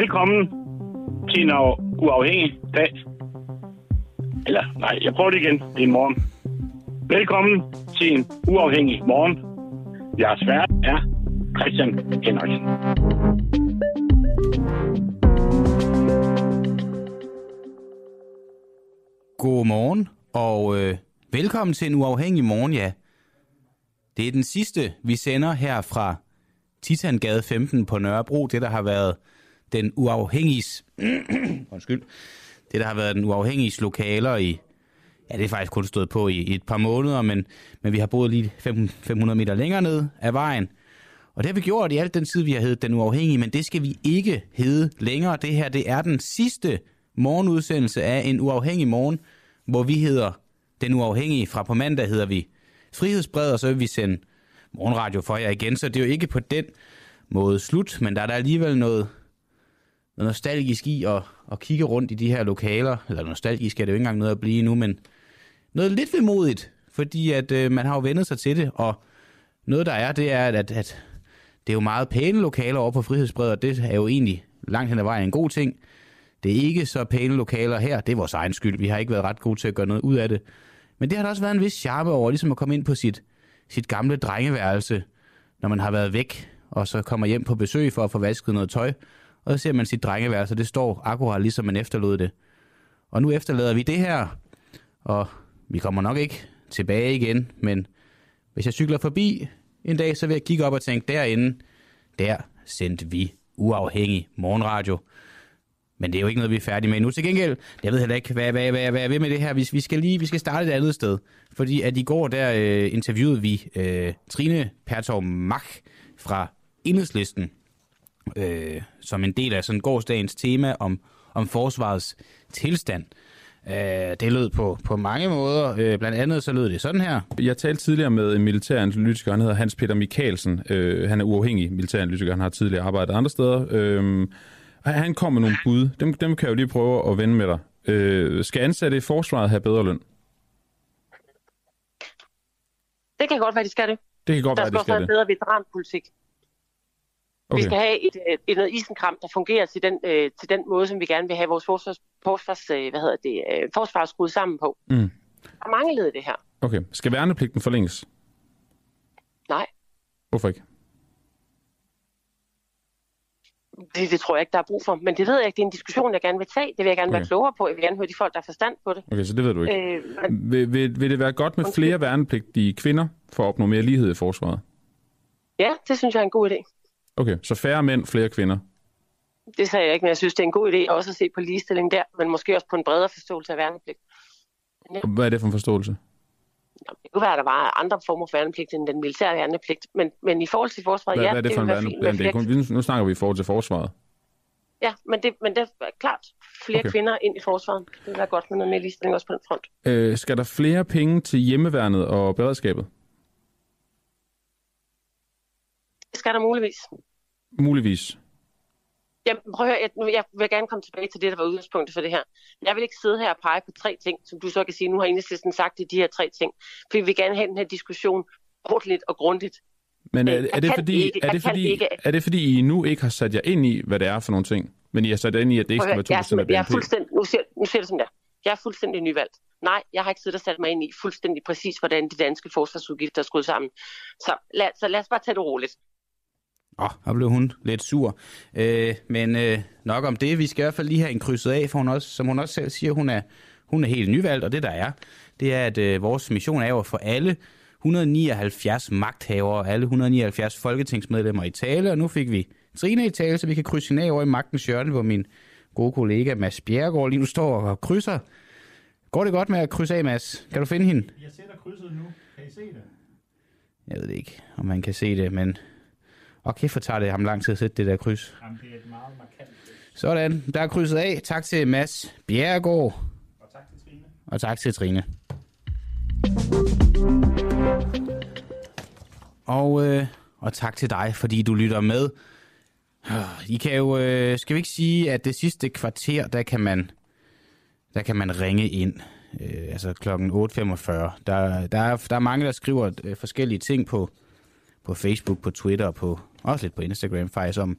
Velkommen til en uafhængig dag. Eller, nej, jeg prøver det igen. Det er en morgen. Velkommen til en uafhængig morgen. Jeres vært er Christian Henriksen. God morgen, og øh, velkommen til en uafhængig morgen, ja. Det er den sidste, vi sender her fra Titangade 15 på Nørrebro, det der har været den uafhængiges, undskyld, det der har været den uafhængiges lokaler i, ja det er faktisk kun stået på i, i et par måneder, men, men vi har boet lige 500 meter længere ned af vejen, og det har vi gjort i alt den tid, vi har heddet Den Uafhængige, men det skal vi ikke hedde længere. Det her, det er den sidste morgenudsendelse af en uafhængig morgen, hvor vi hedder Den Uafhængige. Fra på mandag hedder vi Frihedsbred, og så vil vi sende morgenradio for jer igen. Så det er jo ikke på den måde slut, men der er der alligevel noget, noget nostalgisk i at, at kigge rundt i de her lokaler. Eller nostalgisk er det jo ikke engang noget at blive nu, men noget lidt vemodigt, fordi at øh, man har jo vendet sig til det, og noget der er, det er, at, at det er jo meget pæne lokaler over på Frihedsbred, og det er jo egentlig langt hen ad vejen en god ting. Det er ikke så pæne lokaler her, det er vores egen skyld. Vi har ikke været ret gode til at gøre noget ud af det. Men det har der også været en vis charme over, ligesom at komme ind på sit, sit gamle drengeværelse, når man har været væk, og så kommer hjem på besøg for at få vasket noget tøj. Og så ser man sit drengeværelse, og det står akkurat ligesom man efterlod det. Og nu efterlader vi det her, og vi kommer nok ikke tilbage igen, men hvis jeg cykler forbi en dag, så vil jeg kigge op og tænke, derinde, der sendte vi uafhængig morgenradio. Men det er jo ikke noget, vi er færdige med nu. Til gengæld, jeg ved heller ikke, hvad, hvad, hvad, hvad jeg vil med det her. Vi, vi, skal lige, vi skal starte et andet sted. Fordi at i går, der øh, interviewede vi øh, Trine Pertov Mach fra Enhedslisten, øh, som en del af sådan gårdsdagens tema om, om forsvarets tilstand. Øh, det lød på, på mange måder. Øh, blandt andet så lød det sådan her. Jeg talte tidligere med en militæranalytiker, han hedder Hans Peter Mikkelsen. Øh, han er uafhængig militæranalytiker, han har tidligere arbejdet andre steder. Øh, han kom med nogle bud. Dem, dem kan jeg jo lige prøve at vende med dig. Øh, skal ansatte i forsvaret have bedre løn? Det kan godt være, de skal det. Det kan godt der være, de skal også skal være en det. bedre veteranpolitik. Okay. Vi skal have et, et, et noget isenkram, der fungerer til den, øh, til den måde, som vi gerne vil have vores forsvars, forsvars, øh, hvad hedder det, øh, forsvar skruet sammen på. Mm. Der er mange led i det her. Okay. Skal værnepligten forlænges? Nej, Hvorfor ikke? det, det tror jeg ikke, der er brug for. Men det ved jeg ikke. Det er en diskussion, jeg gerne vil tage. Det vil jeg gerne okay. Være klogere på. Jeg vil gerne høre de folk, der har forstand på det. Okay, så det ved du ikke. Øh, men, Vil, vil, vil det være godt med flere værnepligtige kvinder for at opnå mere lighed i forsvaret? ja, det synes jeg er en god idé. Okay, så færre mænd, flere kvinder. Det sagde jeg ikke, men jeg synes, det er en god idé også at se på ligestilling der, men måske også på en bredere forståelse af værnepligt. Hvad er det for en forståelse? Nå, Det kunne være, at der var andre former for værnepligt end den militære værnepligt, men, men i forhold til forsvaret, Hvad, ja, hvad er det for en fint værnepligt? Det kun, nu snakker vi i forhold til forsvaret. ja, men det, men det er klart flere okay. kvinder ind i forsvaret. Det vil være godt med noget mere ligestilling også på den front. Øh, skal der flere penge til hjemmeværnet og beredskabet? Det skal der muligvis. Muligvis. Jamen, prøv at høre, jeg, jeg vil gerne komme tilbage til det, der var udgangspunktet for det her. Jeg vil ikke sidde her og pege på tre ting, som du så kan sige, nu har enhedslisten sagt det, de her tre ting. For vi vil gerne have den her diskussion ordentligt og grundigt. Men er, Øh, er, det fordi, ikke- er, det fordi, ikke. er det fordi, I nu ikke har sat jer ind i, hvad det er for nogle ting? Men I har sat jer ind i, at det ikke skal være høre, 2% jeg, af jeg er fuldstændig, nu ser, nu ser det sådan der. Jeg er fuldstændig nyvalgt. Nej, jeg har ikke siddet og sat mig ind i fuldstændig præcis, hvordan de danske forsvarsudgifter er skruet sammen. Så lad, så lad os bare tage det roligt. Oh, der blev hun lidt sur. Øh, men øh, nok om det. Vi skal i hvert fald lige have en krydset af, for hun også, som hun også selv siger, hun er, hun er helt nyvalgt, og det der er, det er, at øh, vores mission er jo at få alle 179 magthavere, alle 179 folketingsmedlemmer i tale, og nu fik vi Trine i tale, så vi kan krydse hende af over i magtens hjørne, hvor min gode kollega Mads Bjerregaard lige nu står og krydser. Går det godt med at krydse af, Mads? Kan du finde hende? Jeg sætter krydset nu. Kan I se det? Jeg ved ikke, om man kan se det, men... Okay, for tager det ham lang tid at sætte det der kryds. Jamen, det er et meget markant. Sådan, der er krydset af. Tak til Mads Bjerregaard, Og tak til Trine. og tak til Trine. Og, øh, og tak til dig, fordi du lytter med. I kan jo, øh, skal vi ikke sige, at det sidste kvarter, der kan man, der kan man ringe ind. Øh, altså klokken 8.45. Der, der, er, der er mange, der skriver øh, forskellige ting på, på Facebook, på Twitter og på, også lidt på Instagram faktisk om,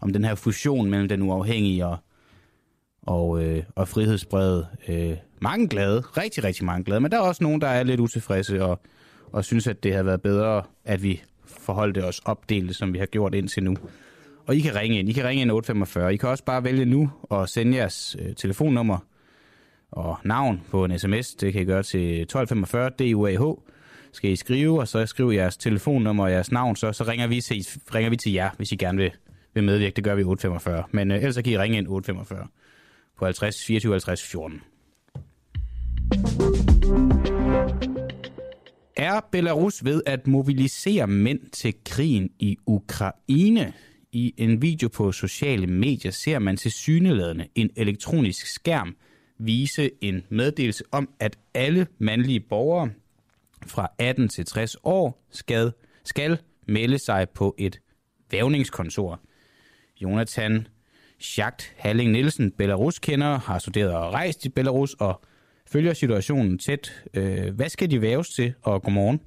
om den her fusion mellem den uafhængige og, og, øh, og frihedsbrevet. Øh, mange glade, rigtig, rigtig mange glade, men der er også nogen, der er lidt utilfredse og, og synes, at det har været bedre, at vi forholdte os opdelt, som vi har gjort indtil nu. Og I kan ringe ind. I kan ringe ind 845. I kan også bare vælge nu og sende jeres øh, telefonnummer og navn på en sms. Det kan I gøre til 1245 DUAH. Skal I skrive, og så skriver jeres telefonnummer og jeres navn, så, så ringer, vi til, ringer vi til jer, hvis I gerne vil, vil medvirke. Det gør vi 845. Men øh, ellers så kan I ringe ind 845 på 50 24 50 14. Er Belarus ved at mobilisere mænd til krigen i Ukraine? I en video på sociale medier ser man til syneladende en elektronisk skærm vise en meddelelse om, at alle mandlige borgere fra 18 til 60 år skal, skal melde sig på et vævningskontor. Jonathan Schacht Halling Nielsen, Belarus-kender, har studeret og rejst i Belarus og følger situationen tæt. Øh, hvad skal de væves til, og godmorgen?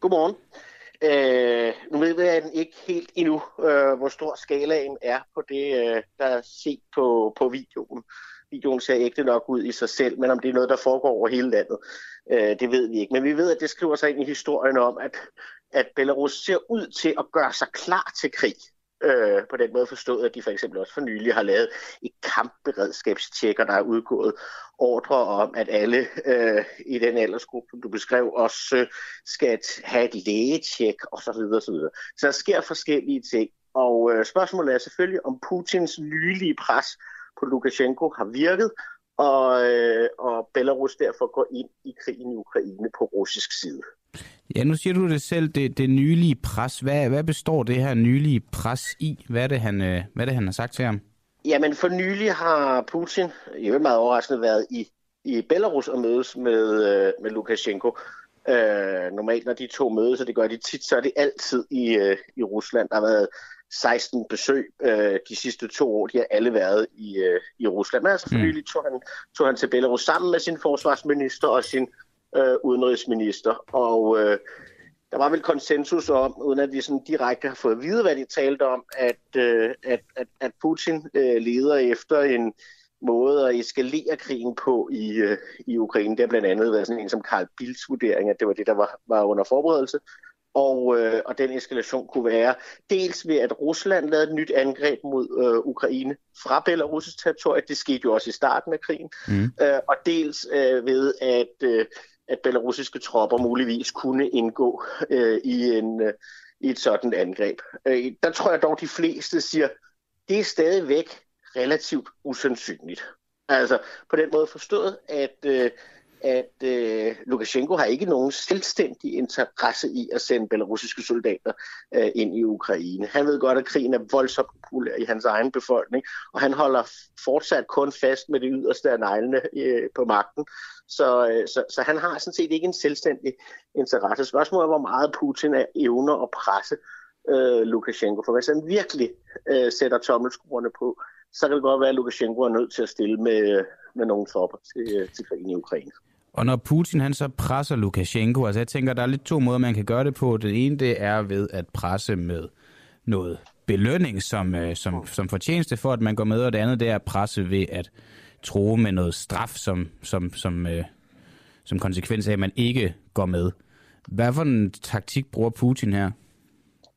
Godmorgen. Øh, nu ved jeg ikke helt endnu, øh, hvor stor skalaen er på det, øh, der er set på, på videoen. Videoen ser ægte nok ud i sig selv, men om det er noget, der foregår over hele landet, øh, det ved vi ikke. Men vi ved, at det skriver sig ind i historien om, at, at Belarus ser ud til at gøre sig klar til krig. Øh, på den måde forstået, at de for eksempel også for nylig har lavet et kampberedskabstjekker, der er udgået ordre om, at alle øh, i den aldersgruppe, som du beskrev, også øh, skal have et lægetjek osv. Så, så, så der sker forskellige ting. Og øh, spørgsmålet er selvfølgelig, om Putins nylige pres på Lukashenko har virket, og, øh, og Belarus derfor går ind i krigen i Ukraine på russisk side. Ja, nu siger du det selv, det, det nylige pres. Hvad, hvad består det her nylige pres i? Hvad er det, han, øh, hvad er det, han har sagt til ham? Jamen, for nylig har Putin, jeg vil meget overraskende, været i, i Belarus og mødes med, øh, med Lukashenko. Øh, normalt, når de to mødes, og det gør de tit, så er det altid i, øh, i Rusland. Der har været 16 besøg øh, de sidste to år. De har alle været i, øh, i Rusland. Men altså for mm. nylig tog han, tog han til Belarus sammen med sin forsvarsminister og sin øh, udenrigsminister. Og øh, der var vel konsensus om, uden at vi sådan direkte har fået at vide, hvad de talte om, at, øh, at, at, at Putin øh, leder efter en måde at eskalere krigen på i, øh, i Ukraine. Det har blandt andet været sådan en som Karl Bildts vurdering, at det var det, der var, var under forberedelse. Og, øh, og den eskalation kunne være dels ved, at Rusland lavede et nyt angreb mod øh, Ukraine fra Belarus' territorium. Det skete jo også i starten af krigen. Mm. Øh, og dels øh, ved, at øh, at belarusiske tropper muligvis kunne indgå øh, i, en, øh, i et sådan angreb. Øh, der tror jeg dog, de fleste siger, det er stadigvæk relativt usandsynligt. Altså på den måde forstået, at, øh, at øh, Lukashenko har ikke nogen selvstændig interesse i at sende belarusiske soldater øh, ind i Ukraine. Han ved godt, at krigen er voldsomt populær i hans egen befolkning, og han holder fortsat kun fast med det yderste af neglene øh, på magten. Så, øh, så, så han har sådan set ikke en selvstændig interesse. Spørgsmålet er, hvor meget Putin er evner at presse øh, Lukashenko. For hvis han virkelig øh, sætter tommelskruerne på, så kan det godt være, at Lukashenko er nødt til at stille med, med nogle tropper til, øh, til krigen i Ukraine. Og når Putin han så presser Lukashenko, altså jeg tænker, der er lidt to måder, man kan gøre det på. Det ene, det er ved at presse med noget belønning som, øh, som, som fortjeneste for, at man går med, og det andet, det er at presse ved at tro med noget straf som, som, som, øh, som konsekvens af, at man ikke går med. Hvad for en taktik bruger Putin her?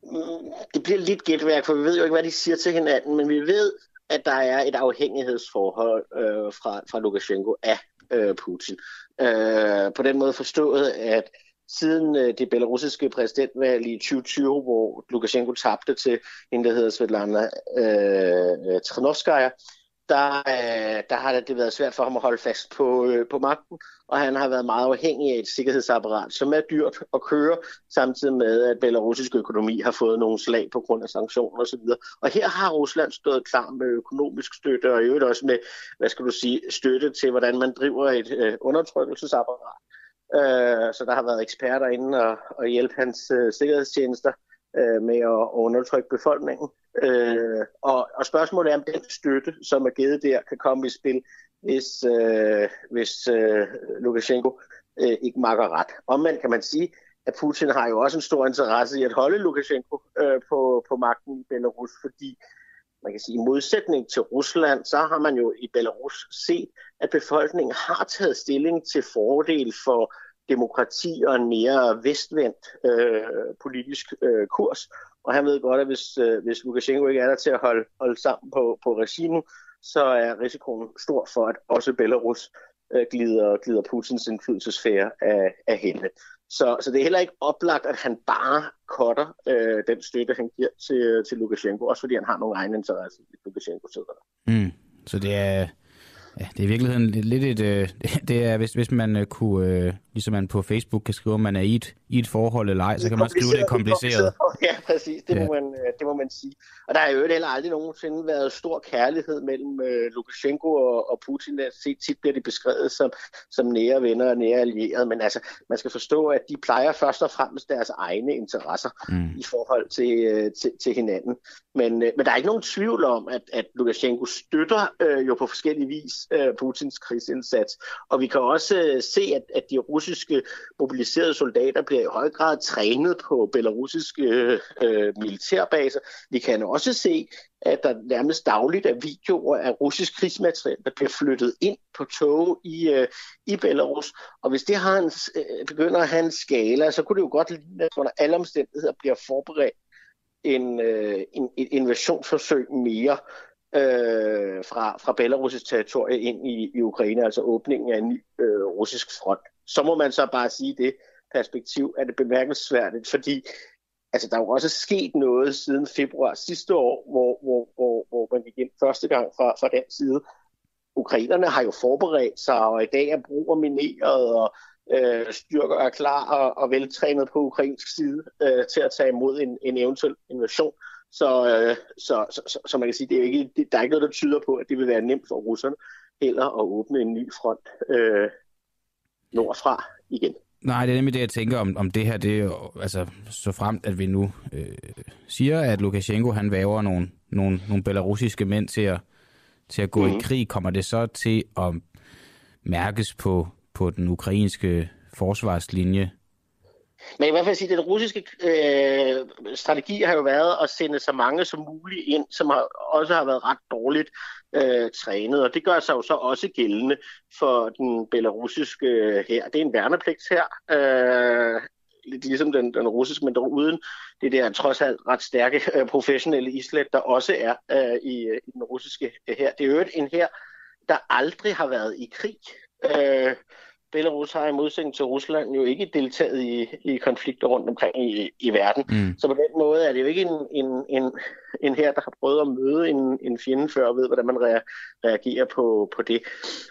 Mm, det bliver lidt gætværk, for vi ved jo ikke, hvad de siger til hinanden, men vi ved, at der er et afhængighedsforhold øh, fra, fra Lukashenko af øh, Putin. Øh, på den måde forstået, at siden øh, det belarusiske præsidentvalg i 2020, hvor Lukashenko tabte til en, der hedder Svetlana øh, Trinovskaya, der, øh, der har det været svært for ham at holde fast på, øh, på magten, og han har været meget afhængig af et sikkerhedsapparat, som er dyrt at køre, samtidig med, at belarusisk økonomi har fået nogle slag på grund af sanktioner osv. Og her har Rusland stået klar med økonomisk støtte, og i øvrigt også med, hvad skal du sige, støtte til, hvordan man driver et øh, undertrykkelsesapparat. Øh, så der har været eksperter inde og, og hjælpe hans øh, sikkerhedstjenester øh, med at undertrykke befolkningen. Øh, og, og spørgsmålet er, om den støtte, som er givet der, kan komme i spil, hvis, øh, hvis øh, Lukashenko øh, ikke makker ret. Omvendt kan man sige, at Putin har jo også en stor interesse i at holde Lukashenko øh, på, på magten i Belarus, fordi man kan sige, i modsætning til Rusland, så har man jo i Belarus set, at befolkningen har taget stilling til fordel for demokrati og en mere vestvendt øh, politisk øh, kurs. Og han ved godt, at hvis, øh, hvis Lukashenko ikke er der til at holde, holde sammen på, på regimet, så er risikoen stor for, at også Belarus øh, glider, glider Putins indflydelsesfære af, af hende. Så, så det er heller ikke oplagt, at han bare cutter øh, den støtte, han giver til, til Lukashenko, også fordi han har nogle egne interesser, i Lukashenko sidder der. Mm. Så det er, Ja, det er i virkeligheden lidt et... Øh, det er, hvis, hvis man øh, kunne, øh, ligesom man på Facebook kan skrive, at man er i et, i et forhold eller ej, så kan man skrive, det er kompliceret. Ja, præcis. Det, ja. Må man, øh, det må man sige. Og der har jo heller aldrig nogensinde været stor kærlighed mellem øh, Lukashenko og, og Putin. Set, tit bliver de beskrevet som, som nære venner og nære allierede. Men altså, man skal forstå, at de plejer først og fremmest deres egne interesser mm. i forhold til, øh, til, til hinanden. Men, øh, men der er ikke nogen tvivl om, at, at Lukashenko støtter øh, jo på forskellige vis øh, Putins krigsindsats. Og vi kan også øh, se, at, at de russiske mobiliserede soldater bliver i høj grad trænet på belarusiske øh, øh, militærbaser. Vi kan også se, at der nærmest dagligt er videoer af russisk krigsmateriel, der bliver flyttet ind på tog i, øh, i Belarus. Og hvis det har en, øh, begynder at have en skala, så kunne det jo godt ligne, at under alle omstændigheder bliver forberedt en, øh, en, et invasionsforsøg mere øh, fra, fra Belarus' territorie ind i, i Ukraine, altså åbningen af en ny øh, russisk front. Så må man så bare sige det perspektiv, at det bemærkelsesværdigt, fordi altså, der er jo også sket noget siden februar sidste år, hvor, hvor, hvor, hvor man gik ind første gang fra, fra den side. Ukrainerne har jo forberedt sig, og i dag er brug mineret, og øh, styrker er klar og, og veltrænet på ukrainsk side øh, til at tage imod en, en eventuel invasion. Så, øh, så, så, så, så man kan sige, det er ikke, det, der er ikke noget, der tyder på, at det vil være nemt for russerne heller at åbne en ny front øh, nordfra igen. Nej, det er nemlig det, jeg tænker om, om det her. Det er jo, altså, så fremt, at vi nu øh, siger, at Lukashenko han væver nogle, nogle, nogle belarusiske mænd til at, til at gå mm. i mhm. krig, kommer det så til at mærkes på, på den ukrainske forsvarslinje men i hvert fald sige, at den russiske øh, strategi har jo været at sende så mange som muligt ind, som har, også har været ret dårligt øh, trænet, og det gør sig jo så også gældende for den belarusiske øh, her. Det er en værnepligt her, øh, lidt ligesom den, den russiske, men dog uden det der trods alt ret stærke øh, professionelle islet, der også er øh, i, øh, i den russiske øh, her. Det er jo en her, der aldrig har været i krig. Øh, Belarus har i modsætning til Rusland jo ikke deltaget i, i konflikter rundt omkring i, i verden. Mm. Så på den måde er det jo ikke en, en, en, en her, der har prøvet at møde en, en fjende før og ved, hvordan man reagerer på, på det.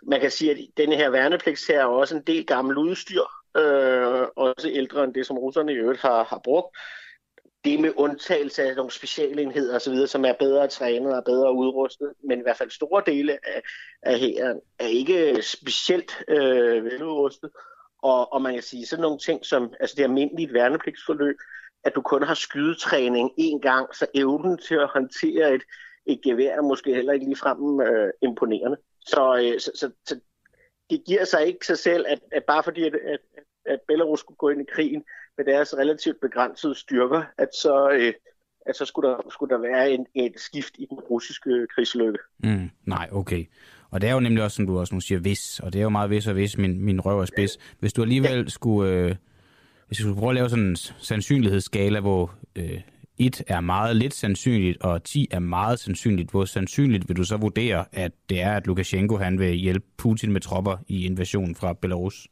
Man kan sige, at denne her værnepligt her er også en del gammel udstyr, øh, også ældre end det, som russerne i øvrigt har, har brugt det med undtagelse af nogle specialenheder osv., som er bedre trænet og bedre udrustet, men i hvert fald store dele af, af hæren er ikke specielt øh, veludrustet. Og, og man kan sige sådan nogle ting som altså det almindelige værnepligtsforløb, at du kun har skydetræning én gang, så evnen til at håndtere et, et gevær er måske heller ikke ligefrem øh, imponerende. Så, øh, så, så, så det giver sig ikke sig selv, at, at bare fordi at, at, at Belarus skulle gå ind i krigen, med deres relativt begrænsede styrker, at så, øh, at så skulle, der, skulle der være en, et skift i den russiske krigslykke. Mm, nej, okay. Og det er jo nemlig også, som du også nu siger, vis, og det er jo meget vis og vis, min, min røv er spids. Hvis du alligevel ja. skulle, øh, hvis du skulle prøve at lave sådan en sandsynlighedsskala, hvor øh, 1 er meget lidt sandsynligt, og 10 er meget sandsynligt, hvor sandsynligt vil du så vurdere, at det er, at Lukashenko han vil hjælpe Putin med tropper i invasionen fra Belarus?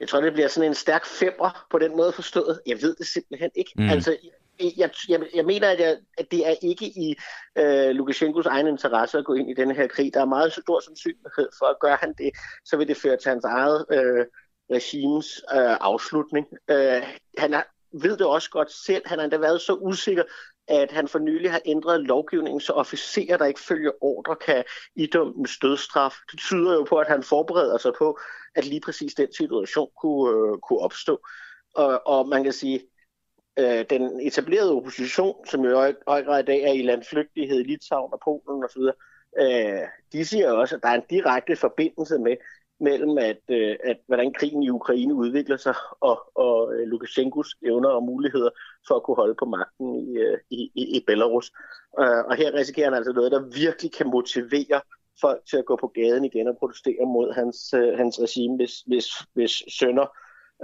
Jeg tror, det bliver sådan en stærk femmer på den måde forstået. Jeg ved det simpelthen ikke. Mm. Altså, jeg, jeg, jeg mener, at, jeg, at det er ikke i øh, Lukashenkos egen interesse at gå ind i denne her krig. Der er meget stor sandsynlighed for, at gøre han det, så vil det føre til hans eget øh, regimes øh, afslutning. Øh, han er, ved det også godt selv. Han har endda været så usikker, at han for nylig har ændret lovgivningen, så officerer, der ikke følger ordre, kan idømme stødstraf. Det tyder jo på, at han forbereder sig på, at lige præcis den situation kunne, øh, kunne opstå. Og, og man kan sige, øh, den etablerede opposition, som i høj grad i dag er i landflygtighed i Litauen og Polen osv., øh, de siger også, at der er en direkte forbindelse med, mellem, at, øh, at hvordan krigen i Ukraine udvikler sig, og, og øh, Lukashenkos evner og muligheder for at kunne holde på magten i, øh, i, i, Belarus. Øh, og her risikerer han altså noget, der virkelig kan motivere folk til at gå på gaden igen og protestere mod hans, øh, hans regime, hvis, hvis, hvis sønner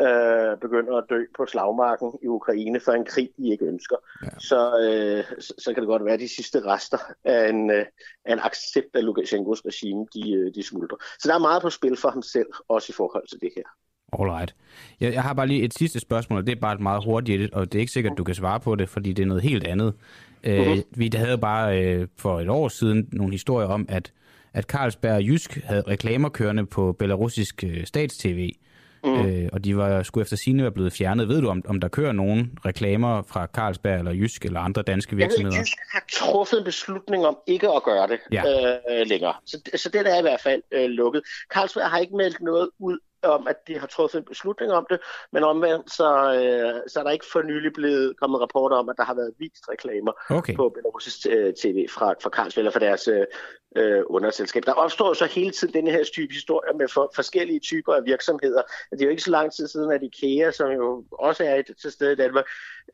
øh, begynder at dø på slagmarken i Ukraine for en krig, de ikke ønsker. Ja. Så, øh, så, så kan det godt være, at de sidste rester af en, øh, af en accept af Lukashenkos regime, de, øh, de smuldrer. Så der er meget på spil for ham selv, også i forhold til det her. Alright. Jeg, jeg har bare lige et sidste spørgsmål, og det er bare et meget hurtigt, og det er ikke sikkert, at du kan svare på det, fordi det er noget helt andet. Uh-huh. Øh, vi havde bare øh, for et år siden nogle historier om, at, at Carlsberg og Jysk havde reklamer kørende på belarusisk øh, statstv, Mm. Øh, og de var skulle efter sine være blevet fjernet. Ved du, om, om der kører nogen reklamer fra Carlsberg eller Jysk eller andre danske virksomheder? Jeg ved, Jysk har truffet en beslutning om ikke at gøre det ja. øh, længere. Så, så det er i hvert fald øh, lukket. Carlsberg har ikke meldt noget ud om, at de har truffet en beslutning om det, men omvendt så, øh, så er der ikke for nylig blevet kommet rapporter om, at der har været vist reklamer okay. på Belarus øh, TV fra, fra Carlsberg eller fra deres øh, øh, underselskab. Der opstår så hele tiden denne her type historier med for, forskellige typer af virksomheder. Det er jo ikke så lang tid siden, at IKEA, som jo også er et, til stede i Danmark,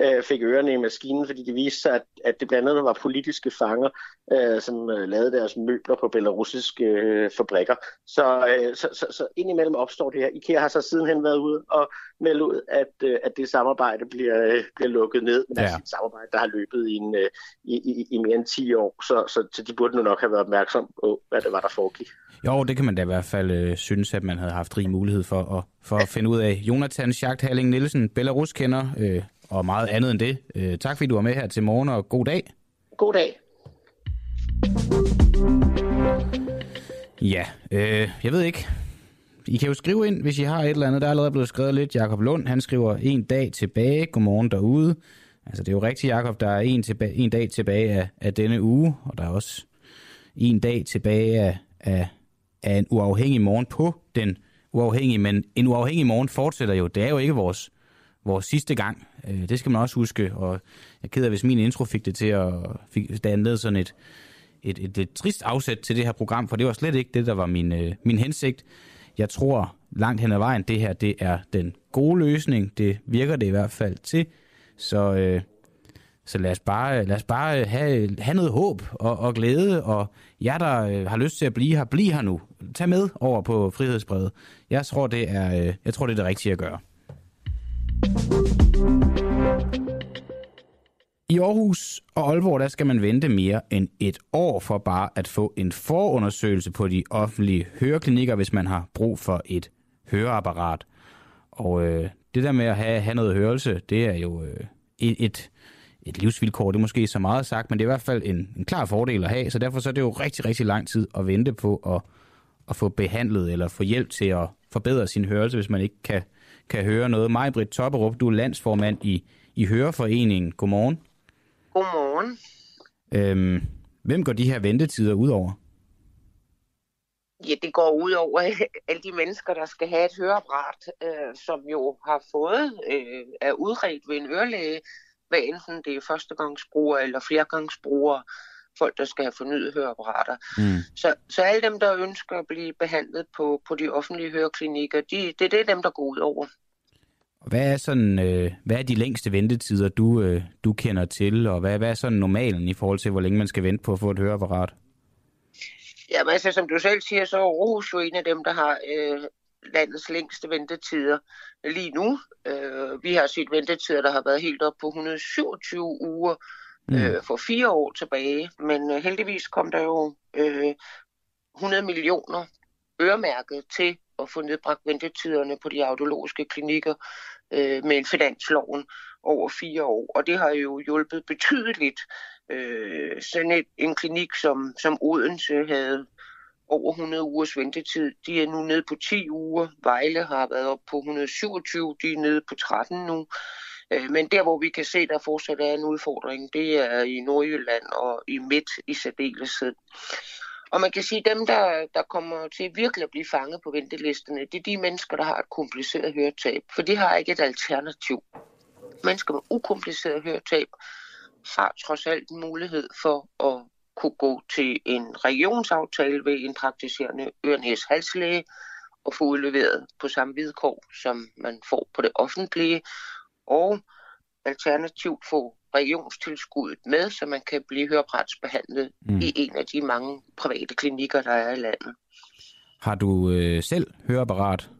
øh, fik ørerne i maskinen, fordi det viste sig, at, at det blandt andet var politiske fanger, øh, som øh, lavede deres møbler på belarusiske øh, fabrikker. Så, øh, så, så, så indimellem opstår det her. IKEA har så sidenhen været ude og melde ud, at, øh, at det samarbejde bliver, øh, bliver lukket ned. Men ja. altså et samarbejde, der har løbet i, en, øh, i, i, i mere end 10 år, så, så, så de burde nu nok have været opmærksom på, hvad det var, der foregik. Jo, det kan man da i hvert fald øh, synes, at man havde haft rig mulighed for at, for at finde ud af. Jonathan Schacht Halling Nielsen, Belarus kender, øh, og meget andet end det. Øh, tak fordi du var med her til morgen, og god dag. God dag. Ja, øh, jeg ved ikke. I kan jo skrive ind, hvis I har et eller andet. Der er allerede blevet skrevet lidt. Jakob Lund, han skriver en dag tilbage. Godmorgen derude. Altså, det er jo rigtigt, Jakob. Der er en, tilbage, en dag tilbage af, af denne uge, og der er også en dag tilbage af, af, af en uafhængig morgen på den uafhængige. Men en uafhængig morgen fortsætter jo. Det er jo ikke vores vores sidste gang. Øh, det skal man også huske, og jeg er ked af, hvis min intro fik det til at fik danne sådan et, et, et, et trist afsæt til det her program, for det var slet ikke det, der var min, øh, min hensigt. Jeg tror langt hen ad vejen, det her det er den gode løsning. Det virker det i hvert fald til. Så, øh, så lad os bare, lad os bare have, have noget håb og, og glæde, og jer, der øh, har lyst til at blive her, bliv her nu. Tag med over på Frihedsbrevet. Jeg tror, det er, øh, jeg tror, det er det rigtige at gøre. I Aarhus og Aalborg, der skal man vente mere end et år for bare at få en forundersøgelse på de offentlige høreklinikker, hvis man har brug for et høreapparat. Og øh, det der med at have, have noget hørelse, det er jo øh, et, et, et livsvilkår, det er måske så meget sagt, men det er i hvert fald en, en klar fordel at have, så derfor så er det jo rigtig, rigtig lang tid at vente på at, at få behandlet eller få hjælp til at forbedre sin hørelse, hvis man ikke kan, kan høre noget. Majbrit Topperup, du er landsformand i, i Høreforeningen. Godmorgen. Godmorgen. Øhm, hvem går de her ventetider ud over? Ja, det går ud over alle de mennesker, der skal have et høreapparat, øh, som jo har fået, øh, er udredt ved en ørelæge, hvad enten det er førstegangsbrugere eller flergangsbrugere, folk, der skal have fornyet høreapparater. Mm. Så, så alle dem, der ønsker at blive behandlet på, på de offentlige høreklinikker, de, det, det er dem, der går ud over. Hvad er, sådan, øh, hvad er de længste ventetider, du, øh, du kender til, og hvad, hvad er sådan normalen i forhold til, hvor længe man skal vente på at få et høreapparat? Jamen altså, som du selv siger, så er Aarhus jo en af dem, der har øh, landets længste ventetider lige nu. Øh, vi har set ventetider, der har været helt op på 127 uger mm. øh, for fire år tilbage, men øh, heldigvis kom der jo øh, 100 millioner øremærket til at få nedbragt ventetiderne på de audiologiske klinikker øh, med finansloven over fire år. Og det har jo hjulpet betydeligt. Øh, sådan et, en klinik som, som Odense havde over 100 ugers ventetid. De er nu nede på 10 uger. Vejle har været op på 127, de er nede på 13 nu. Øh, men der, hvor vi kan se, der fortsat er en udfordring, det er i Nordjylland og i Midt i særdeleshed. Og man kan sige, at dem, der, der kommer til virkelig at blive fanget på ventelisterne, det er de mennesker, der har et kompliceret høretab, for de har ikke et alternativ. Mennesker med ukompliceret høretab har trods alt en mulighed for at kunne gå til en regionsaftale ved en praktiserende ørenæs halslæge at få udleveret på samme vilkår, som man får på det offentlige, og alternativt få regionstilskuddet med, så man kan blive høreapparatsbehandlet mm. i en af de mange private klinikker, der er i landet. Har du øh, selv høreapparat?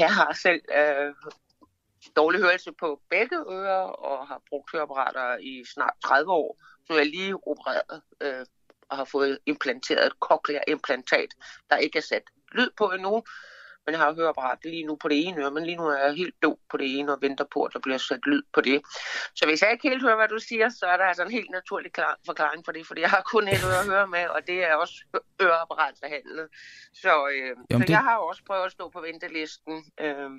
Jeg har selv øh, dårlig hørelse på begge ører og har brugt høreapparater i snart 30 år. Jeg er lige opereret øh, og har fået implanteret et cochlear-implantat, der ikke er sat lyd på endnu. Men jeg har høreapparat lige nu på det ene øre, men lige nu er jeg helt død på det ene og venter på, at der bliver sat lyd på det. Så hvis jeg ikke helt hører, hvad du siger, så er der altså en helt naturlig klar forklaring for det, fordi jeg har kun et øre at høre med, og det er også øreapparatbehandlet. Så, øh, Jamen, så det... jeg har også prøvet at stå på ventelisten. Øh,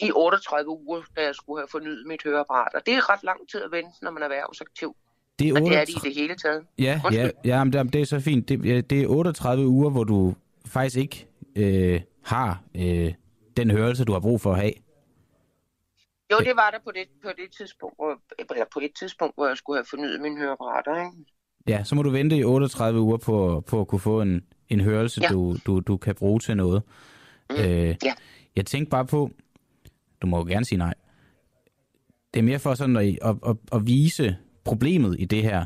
i 38 uger, da jeg skulle have fornyet mit høreapparat. Og det er ret lang tid at vente, når man er erhvervsaktiv. Det er, 38... det er det i det hele taget. Ja, ja, ja men det er så fint. Det, det er 38 uger, hvor du faktisk ikke øh, har øh, den hørelse, du har brug for at have. Jo, det var der på det, på det tidspunkt, hvor, eller på et tidspunkt, hvor jeg skulle have fornyet min høreapparater, ikke? Ja, så må du vente i 38 uger på, på at kunne få en, en hørelse, ja. du, du, du kan bruge til noget. Mm, øh, ja. Jeg tænkte bare på, du må jo gerne sige nej. Det er mere for sådan at, at, at, at vise problemet i det her.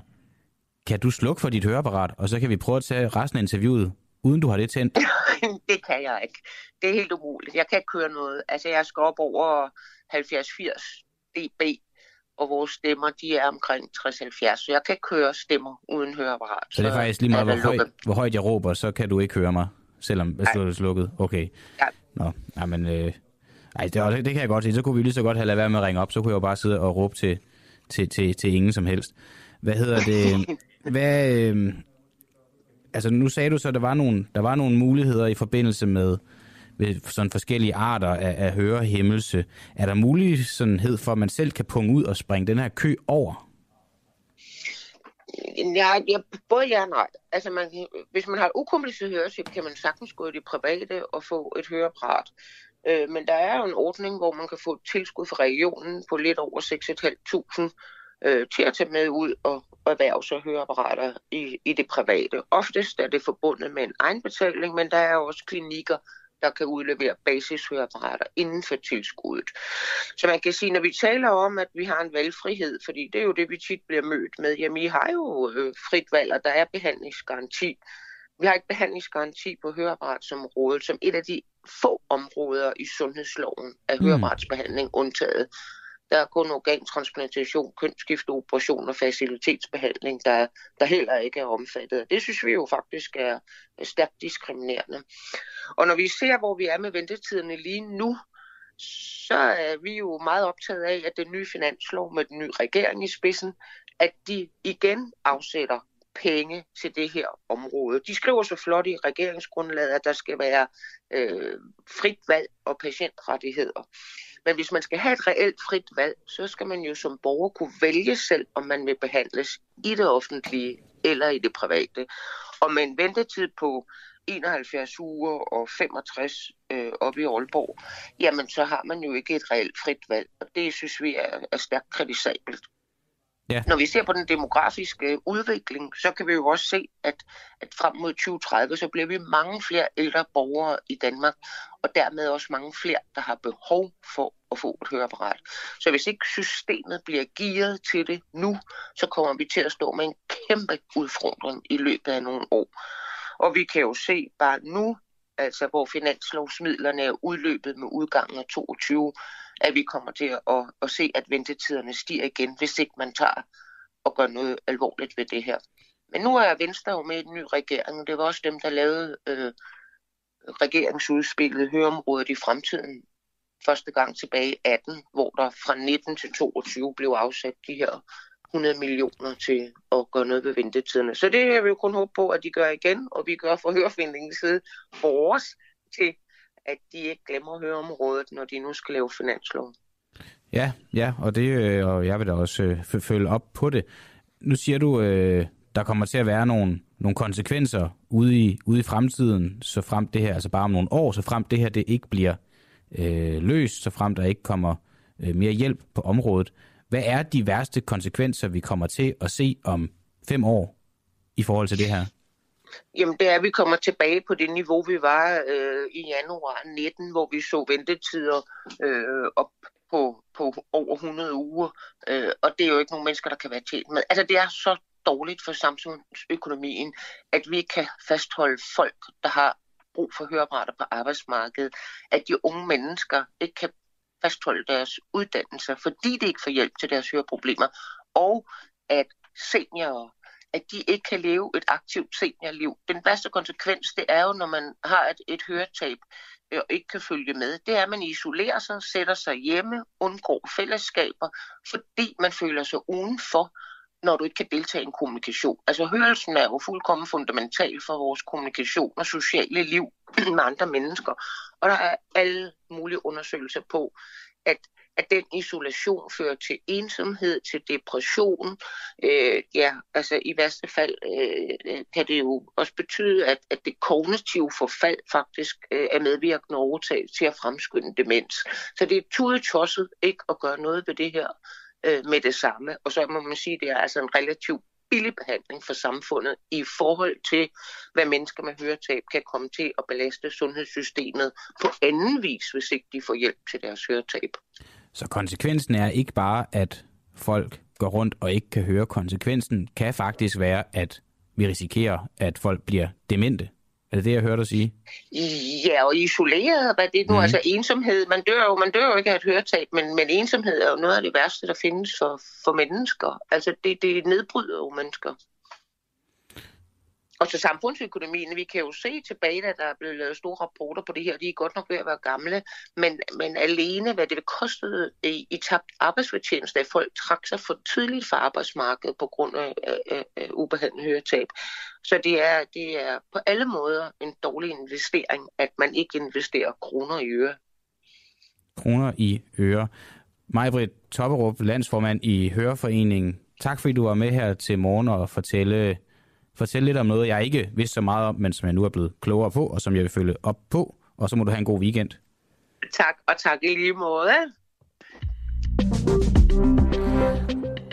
Kan du slukke for dit høreapparat, og så kan vi prøve at tage resten af interviewet, uden du har det tændt? det kan jeg ikke. Det er helt umuligt. Jeg kan ikke køre noget. Altså, jeg skal op over 70-80 dB, og vores stemmer, de er omkring 60-70, så jeg kan ikke køre stemmer uden høreapparat. Så, så det er faktisk lige meget, hvor, høj, hvor højt jeg råber, så kan du ikke høre mig, selvom du er slukket? Okay. Ja. Nå, ja, men øh, ej, det, det kan jeg godt se. Så kunne vi lige så godt have lavet være med at ringe op. Så kunne jeg jo bare sidde og råbe til, til, til, til ingen som helst. Hvad hedder det? Hvad, øh, altså nu sagde du så, at der var nogle, der var nogle muligheder i forbindelse med, med sådan forskellige arter af, af hørehæmmelse. Er der mulighed for, at man selv kan punge ud og springe den her kø over? Ja, ja både ja og nej. Altså man, hvis man har ukompliceret hørelse, kan man sagtens gå i det private og få et høreapparat. Øh, men der er jo en ordning, hvor man kan få et tilskud fra regionen på lidt over 6.500 øh, til at tage med ud og erhverve sig høreapparater i, i det private. Oftest er det forbundet med en egenbetaling, men der er også klinikker, der kan udlevere basishøreapparater inden for tilskuddet. Så man kan sige, når vi taler om, at vi har en valgfrihed, fordi det er jo det, vi tit bliver mødt med, jamen I har jo øh, frit valg, og der er behandlingsgaranti. Vi har ikke behandlingsgaranti på høreapparatsområdet, som et af de få områder i sundhedsloven af mm. høreapparatsbehandling undtaget. Der er kun organtransplantation, kønsskifteoperation og facilitetsbehandling, der, der heller ikke er omfattet. Det synes vi jo faktisk er stærkt diskriminerende. Og når vi ser, hvor vi er med ventetiderne lige nu, så er vi jo meget optaget af, at den nye finanslov med den nye regering i spidsen, at de igen afsætter penge til det her område. De skriver så flot i regeringsgrundlaget, at der skal være øh, frit valg og patientrettigheder. Men hvis man skal have et reelt frit valg, så skal man jo som borger kunne vælge selv, om man vil behandles i det offentlige eller i det private. Og med en ventetid på 71 uger og 65 øh, op i Aalborg, jamen så har man jo ikke et reelt frit valg. Og det synes vi er, er stærkt kritisabelt. Ja. Når vi ser på den demografiske øh, udvikling, så kan vi jo også se, at, at frem mod 2030, så bliver vi mange flere ældre borgere i Danmark, og dermed også mange flere, der har behov for at få et høreapparat. Så hvis ikke systemet bliver gearet til det nu, så kommer vi til at stå med en kæmpe udfordring i løbet af nogle år. Og vi kan jo se bare nu, altså hvor finanslovsmidlerne er udløbet med udgangen af 22, at vi kommer til at, at se, at ventetiderne stiger igen, hvis ikke man tager og gør noget alvorligt ved det her. Men nu er Venstre jo med i den nye regering. Det var også dem, der lavede øh, regeringsudspillet Høreområdet i fremtiden første gang tilbage i 18, hvor der fra 19 til 22 blev afsat de her 100 millioner til at gøre noget ved ventetiderne. Så det er vi jeg kun håbe på, at de gør igen, og vi gør for hørefindingens side for os til at de ikke glemmer at høre når de nu skal lave finanslov. Ja, ja, og, det, øh, og jeg vil da også øh, følge op på det. Nu siger du, øh, der kommer til at være nogle, nogle konsekvenser ude i, ude i fremtiden, så frem det her, altså bare om nogle år, så frem det her det ikke bliver øh, løst, så frem der ikke kommer øh, mere hjælp på området. Hvad er de værste konsekvenser, vi kommer til at se om fem år i forhold til det her? Jamen, det er, at vi kommer tilbage på det niveau, vi var øh, i januar 19, hvor vi så ventetider øh, op på, på over 100 uger. Øh, og det er jo ikke nogen mennesker, der kan være tjent med. Altså, det er så dårligt for samfundsøkonomien, at vi kan fastholde folk, der har brug for høreapparater på arbejdsmarkedet. At de unge mennesker ikke kan fastholde deres uddannelser, fordi de ikke får hjælp til deres høreproblemer. Og at seniorer at de ikke kan leve et aktivt seniorliv. Den værste konsekvens, det er jo, når man har et, et høretab øh, og ikke kan følge med, det er, at man isolerer sig, sætter sig hjemme, undgår fællesskaber, fordi man føler sig udenfor, når du ikke kan deltage i en kommunikation. Altså hørelsen er jo fuldkommen fundamental for vores kommunikation og sociale liv med andre mennesker. Og der er alle mulige undersøgelser på, at at den isolation fører til ensomhed, til depression. Øh, ja, altså i værste fald øh, kan det jo også betyde, at, at det kognitive forfald faktisk øh, er medvirkende overtaget til at fremskynde demens. Så det er tudetosset ikke at gøre noget ved det her øh, med det samme. Og så må man sige, at det er altså en relativt billig behandling for samfundet i forhold til, hvad mennesker med høretab kan komme til at belaste sundhedssystemet på anden vis, hvis ikke de får hjælp til deres høretab. Så konsekvensen er ikke bare, at folk går rundt og ikke kan høre. Konsekvensen kan faktisk være, at vi risikerer, at folk bliver demente. Er det det, jeg hørte dig sige? Ja, og isoleret, hvad det nu, mm. altså ensomhed, man dør jo, man dør jo ikke af et høretab, men, men ensomhed er jo noget af det værste, der findes for, for mennesker. Altså det, det nedbryder jo mennesker. Og så samfundsøkonomien, vi kan jo se tilbage, at der er blevet lavet store rapporter på det her, de er godt nok ved at være gamle, men, men alene hvad det kostede i, i tabt arbejdsfortjeneste, at folk trak sig for tidligt fra arbejdsmarkedet på grund af, af, af ubehandlet høretab. Så det er, det er på alle måder en dårlig investering, at man ikke investerer kroner i øre. Kroner i øre. Majbrit Topperup, landsformand i Høreforeningen. Tak fordi du var med her til morgen og fortælle fortælle lidt om noget, jeg ikke vidste så meget om, men som jeg nu er blevet klogere på, og som jeg vil følge op på. Og så må du have en god weekend. Tak, og tak i lige måde.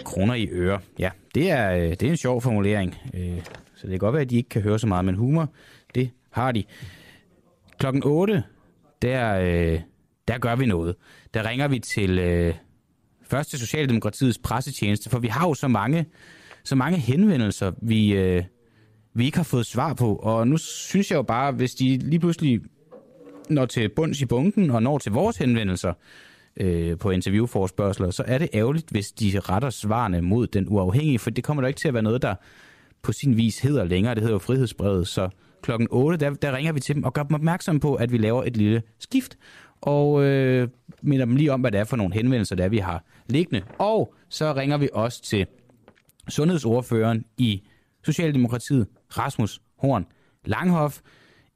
Kroner i øre. Ja, det er, øh, det er en sjov formulering. Øh, så det kan godt være, at de ikke kan høre så meget, men humor, det har de. Klokken 8, der, øh, der gør vi noget. Der ringer vi til først til Socialdemokratiets pressetjeneste, for vi har jo så mange så mange henvendelser, vi, øh, vi ikke har fået svar på. Og nu synes jeg jo bare, hvis de lige pludselig når til bunds i bunken og når til vores henvendelser øh, på interviewforspørgseler, så er det ærgerligt, hvis de retter svarene mod den uafhængige, for det kommer der ikke til at være noget, der på sin vis hedder længere. Det hedder jo frihedsbrevet, så klokken 8, der, der ringer vi til dem og gør dem opmærksom på, at vi laver et lille skift, og øh, minder dem lige om, hvad det er for nogle henvendelser, der vi har liggende. Og så ringer vi også til sundhedsordføreren i Socialdemokratiet, Rasmus Horn Langhoff.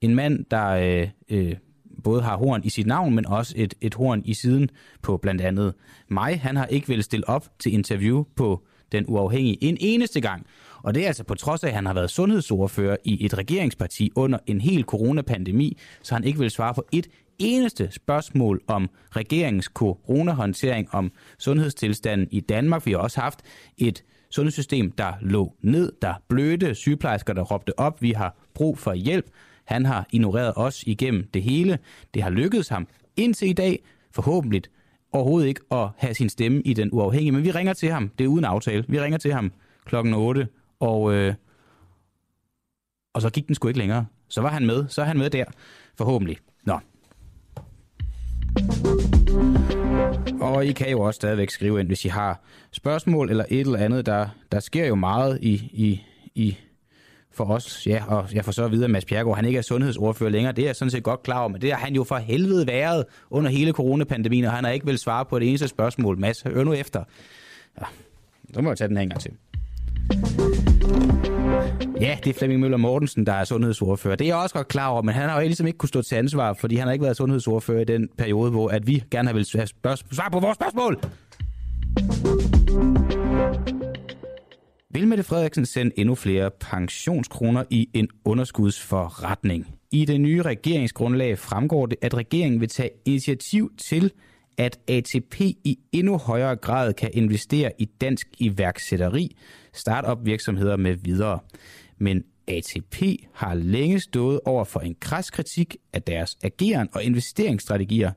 En mand, der øh, øh, både har horn i sit navn, men også et, et horn i siden på blandt andet mig. Han har ikke ville stille op til interview på den uafhængige en eneste gang. Og det er altså på trods af, at han har været sundhedsordfører i et regeringsparti under en hel coronapandemi, så han ikke vil svare på et eneste spørgsmål om regeringens coronahåndtering, om sundhedstilstanden i Danmark. Vi har også haft et sundhedssystem, der lå ned, der blødte, sygeplejersker, der råbte op, vi har brug for hjælp. Han har ignoreret os igennem det hele. Det har lykkedes ham indtil i dag, forhåbentlig overhovedet ikke at have sin stemme i den uafhængige. Men vi ringer til ham. Det er uden aftale. Vi ringer til ham klokken 8, og, øh, og så gik den sgu ikke længere. Så var han med. Så er han med der, forhåbentlig. Nå. Og I kan jo også stadigvæk skrive ind, hvis I har spørgsmål eller et eller andet. Der, der sker jo meget i, i, i for os, ja, og jeg får så at vide, at Mads Bjergaard, han ikke er sundhedsordfører længere. Det er jeg sådan set godt klar over, men det har han jo for helvede været under hele coronapandemien, og han har ikke vel svare på det eneste spørgsmål. Mads, hør nu efter. Ja, så må jeg tage den her en gang til. Ja, det er Flemming Møller Mortensen, der er sundhedsordfører. Det er jeg også godt klar over, men han har jo ligesom ikke kunne stå til ansvar, fordi han har ikke været sundhedsordfører i den periode, hvor at vi gerne har vil svare svar på vores spørgsmål. Vil Mette Frederiksen sende endnu flere pensionskroner i en underskudsforretning? I det nye regeringsgrundlag fremgår det, at regeringen vil tage initiativ til, at ATP i endnu højere grad kan investere i dansk iværksætteri, startup virksomheder med videre. Men ATP har længe stået over for en kras kritik af deres ageren og investeringsstrategier,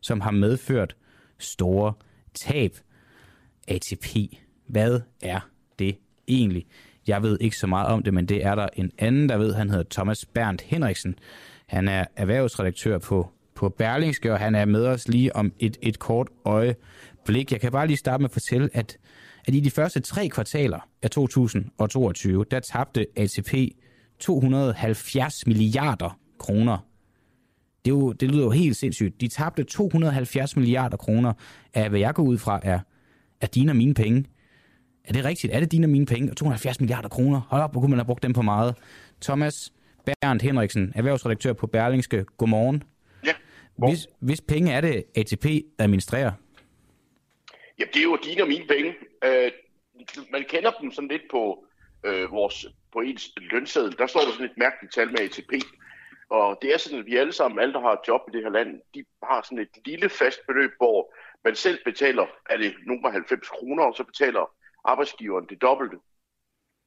som har medført store tab. ATP, hvad er det egentlig? Jeg ved ikke så meget om det, men det er der en anden, der ved. Han hedder Thomas Berndt Henriksen. Han er erhvervsredaktør på, på Berlingske, og han er med os lige om et, et kort øjeblik. Jeg kan bare lige starte med at fortælle, at, at i de første tre kvartaler af 2022, der tabte ATP 270 milliarder kroner. Det, er jo, det lyder jo helt sindssygt. De tabte 270 milliarder kroner af, hvad jeg går ud fra, er, er dine og mine penge. Er det rigtigt? Er det dine og mine penge? 270 milliarder kroner? Hold op, hvor kunne man have brugt dem på meget? Thomas Berndt Henriksen, erhvervsredaktør på Berlingske. Godmorgen. Hvis, hvis penge er det, ATP administrerer? Jamen, det er jo dine og mine penge. Øh, man kender dem sådan lidt på øh, vores på ens lønseddel. Der står der sådan et mærkeligt tal med ATP. Og det er sådan, at vi alle sammen, alle der har et job i det her land, de har sådan et lille fast beløb, hvor man selv betaler, er det nogle 90 kroner, og så betaler arbejdsgiveren det dobbelte.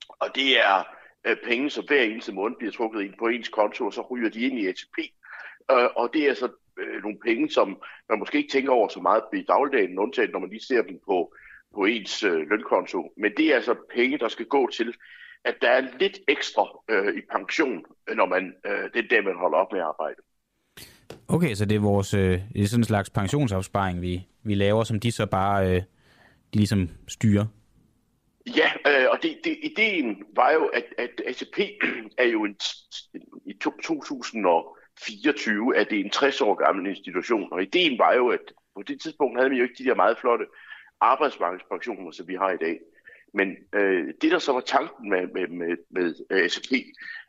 Og det er øh, penge, som hver eneste måned bliver trukket ind på ens konto, og så ryger de ind i ATP. Øh, og det er så øh, nogle penge, som man måske ikke tænker over så meget i dagligdagen, undtaget når man lige ser dem på, på ens øh, lønkonto. Men det er altså penge, der skal gå til, at der er lidt ekstra øh, i pension, når man, øh, det er det, man holder op med at arbejde. Okay, så det er, vores, øh, det er sådan en slags pensionsopsparing, vi, vi laver, som de så bare øh, de ligesom styrer? Ja, øh, og det, det, ideen var jo, at, at ATP er jo en, i 24, at det er en 60 år gammel institution, og ideen var jo, at på det tidspunkt havde vi jo ikke de der meget flotte arbejdsmarkedspensioner, som vi har i dag. Men øh, det, der så var tanken med, med, med, med øh, ATP,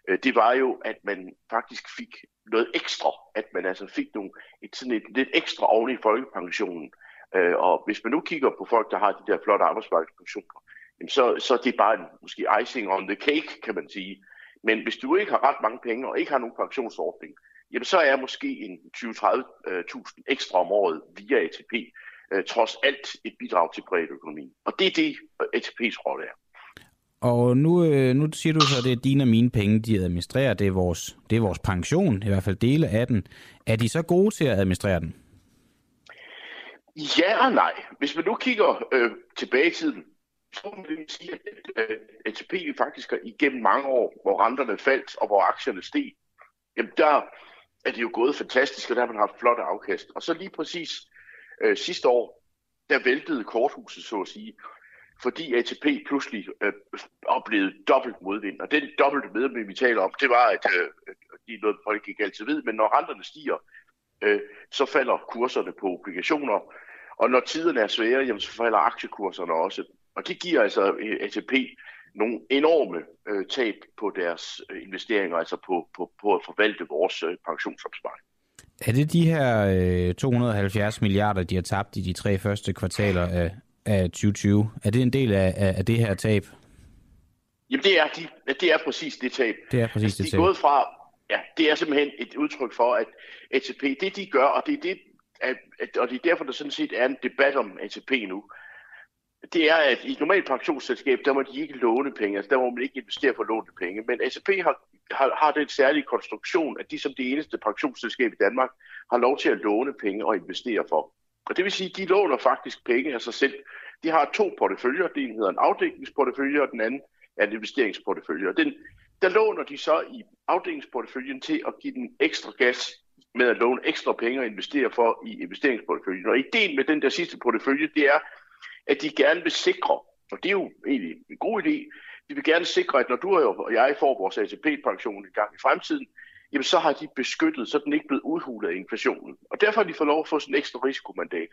øh, det var jo, at man faktisk fik noget ekstra, at man altså fik nogle, et, sådan et, lidt ekstra oven i folkepensionen. Øh, og hvis man nu kigger på folk, der har de der flotte arbejdsmarkedspensioner, jamen så, så det er det bare en, måske icing on the cake, kan man sige. Men hvis du ikke har ret mange penge og ikke har nogen pensionsordning, jamen så er måske en 20-30.000 ekstra om året via ATP øh, trods alt et bidrag til økonomi. Og det er det, ATP's rolle er. Og nu, øh, nu siger du så, at det er dine og mine penge, de administrerer. Det er, vores, det er vores pension, i hvert fald dele af den. Er de så gode til at administrere den? Ja og nej. Hvis man nu kigger øh, tilbage i tiden, så må man sige, at øh, ATP faktisk igennem mange år, hvor renterne faldt og hvor aktierne steg, jamen der er det jo gået fantastisk, og der har man haft flotte afkast. Og så lige præcis øh, sidste år, der væltede korthuset, så at sige, fordi ATP pludselig øh, oplevede dobbelt modvind. Og den dobbelte medvind, vi taler om, det var, at øh, det er noget, folk ikke altid ved, men når renterne stiger, øh, så falder kurserne på obligationer, og når tiderne er svære, jamen, så falder aktiekurserne også. Og det giver altså ATP nogle enorme øh, tab på deres øh, investeringer, altså på, på, på at forvalte vores øh, pensionsopsparing. Er det de her øh, 270 milliarder, de har tabt i de tre første kvartaler af, af 2020? Er det en del af, af, af det her tab? Jamen det er, de, det er præcis det tab. Det er præcis altså, det de er gået fra, ja, det er simpelthen et udtryk for, at ATP, det de gør, og det er det, at, og det er derfor, der sådan set er en debat om ATP nu, det er, at i et normalt pensionsselskab, der må de ikke låne penge, altså der må man ikke investere for lånte penge, men ACP har, har, har den særlige konstruktion, at de som det eneste pensionsselskab i Danmark har lov til at låne penge og investere for. Og det vil sige, at de låner faktisk penge af sig selv. De har to porteføljer, den hedder en afdækningsportefølje, og den anden er en investeringsportefølje. Og den, der låner de så i afdelingsporteføljen til at give den ekstra gas med at låne ekstra penge og investere for i investeringsporteføljen. Og ideen med den der sidste portefølje, det er, at de gerne vil sikre, og det er jo egentlig en god idé, de vil gerne sikre, at når du og jeg får vores ATP-pension en gang i fremtiden, jamen så har de beskyttet, så den ikke blevet udhulet af inflationen. Og derfor har de fået lov at få sådan en ekstra risikomandat.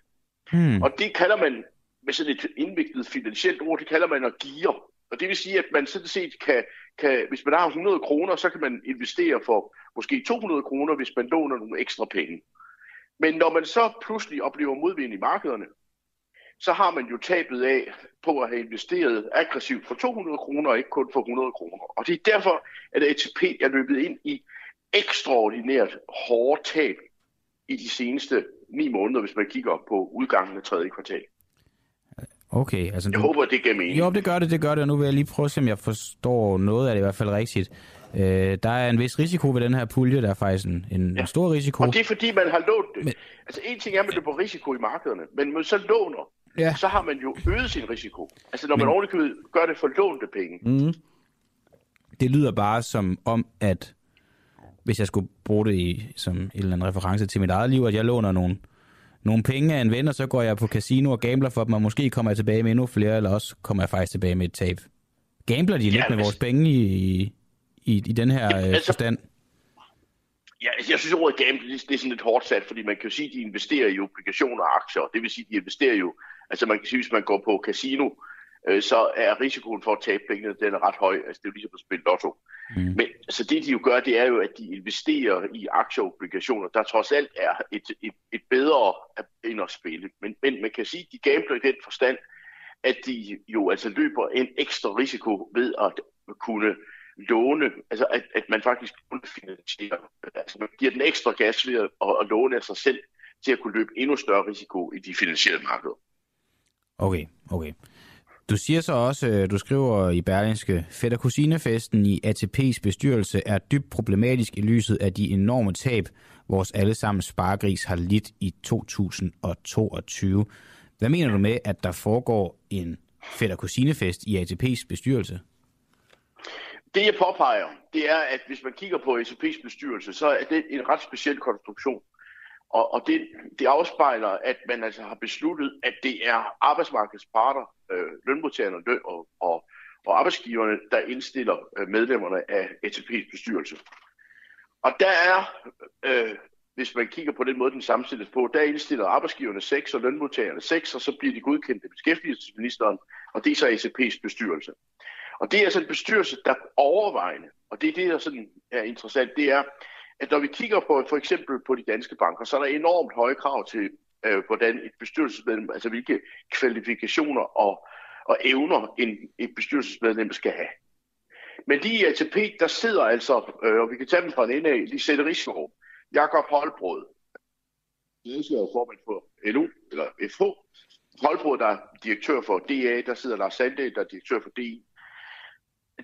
Hmm. Og det kalder man, med sådan et indviklet finansielt ord, det kalder man at gear. Og det vil sige, at man sådan set kan, kan, hvis man har 100 kroner, så kan man investere for måske 200 kroner, hvis man låner nogle ekstra penge. Men når man så pludselig oplever modvind i markederne, så har man jo tabet af på at have investeret aggressivt for 200 kroner, og ikke kun for 100 kroner. Og det er derfor, at ATP er løbet ind i ekstraordinært hårde tab i de seneste ni måneder, hvis man kigger på udgangen af tredje kvartal. Okay, altså jeg du... håber, det giver mening. Jo, det gør det, det gør det, og nu vil jeg lige prøve at se, om jeg forstår noget af det i hvert fald rigtigt. Øh, der er en vis risiko ved den her pulje, der er faktisk en, en ja. stor risiko. Og det er fordi, man har lånt det. Men-. Altså en ting er, at man løber risiko i markederne, men man så låner, Ja. ja. så har man jo øget sin risiko. Altså når man Men- ordentligt gør det for lånte penge. Mm. Det lyder bare som om, at hvis jeg skulle bruge det i, som en eller anden reference til mit eget liv, at jeg låner nogle, nogle penge af en ven, og så går jeg på casino og gambler for dem, og måske kommer jeg tilbage med endnu flere, eller også kommer jeg faktisk tilbage med et tab. Gambler de lidt Ja, med hvis- vores penge i, i, i den her øh, altså- forstand? Ja, altså, jeg synes, ordet gamble, det, det er sådan lidt hårdt sat, fordi man kan jo sige, at de investerer i obligationer og aktier. Det vil sige, at de investerer jo, altså man kan sige, hvis man går på casino, øh, så er risikoen for at tabe pengene, den er ret høj. Altså det er jo ligesom at spille lotto. Mm. Men altså, det de jo gør, det er jo, at de investerer i aktier og obligationer, der trods alt er et, et, et bedre end at spille. Men, men man kan sige, at de gambler i den forstand, at de jo altså løber en ekstra risiko ved at kunne låne, altså at, at man faktisk kunne finansiere, altså man giver den ekstra gas ved at, at, låne af sig selv til at kunne løbe endnu større risiko i de finansielle markeder. Okay, okay. Du siger så også, øh, du skriver i Berlingske, fætter kusinefesten i ATP's bestyrelse er dybt problematisk i lyset af de enorme tab, vores allesammens sparegris har lidt i 2022. Hvad mener du med, at der foregår en fætter kusinefest i ATP's bestyrelse? Det jeg påpeger, det er, at hvis man kigger på ATP's bestyrelse, så er det en ret speciel konstruktion. Og, og det, det afspejler, at man altså har besluttet, at det er arbejdsmarkedets parter, øh, lønmodtagerne løn og, og, og arbejdsgiverne, der indstiller øh, medlemmerne af ATP's bestyrelse. Og der er, øh, hvis man kigger på den måde, den sammensættes på, der indstiller arbejdsgiverne 6 og lønmodtagerne 6, og så bliver de godkendt af beskæftigelsesministeren, og det er så ATP's bestyrelse. Og det er altså en bestyrelse, der overvejende, og det er det, der sådan er interessant, det er, at når vi kigger på for eksempel på de danske banker, så er der enormt høje krav til, øh, hvordan et bestyrelsesmedlem, altså hvilke kvalifikationer og, og evner en, et bestyrelsesmedlem skal have. Men lige i ATP, der sidder altså, øh, og vi kan tage dem fra den ende af, Lisette Rigsgaard, Jakob Holbrød, ledelseslærer formand for LU, eller FH, Holbrød, der er direktør for DA, der sidder Lars Sande, der er direktør for DI,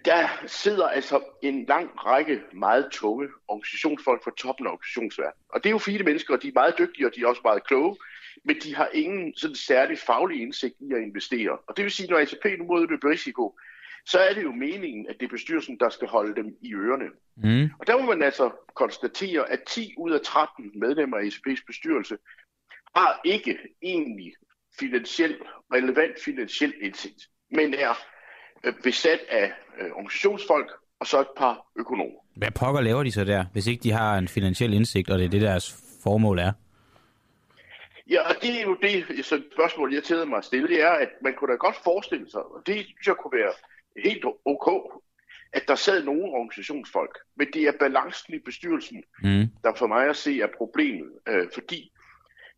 der sidder altså en lang række meget tunge organisationsfolk fra toppen af organisationsverdenen. Og det er jo fine mennesker, og de er meget dygtige, og de er også meget kloge, men de har ingen sådan særlig faglig indsigt i at investere. Og det vil sige, når ATP nu modløber risiko, så er det jo meningen, at det er bestyrelsen, der skal holde dem i ørerne. Mm. Og der må man altså konstatere, at 10 ud af 13 medlemmer af ATP's bestyrelse har ikke egentlig finansiel, relevant finansiel indsigt, men er besat af øh, organisationsfolk og så et par økonomer. Hvad pokker laver de så der, hvis ikke de har en finansiel indsigt, og det er det, deres formål er? Ja, og det er jo det så spørgsmål, jeg tæder mig at stille, det er, at man kunne da godt forestille sig, og det synes jeg kunne være helt ok, at der sad nogle organisationsfolk, men det er balancen i bestyrelsen, Mm. der for mig at se er problemet, øh, fordi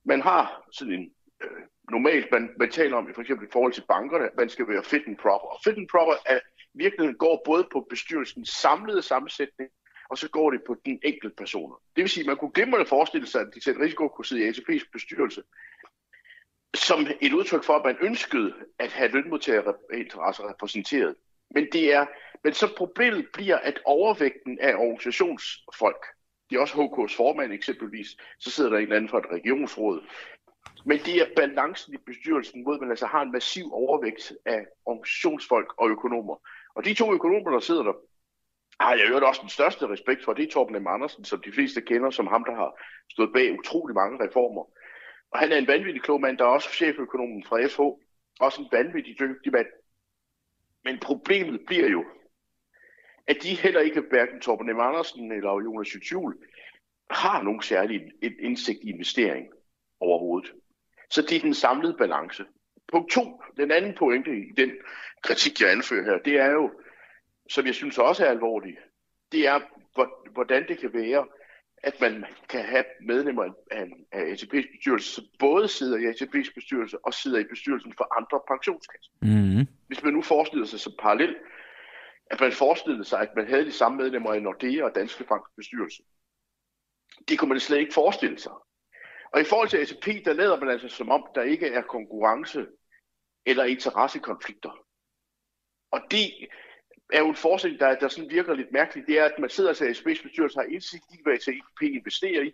man har sådan en øh, normalt, man, man taler om for eksempel i forhold til bankerne, man skal være fit and proper. Og fit and proper er virkeligheden går både på bestyrelsens samlede sammensætning, og så går det på den enkelte personer. Det vil sige, at man kunne glimrende forestille sig, at de selv risiko kunne sidde i ATP's bestyrelse, som et udtryk for, at man ønskede at have lønmodtagerinteresser repræsenteret. Men det er, men så problemet bliver, at overvægten af organisationsfolk, det er også HK's formand eksempelvis, så sidder der en eller anden fra et regionsråd, men det er balancen i bestyrelsen, hvor man altså har en massiv overvægt af organisationsfolk og økonomer. Og de to økonomer, der sidder der, har jeg jo også den største respekt for, det er Torben M. Andersen, som de fleste kender som ham, der har stået bag utrolig mange reformer. Og han er en vanvittig klog mand, der er også cheføkonomen fra FH, også en vanvittig dygtig mand. Men problemet bliver jo, at de heller ikke, hverken Torben M. Andersen eller Jonas Jutjul, har nogen særlig indsigt i investering overhovedet. Så det er den samlede balance. Punkt to, den anden pointe i den kritik, jeg anfører her, det er jo, som jeg synes også er alvorligt, det er, hvordan det kan være, at man kan have medlemmer af, af ATP's bestyrelse, som både sidder i ATP's bestyrelse og sidder i bestyrelsen for andre pensionskasser. Mm. Hvis man nu forestiller sig som parallel, at man forestillede sig, at man havde de samme medlemmer i Nordea og Danske Banks bestyrelse. Det kunne man slet ikke forestille sig. Og i forhold til ATP, der lader man altså som om, der ikke er konkurrence eller interessekonflikter. Og det er jo en forestilling, der, der sådan virker lidt mærkeligt. Det er, at man sidder i ATP's bestyrelse og har indsigt i, hvad ATP investerer i.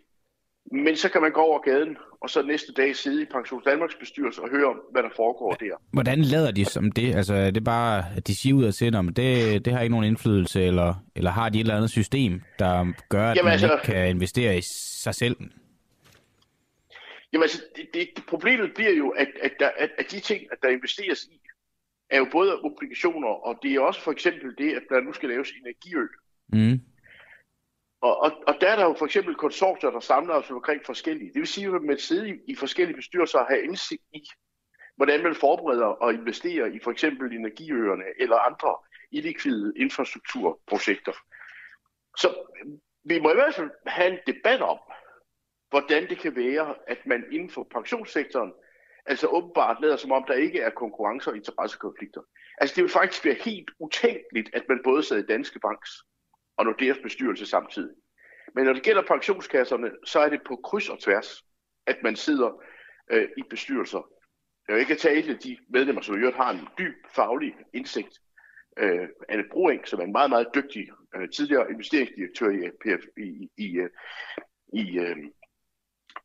Men så kan man gå over gaden, og så næste dag sidde i Pension Danmarks bestyrelse og høre hvad der foregår der. Hvordan lader de som det? Altså, er det bare, at de siger ud af til, at det, det har ikke nogen indflydelse, eller, eller har de et eller andet system, der gør, at Jamen, man altså- ikke kan investere i sig selv? Jamen altså, det, det, problemet bliver jo, at, at, der, at, at de ting, at der investeres i, er jo både obligationer, og det er også for eksempel det, at der nu skal laves energiøl. Mm. Og, og, og der er der jo for eksempel konsortier, der samler os omkring forskellige. Det vil sige, at man sidder i, i forskellige bestyrelser og have indsigt i, hvordan man forbereder og investerer i for eksempel energiøerne eller andre illikvide infrastrukturprojekter. Så vi må i hvert fald have en debat om, hvordan det kan være, at man inden for pensionssektoren altså åbenbart lader som om, der ikke er konkurrence- og interessekonflikter. Altså det vil faktisk være helt utænkeligt, at man både sidder i Danske Banks og Nordeas bestyrelse samtidig. Men når det gælder pensionskasserne, så er det på kryds og tværs, at man sidder øh, i bestyrelser. Jeg vil ikke tale de medlemmer, som i øvrigt har en dyb faglig indsigt. Øh, Anne Broeng, som er en meget, meget dygtig øh, tidligere investeringsdirektør i, i, i, i, i, øh, øh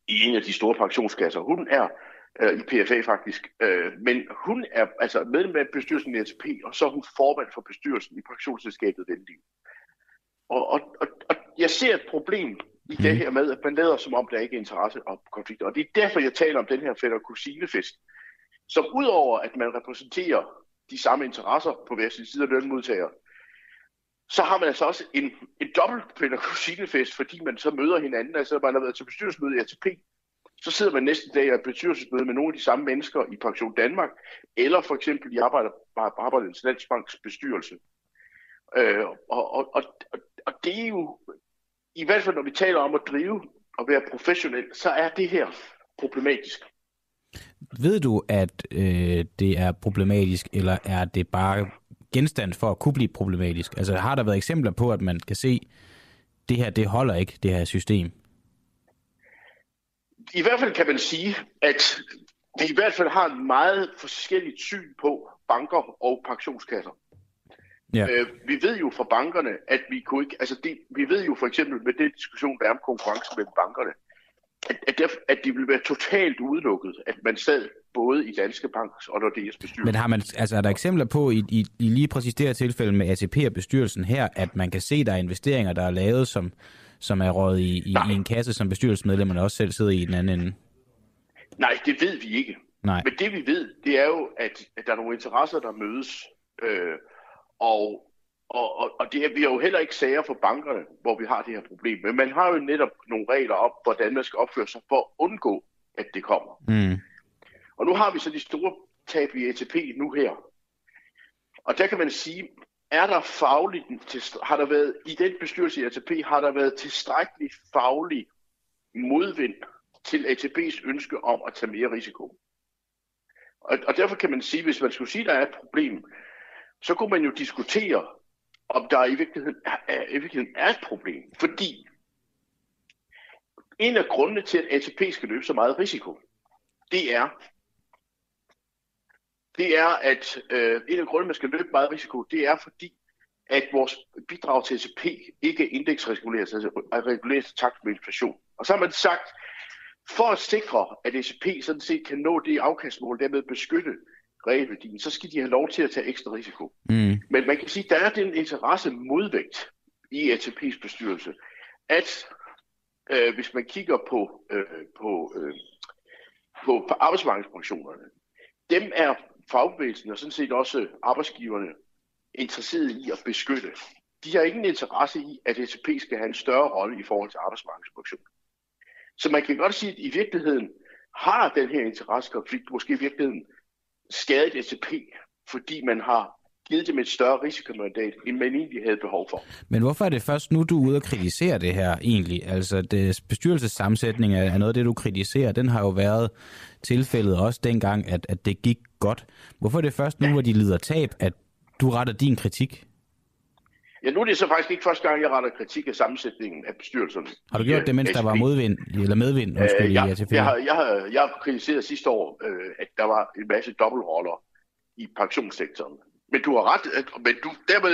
i en af de store pensionskasser. Hun er øh, i PFA faktisk, øh, men hun er altså medlem af bestyrelsen i ATP, og så er hun formand for bestyrelsen i pensionsselskabet Venlig. Og, og, og, og jeg ser et problem i det her med, at man lader som om, der ikke er interesse og konflikter. Og det er derfor, jeg taler om den her fætter kusinefest, som udover at man repræsenterer de samme interesser på hver sin side af lønmodtagere, så har man altså også en, en dobbelt fætter kusinefest, fordi man så møder hinanden. Altså, man har været til bestyrelsesmøde i ATP, så sidder man næste dag i et bestyrelsesmøde med nogle af de samme mennesker i Pension Danmark, eller for eksempel i Arbejder, Arbejdernes Landsbanks bestyrelse. Øh, og, og, og, og, og det er jo, i hvert fald når vi taler om at drive og være professionel, så er det her problematisk. Ved du, at øh, det er problematisk, eller er det bare genstand for at kunne blive problematisk? Altså har der været eksempler på, at man kan se, det her, det holder ikke, det her system? I hvert fald kan man sige, at vi i hvert fald har en meget forskelligt syn på banker og pensionskasser. Ja. Øh, vi ved jo fra bankerne, at vi kunne ikke, altså det, vi ved jo for eksempel med den diskussion, der er om konkurrence mellem bankerne, at, at, der, at det ville være totalt udelukket, at man sad både i Danske Bank og Nordeas bestyrelse. Men har man, altså er der eksempler på, i, i, i lige præcis det her tilfælde med ATP og bestyrelsen her, at man kan se, der er investeringer, der er lavet, som, som er rådet i, i, i en kasse, som bestyrelsesmedlemmerne også selv sidder i i den anden ende? Nej, det ved vi ikke. Nej. Men det vi ved, det er jo, at, at der er nogle interesser, der mødes. Øh, og, og, og, og det er, vi har jo heller ikke sager for bankerne, hvor vi har det her problem. Men man har jo netop nogle regler op, hvordan man skal opføre sig for at undgå, at det kommer. Mm. Og nu har vi så de store tab i ATP nu her. Og der kan man sige, er der fagligt, har der været, i den bestyrelse i ATP, har der været tilstrækkelig faglig modvind til ATP's ønske om at tage mere risiko. Og, og derfor kan man sige, hvis man skulle sige, at der er et problem, så kunne man jo diskutere, om der i virkeligheden er, er, i virkeligheden er et problem. Fordi en af grundene til, at ATP skal løbe så meget risiko, det er, det er at øh, en af grundene, man skal løbe meget risiko, det er fordi, at vores bidrag til ATP ikke er indeksreguleret, altså reguleret til takt med inflation. Og så har man sagt, for at sikre, at ATP sådan set kan nå det afkastmål, dermed beskytte realværdien, så skal de have lov til at tage ekstra risiko. Mm. Men man kan sige, at der er den interesse modvægt i ATP's bestyrelse, at øh, hvis man kigger på, øh, på, øh, på, på arbejdsmarkedspensionerne, dem er fagbevægelsen og sådan set også arbejdsgiverne interesseret i at beskytte. De har ingen interesse i, at ATP skal have en større rolle i forhold til arbejdsmarkedspensioner. Så man kan godt sige, at i virkeligheden har den her interessekonflikt måske i virkeligheden skadet ATP, fordi man har givet dem et større risikomandat, end man egentlig havde behov for. Men hvorfor er det først nu, du er ude og kritisere det her egentlig? Altså, det, bestyrelsessammensætning er, er noget af det, du kritiserer. Den har jo været tilfældet også dengang, at, at det gik godt. Hvorfor er det først nu, ja. hvor de lider tab, at du retter din kritik? Ja, nu er det så faktisk ikke første gang, jeg retter kritik af sammensætningen af bestyrelserne. Har du gjort det, mens ATP. der var modvind, eller medvind, undskyld, Øh, jeg, ATP? jeg, har, jeg, har, jeg har kritiseret sidste år, øh, at der var en masse dobbeltroller i pensionssektoren. Men du har ret, at, men du, dermed,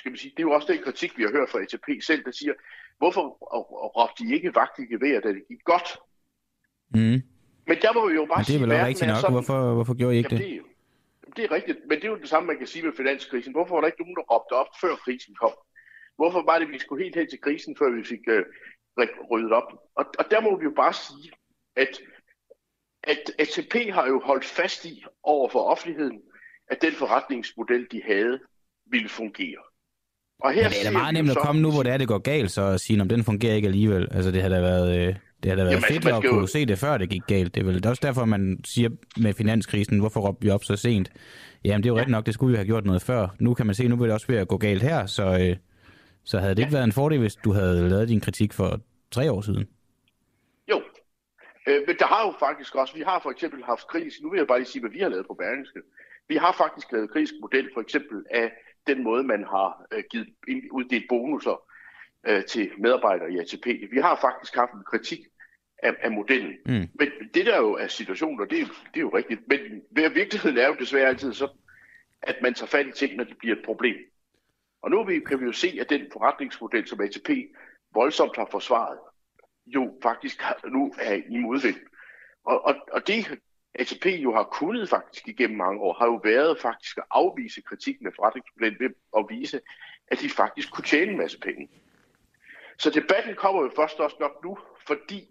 skal vi sige, det er jo også den kritik, vi har hørt fra ATP selv, der siger, hvorfor råbte de ikke vagt i gevær, da det gik godt? Mm. Men der må vi jo bare Men det er vel sige, også rigtigt nok. sådan- Hvorfor, hvorfor gjorde I ikke Jamen, det? det, det er rigtigt, men det er jo det samme, man kan sige med finanskrisen. Hvorfor var der ikke nogen, der råbte op, før krisen kom? Hvorfor var det, vi skulle helt hen til krisen, før vi fik øh, ry- ryddet op? Og, og der må vi jo bare sige, at, at ATP har jo holdt fast i over for offentligheden, at den forretningsmodel, de havde, ville fungere. Og her Men det er da meget nemt at komme nu, hvor det er, det går galt, så at sige, om den fungerer ikke alligevel. Altså, det har da været, øh, det har da været Jamen, altså, fedt at skal jo- kunne se det, før det gik galt. Det er vel også derfor, man siger med finanskrisen, hvorfor råbte vi op så sent? Jamen, det er jo rigtigt nok, det skulle vi have gjort noget før. Nu kan man se, nu vil det også ved at gå galt her, så, øh, så havde det ikke været en fordel, hvis du havde lavet din kritik for tre år siden. Jo, øh, men der har jo faktisk også, vi har for eksempel haft kritisk, nu vil jeg bare lige sige, hvad vi har lavet på Berlingske. Vi har faktisk lavet kritisk model, for eksempel af den måde, man har øh, givet uddelt bonusser øh, til medarbejdere i ATP. Vi har faktisk haft en kritik af, af modellen. Mm. Men det der jo er situationer, det er, jo- det er jo rigtigt. Men ved- virkeligheden er jo desværre altid så, at man tager fat i ting, når det bliver et problem. Og nu kan vi jo se, at den forretningsmodel, som ATP voldsomt har forsvaret, jo faktisk nu er i modvind. Og, og, og det ATP jo har kunnet faktisk igennem mange år, har jo været faktisk at afvise kritikken af forretningsmodellen ved at vise, at de faktisk kunne tjene en masse penge. Så debatten kommer jo først også nok nu, fordi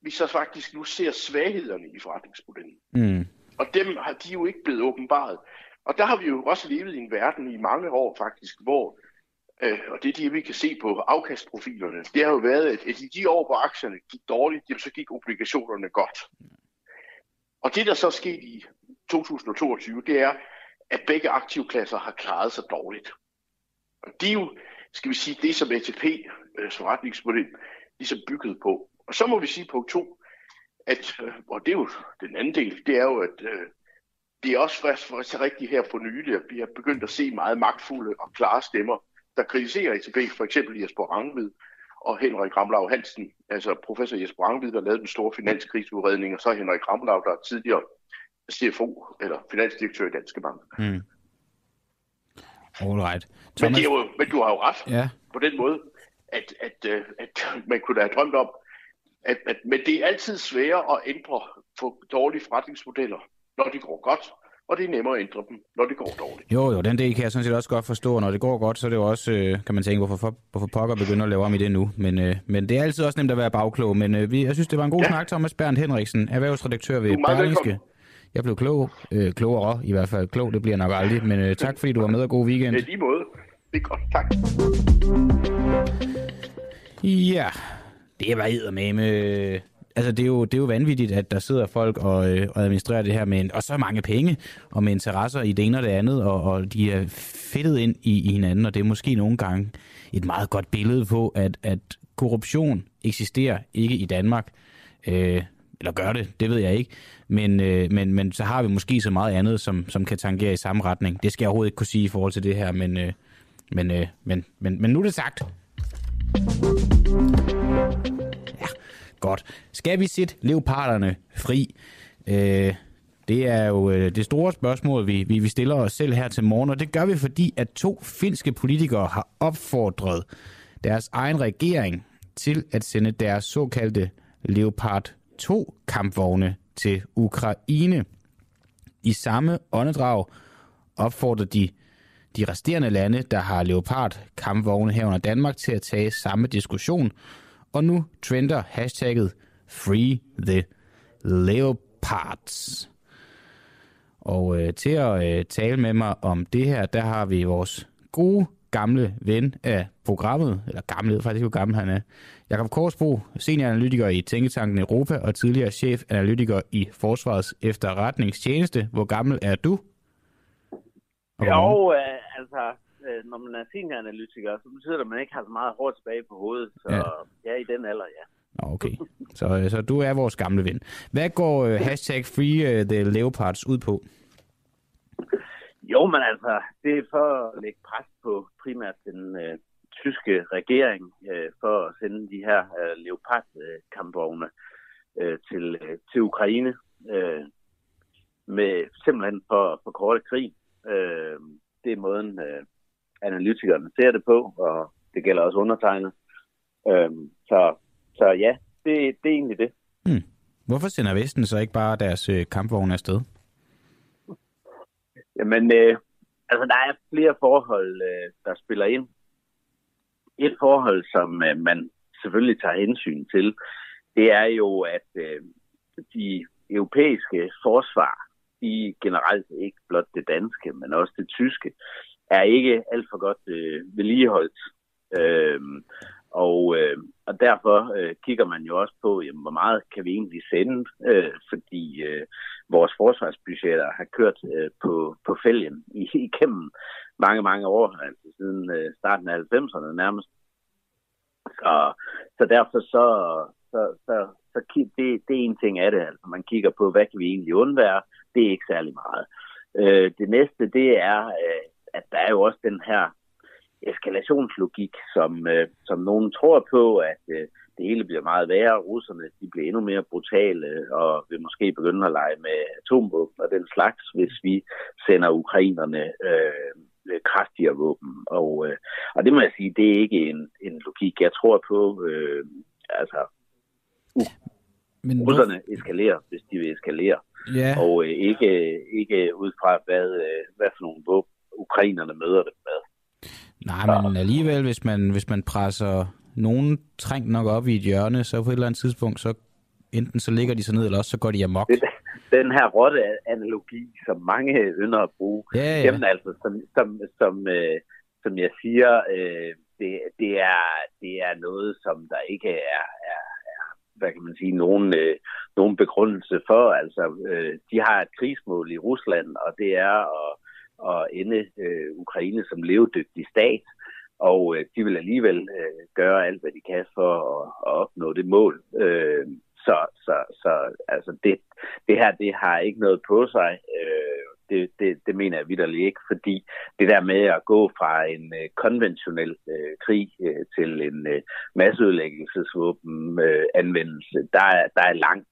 vi så faktisk nu ser svaghederne i forretningsmodellen. Mm. Og dem har de jo ikke blevet åbenbaret. Og der har vi jo også levet i en verden i mange år faktisk, hvor, øh, og det er det, vi kan se på afkastprofilerne, det har jo været, at at i de år, hvor aktierne gik dårligt, jamen, så gik obligationerne godt. Og det, der så er sket i 2022, det er, at begge aktivklasser har klaret sig dårligt. Og det er jo, skal vi sige, det som ATP øh, forretningsmodel ligesom bygget på. Og så må vi sige punkt to, at, øh, og det er jo den anden del, det er jo, at øh, det er også først for så rigtigt her for nylig, at vi har begyndt at se meget magtfulde og klare stemmer, der kritiserer ATP, for eksempel Jesper Rangvid og Henrik Ramlau Hansen, altså professor Jesper Rangvid, der lavede den store finanskrigsudredning, og så Henrik Ramlau, der er tidligere CFO, eller finansdirektør i Danske Bank. Mm. All right. Men, Thomas, det er jo, men du har jo ret ja, på den måde, at, at, øh, at man kunne da have drømt om, at, at, men det er altid sværere at ændre på dårlige forretningsmodeller, når de går godt, og det er nemmere at ændre dem, når det går dårligt. Jo, jo, den del kan jeg sådan set også godt forstå. og Når det går godt, så er det jo også, øh, kan man tænke, hvorfor, for, hvorfor pokker begynder at lave om i det nu. Men, øh, men det er altid også nemt at være bagklog. Men øh, vi, jeg synes, det var en god ja. Ja. snak, Thomas Bernd Henriksen, erhvervsredaktør ved er Berlingske. Jeg blev klog. Øh, klogere i hvert fald. Klog, det bliver nok aldrig. Men øh, tak, fordi du var med, og god weekend. Er lige måde. Det er godt. Tak. Ja, det var med med... Øh, altså, det er, jo, det er jo vanvittigt, at der sidder folk og, øh, og administrerer det her med en, og så mange penge, og med interesser i det ene og det andet, og, og de er fedtet ind i, i hinanden, og det er måske nogle gange et meget godt billede på, at, at korruption eksisterer ikke i Danmark. Øh, eller gør det, det ved jeg ikke. Men, øh, men, men så har vi måske så meget andet, som, som kan tangere i samme retning. Det skal jeg overhovedet ikke kunne sige i forhold til det her, men, øh, men, øh, men, men, men nu er det sagt. Ja, godt. Skal vi sætte leoparderne fri? Øh, det er jo øh, det store spørgsmål, vi, vi, vi stiller os selv her til morgen, og det gør vi, fordi at to finske politikere har opfordret deres egen regering til at sende deres såkaldte Leopard 2-kampvogne til Ukraine. I samme åndedrag opfordrer de de resterende lande, der har Leopard-kampvogne herunder Danmark, til at tage samme diskussion. Og nu trender hashtagget Free the Leopards. Og øh, til at øh, tale med mig om det her, der har vi vores gode gamle ven af programmet, eller gamle, faktisk jo hvor gammel han er, Jakob Korsbro, senioranalytiker i Tænketanken Europa og tidligere chefanalytiker i Forsvarets efterretningstjeneste. Hvor gammel er du? Jo, øh, altså, øh, når man er senioranalytiker, så betyder det, at man ikke har så meget hår tilbage på hovedet. Så Ja. ja, i den alder, ja. Okay, så, øh, så du er vores gamle ven. Hvad går øh, hashtag Free øh, the Leopards ud på? Jo, men altså, det er for at lægge pres på primært den øh, tyske regering øh, for at sende de her øh, Leopard-kampvogne øh, til, øh, til Ukraine. Øh, med simpelthen for at forkorte krig. Øh, det er måden, øh, analytikerne ser det på, og det gælder også undertegnet. Øhm, så, så ja, det, det er egentlig det. Hmm. Hvorfor sender Vesten så ikke bare deres øh, kampvogne afsted? Jamen, øh, altså der er flere forhold, øh, der spiller ind. Et forhold, som øh, man selvfølgelig tager hensyn til, det er jo, at øh, de europæiske forsvar, i generelt ikke blot det danske, men også det tyske, er ikke alt for godt øh, vedligeholdt. Øh, og, øh, og derfor øh, kigger man jo også på, jamen, hvor meget kan vi egentlig sende, øh, fordi øh, vores forsvarsbudgetter har kørt øh, på, på fælgen i, igennem mange, mange år, altså siden øh, starten af 90'erne nærmest. Så, så derfor så, så, så, så det, det er en ting af det. Altså, man kigger på, hvad kan vi egentlig undvære? Det er ikke særlig meget. Øh, det næste, det er, øh, at der er jo også den her eskalationslogik, som, øh, som nogen tror på, at øh, det hele bliver meget værre. Russerne de bliver endnu mere brutale og vil måske begynde at lege med atomvåben og den slags, hvis vi sender ukrainerne øh, kraftigere våben. Og, øh, og det må jeg sige, det er ikke en, en logik, jeg tror på. Øh, altså, uh, Men russerne eskalerer, hvis de vil eskalere. Ja. Og øh, ikke, ikke ud fra, hvad, øh, hvad for nogle våben ukrainerne møder dem med. Nej, men alligevel, hvis man, hvis man presser nogen trængt nok op i et hjørne, så på et eller andet tidspunkt, så enten så ligger de så ned, eller også så går de amok. Det, den her rotte-analogi, som mange ynder at bruge, ja, ja. Jamen, altså, som, som, som, øh, som jeg siger, øh, det, det, er, det er noget, som der ikke er, er hvad kan man sige, nogen, øh, nogen begrundelse for. Altså, øh, de har et krigsmål i Rusland, og det er at at ende øh, Ukraine som levedygtig stat, og øh, de vil alligevel øh, gøre alt, hvad de kan for at, at opnå det mål. Øh, så så, så altså det, det her, det har ikke noget på sig. Øh, det, det, det mener jeg vidderligt ikke, fordi det der med at gå fra en øh, konventionel øh, krig øh, til en øh, masseudlæggelsesvåben øh, anvendelse, der er, der er langt.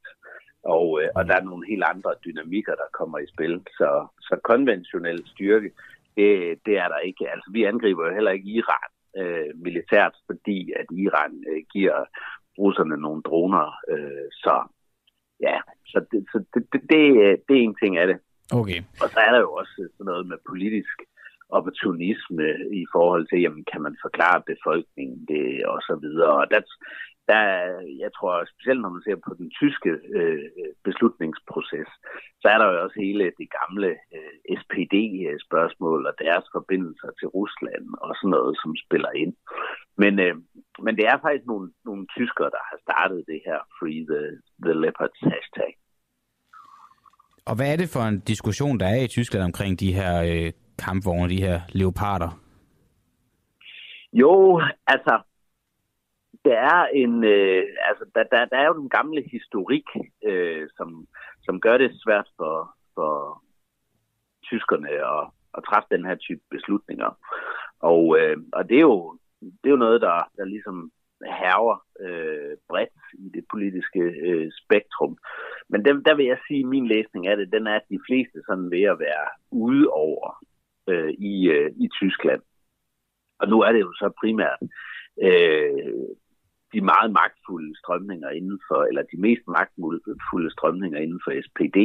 Og, øh, og der er nogle helt andre dynamikker, der kommer i spil. Så, så konventionel styrke, det, det er der ikke. Altså, vi angriber jo heller ikke Iran øh, militært, fordi at Iran øh, giver russerne nogle droner. Øh, så ja, så, det, så det, det, det, øh, det er en ting af det. Okay. Og så er der jo også sådan noget med politisk opportunisme i forhold til, jamen, kan man forklare befolkningen det, og så videre. Og der, der, jeg tror specielt når man ser på den tyske øh, beslutningsproces, så er der jo også hele det gamle øh, SPD-spørgsmål og deres forbindelser til Rusland og sådan noget, som spiller ind. Men, øh, men det er faktisk nogle, nogle tyskere, der har startet det her Free the, the Leopards hashtag. Og hvad er det for en diskussion, der er i Tyskland omkring de her øh, kampvogne, de her leoparder? Jo, altså, der er en, øh, altså, der, der, der er jo den gamle historik, øh, som, som gør det svært for, for tyskerne at, at træffe den her type beslutninger. Og, øh, og det, er jo, det er jo noget, der, der ligesom herver øh, bredt i det politiske øh, spektrum. Men der, der vil jeg sige, at min læsning af det, den er, at de fleste sådan ved at være ude over øh, i, øh, i Tyskland. Og nu er det jo så primært øh, de meget magtfulde strømninger inden for, eller de mest magtfulde strømninger inden for SPD,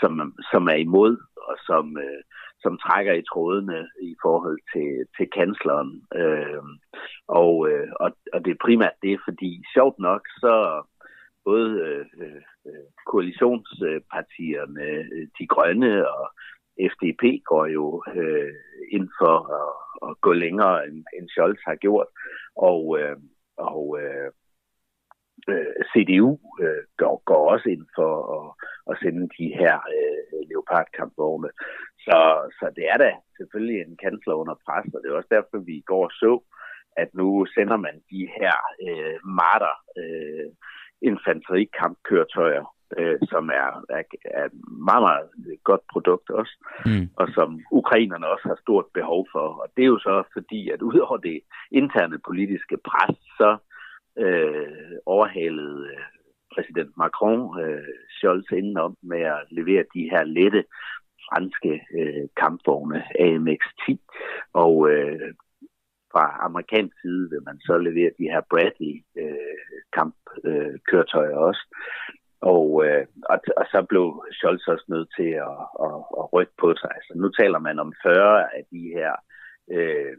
som, som er imod, og som, øh, som trækker i trådene i forhold til, til kansleren. Øh, og, øh, og, og det er primært det, fordi sjovt nok, så både øh, øh, koalitionspartierne, øh, de grønne og FDP går jo øh, ind for at, at gå længere, end, end Scholz har gjort. Og, øh, og øh, øh CDU øh, går, går også ind for at, at sende de her øh, leopardkampvogne. Så, så det er da selvfølgelig en kansler under pres, og det er også derfor, vi i går så, at nu sender man de her øh, marter øh, infanterikampkøretøjer, øh, som er, er, er et meget, meget godt produkt også, mm. og som ukrainerne også har stort behov for. Og det er jo så fordi, at udover det interne politiske pres, så øh, overhalede øh, præsident Macron øh, Scholz indenom med at levere de her lette franske øh, kampvogne AMX-10, og øh, fra amerikansk side vil man så levere de her Bradley øh, kampkøretøjer øh, også. Og, øh, og, og så blev Scholz også nødt til at, at, at rykke på sig. Så nu taler man om 40 af de her øh, Øh,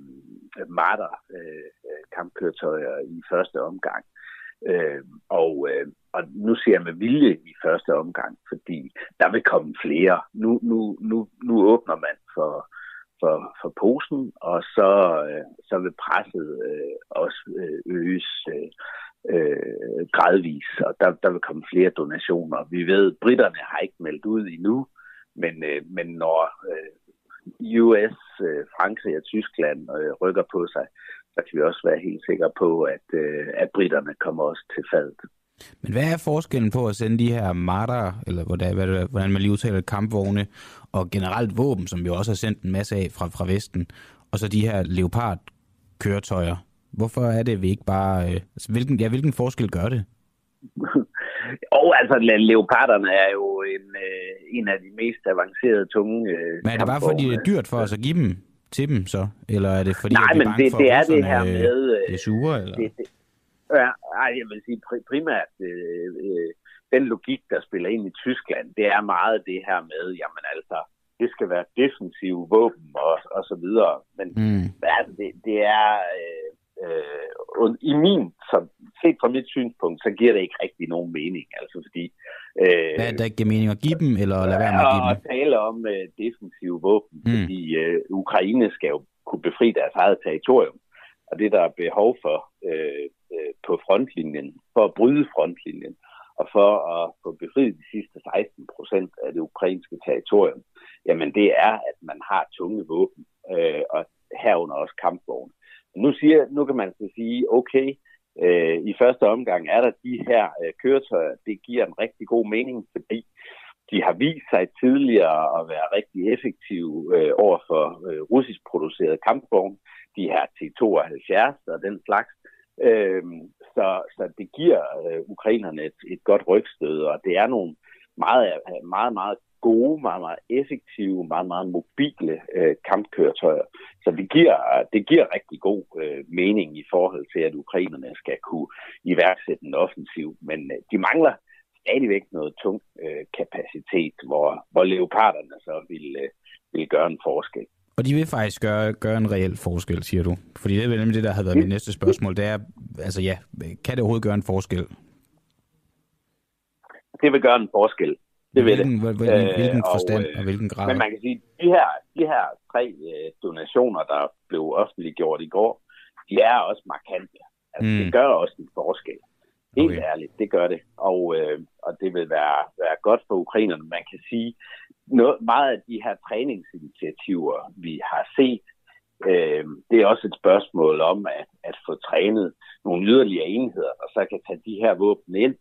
Marder øh, kampkøretøjer i første omgang. Øh, og, øh, og nu ser jeg med vilje i første omgang, fordi der vil komme flere. Nu, nu, nu, nu åbner man for, for, for posen, og så, øh, så vil presset øh, også øh, øges øh, øh, gradvis, og der, der vil komme flere donationer. Vi ved, at britterne har ikke meldt ud endnu, men, øh, men når øh, US, øh, Frankrig og Tyskland øh, rykker på sig, så kan vi også være helt sikre på, at, øh, at britterne kommer også til fadet. Men hvad er forskellen på at sende de her Marder, eller hvordan, hvordan man lige udtaler kampvogne, og generelt våben, som vi også har sendt en masse af fra, fra Vesten, og så de her Leopard-køretøjer? Hvorfor er det, at vi ikke bare... Øh, altså, hvilken, ja, hvilken forskel gør det? Og altså, leoparderne er jo en, øh, en af de mest avancerede, tunge øh, Men er det bare fordi, det er dyrt for os at give dem til dem så? Eller er det fordi, Nej, at er men bange det, for, det er det her øh, med... Øh, det er sure, eller? Det, det, ja, ej, jeg vil sige pri- primært, øh, øh, den logik, der spiller ind i Tyskland, det er meget det her med, jamen altså, det skal være defensive våben og, og så videre. Men Mm. altså, det, det er... Øh, øh, i min, som, set fra mit synspunkt, så giver det ikke rigtig nogen mening. Altså fordi... Øh, Hvad er der ikke giver mening at give dem, eller lade være med at give at dem? tale om øh, defensive våben, mm. fordi øh, Ukraine skal jo kunne befri deres eget territorium. Og det, der er behov for øh, øh, på frontlinjen, for at bryde frontlinjen, og for at få befriet de sidste 16 procent af det ukrainske territorium, jamen det er, at man har tunge våben, øh, og herunder også kampvogne. Nu, siger, nu kan man så sige, okay, øh, i første omgang er der de her øh, køretøjer, det giver en rigtig god mening, fordi de har vist sig tidligere at være rigtig effektive øh, over for øh, russisk produceret kampvogn. de her T-72 og den slags. Øh, så, så det giver øh, ukrainerne et, et godt rygstød, og det er nogle meget, meget, meget gode, meget, meget effektive, meget, meget mobile øh, kampkøretøjer. Så det giver, det giver rigtig god øh, mening i forhold til, at ukrainerne skal kunne iværksætte en offensiv. Men øh, de mangler stadigvæk noget tung øh, kapacitet, hvor, hvor leoparderne så vil, øh, vil gøre en forskel. Og de vil faktisk gøre, gøre en reel forskel, siger du. Fordi det er nemlig det, der havde været mit næste spørgsmål. Det er, altså ja, kan det overhovedet gøre en forskel? Det vil gøre en forskel. Det vil det. hvilken, hvil- hvilken, Øh, hvilken og, forstand øh, og hvilken grad? Men man kan sige, de her, de her tre øh, donationer, der blev offentliggjort i går, de er også markante. Altså, Mm. Det gør også en forskel. Helt okay. ærligt, det gør det. Og, øh, og det vil være, være godt for ukrainerne. Man kan sige, noget, meget af de her træningsinitiativer, vi har set, øh, det er også et spørgsmål om at, at få trænet nogle yderligere enheder, og så kan tage de her våben ind,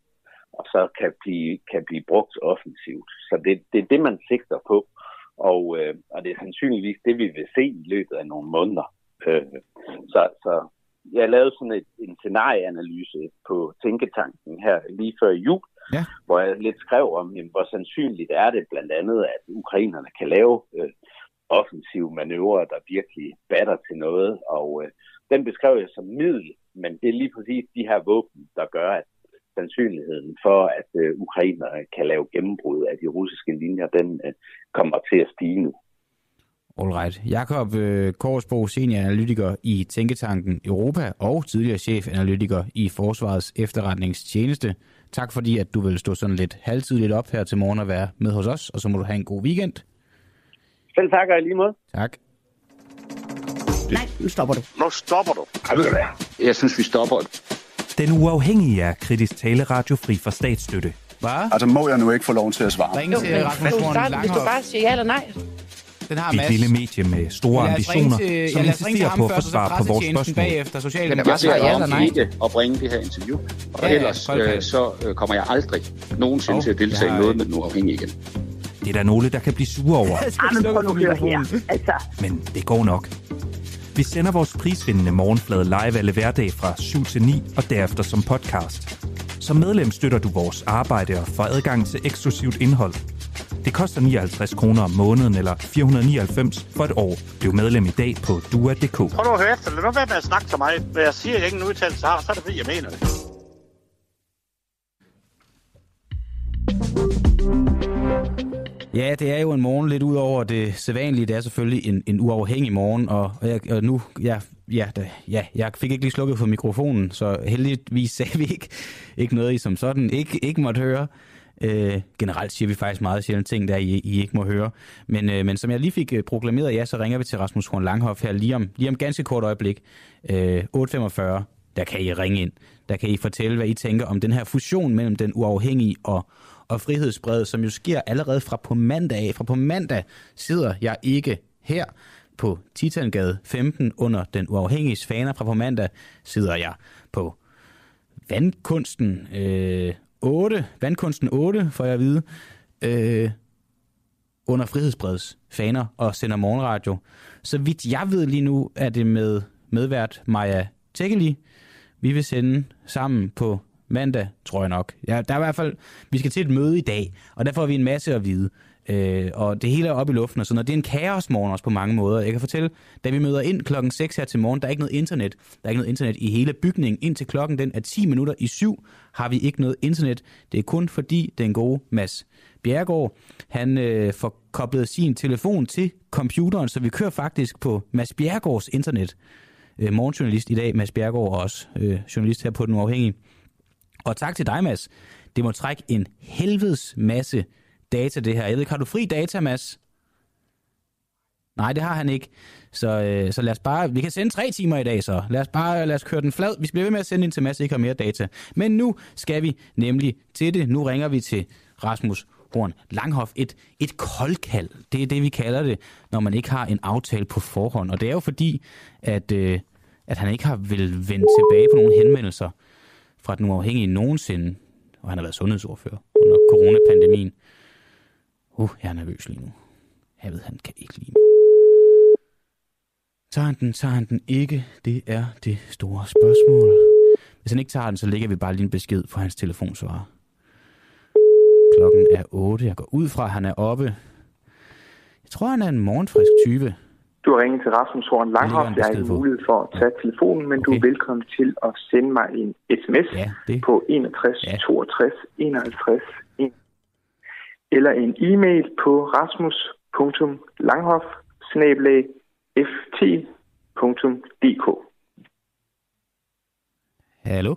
og så kan blive, kan blive brugt offensivt. Så det, det er det, man sigter på. Og, øh, og det er sandsynligvis det, vi vil se i løbet af nogle måneder. Øh, så, så jeg lavede sådan et, en scenarieanalyse på Tænketanken her lige før jul, Ja. hvor jeg lidt skrev om, jamen, hvor sandsynligt er det blandt andet, at ukrainerne kan lave øh, offensive manøvrer, der virkelig batter til noget. Og øh, den beskrev jeg som middel, men det er lige præcis de her våben, der gør, at sandsynligheden for, at øh, ukrainerne kan lave gennembrud af de russiske linjer, den øh, kommer til at stige nu. Alright. Jakob øh, Korsbro, senioranalytiker i Tænketanken Europa og tidligere chefanalytiker i Forsvarets efterretningstjeneste. Tak fordi, at du vil stå sådan lidt halvtidligt op her til morgen og være med hos os, og så må du have en god weekend. Selv tak, og i lige måde. Tak. Nej, nu stopper du. Nu stopper du. Jeg synes, vi stopper. Den uafhængige er kritisk taleradio fri for statsstøtte. Hvad? Altså må jeg nu ikke få lov til at svare? Ring til Rasmus Horn Hvis du bare siger ja eller nej. Den har Et lille medie med store ambitioner, til- som insisterer på at få svar på vores spørgsmål. bagefter. Jeg Socialdemokratiet. beder ja eller om nej. ikke at bringe det her interview, og Ja, ja, ellers øh, så øh, kommer jeg aldrig nogensinde Hov, til at deltage jeg i noget med den uafhængige igen. Det er der nogle, der kan blive sure over, Jamen, prøv nu her. Altså, men det går nok. Vi sender vores prisvindende morgenflade live alle hverdag fra 7 til 9 og derefter som podcast. Som medlem støtter du vores arbejde og får adgang til eksklusivt indhold. Det koster 59 kroner om måneden eller 499 for et år. Bliv medlem i dag på dua.dk. Prøv nu at høre efter. Lad nu være med at snakke til mig. Hvad jeg siger, jeg ikke udtalelse har, så er det fordi, jeg mener det. Ja, det er jo en morgen lidt ud over det sædvanlige. Det er selvfølgelig en, en uafhængig morgen, og, og, jeg, og nu, ja, ja, da, ja, jeg fik ikke lige slukket for mikrofonen, så heldigvis sagde vi ikke, ikke noget, I som sådan ikke, ikke måtte høre. Øh, generelt siger vi faktisk meget sjældent ting, der I, I ikke må høre. Men, øh, men som jeg lige fik øh, proklameret, ja, så ringer vi til Rasmus Horn Langhoff her lige om, lige om ganske kort øjeblik. Øh, 8.45, der kan I ringe ind. Der kan I fortælle, hvad I tænker om den her fusion mellem den uafhængige og, og frihedsbredet, som jo sker allerede fra på mandag af. Fra på mandag sidder jeg ikke her på Titangade 15 under den uafhængige faner. Fra på mandag sidder jeg på Vandkunsten øh, 8, Vandkunsten 8, får jeg at vide, øh, under Frihedsbreds faner og sender morgenradio. Så vidt jeg ved lige nu, er det med medvært Maja Tækkeli, vi vil sende sammen på mandag, tror jeg nok. Ja, der er i hvert fald, vi skal til et møde i dag, og der får vi en masse at vide. Øh, og det hele er oppe i luften og sådan noget. Det er en kaosmorgen også på mange måder. Jeg kan fortælle, da vi møder ind klokken 6 her til morgen, der er ikke noget internet. Der er ikke noget internet i hele bygningen. Indtil klokken den er 10 minutter i syv, har vi ikke noget internet. Det er kun fordi den gode Mads Bjergård, han øh, får koblet sin telefon til computeren, så vi kører faktisk på Mads Bjergårds internet. Øh, morgenjournalist i dag, Mads Bjergård, og også øh, journalist her på Den Uafhængige. Og tak til dig, Mads. Det må trække en helvedes masse data, det her. Jeg ved ikke, har du fri data, Mads? Nej, det har han ikke. Så, øh, så lad os bare... Vi kan sende tre timer i dag, så. Lad os bare lad os køre den flad. Vi bliver ved med at sende ind til Mads, ikke har mere data. Men nu skal vi nemlig til det. Nu ringer vi til Rasmus Horn Langhoff. Et, et koldkald, det er det, vi kalder det, når man ikke har en aftale på forhånd. Og det er jo fordi, at, øh, at han ikke har vil vende tilbage på nogle henvendelser fra den uafhængige nogensinde. Og han har været sundhedsordfører under coronapandemien. Uh, jeg er nervøs lige nu. Jeg ved, han kan ikke lide mig. Tager han den, tager han den ikke? Det er det store spørgsmål. Hvis han ikke tager den, så lægger vi bare lige en besked på hans telefonsvarer. Klokken er 8. Jeg går ud fra, at han er oppe. Jeg tror, han er en morgenfrisk type. Du har ringet til Rasmus Horn Langhoff. Jeg har ikke mulighed for at tage telefonen, men okay. du er velkommen til at sende mig en sms ja, det. på 61 ja. 62 51 1 eller en e-mail på rasmus.langhoff ft.dk. Hallo?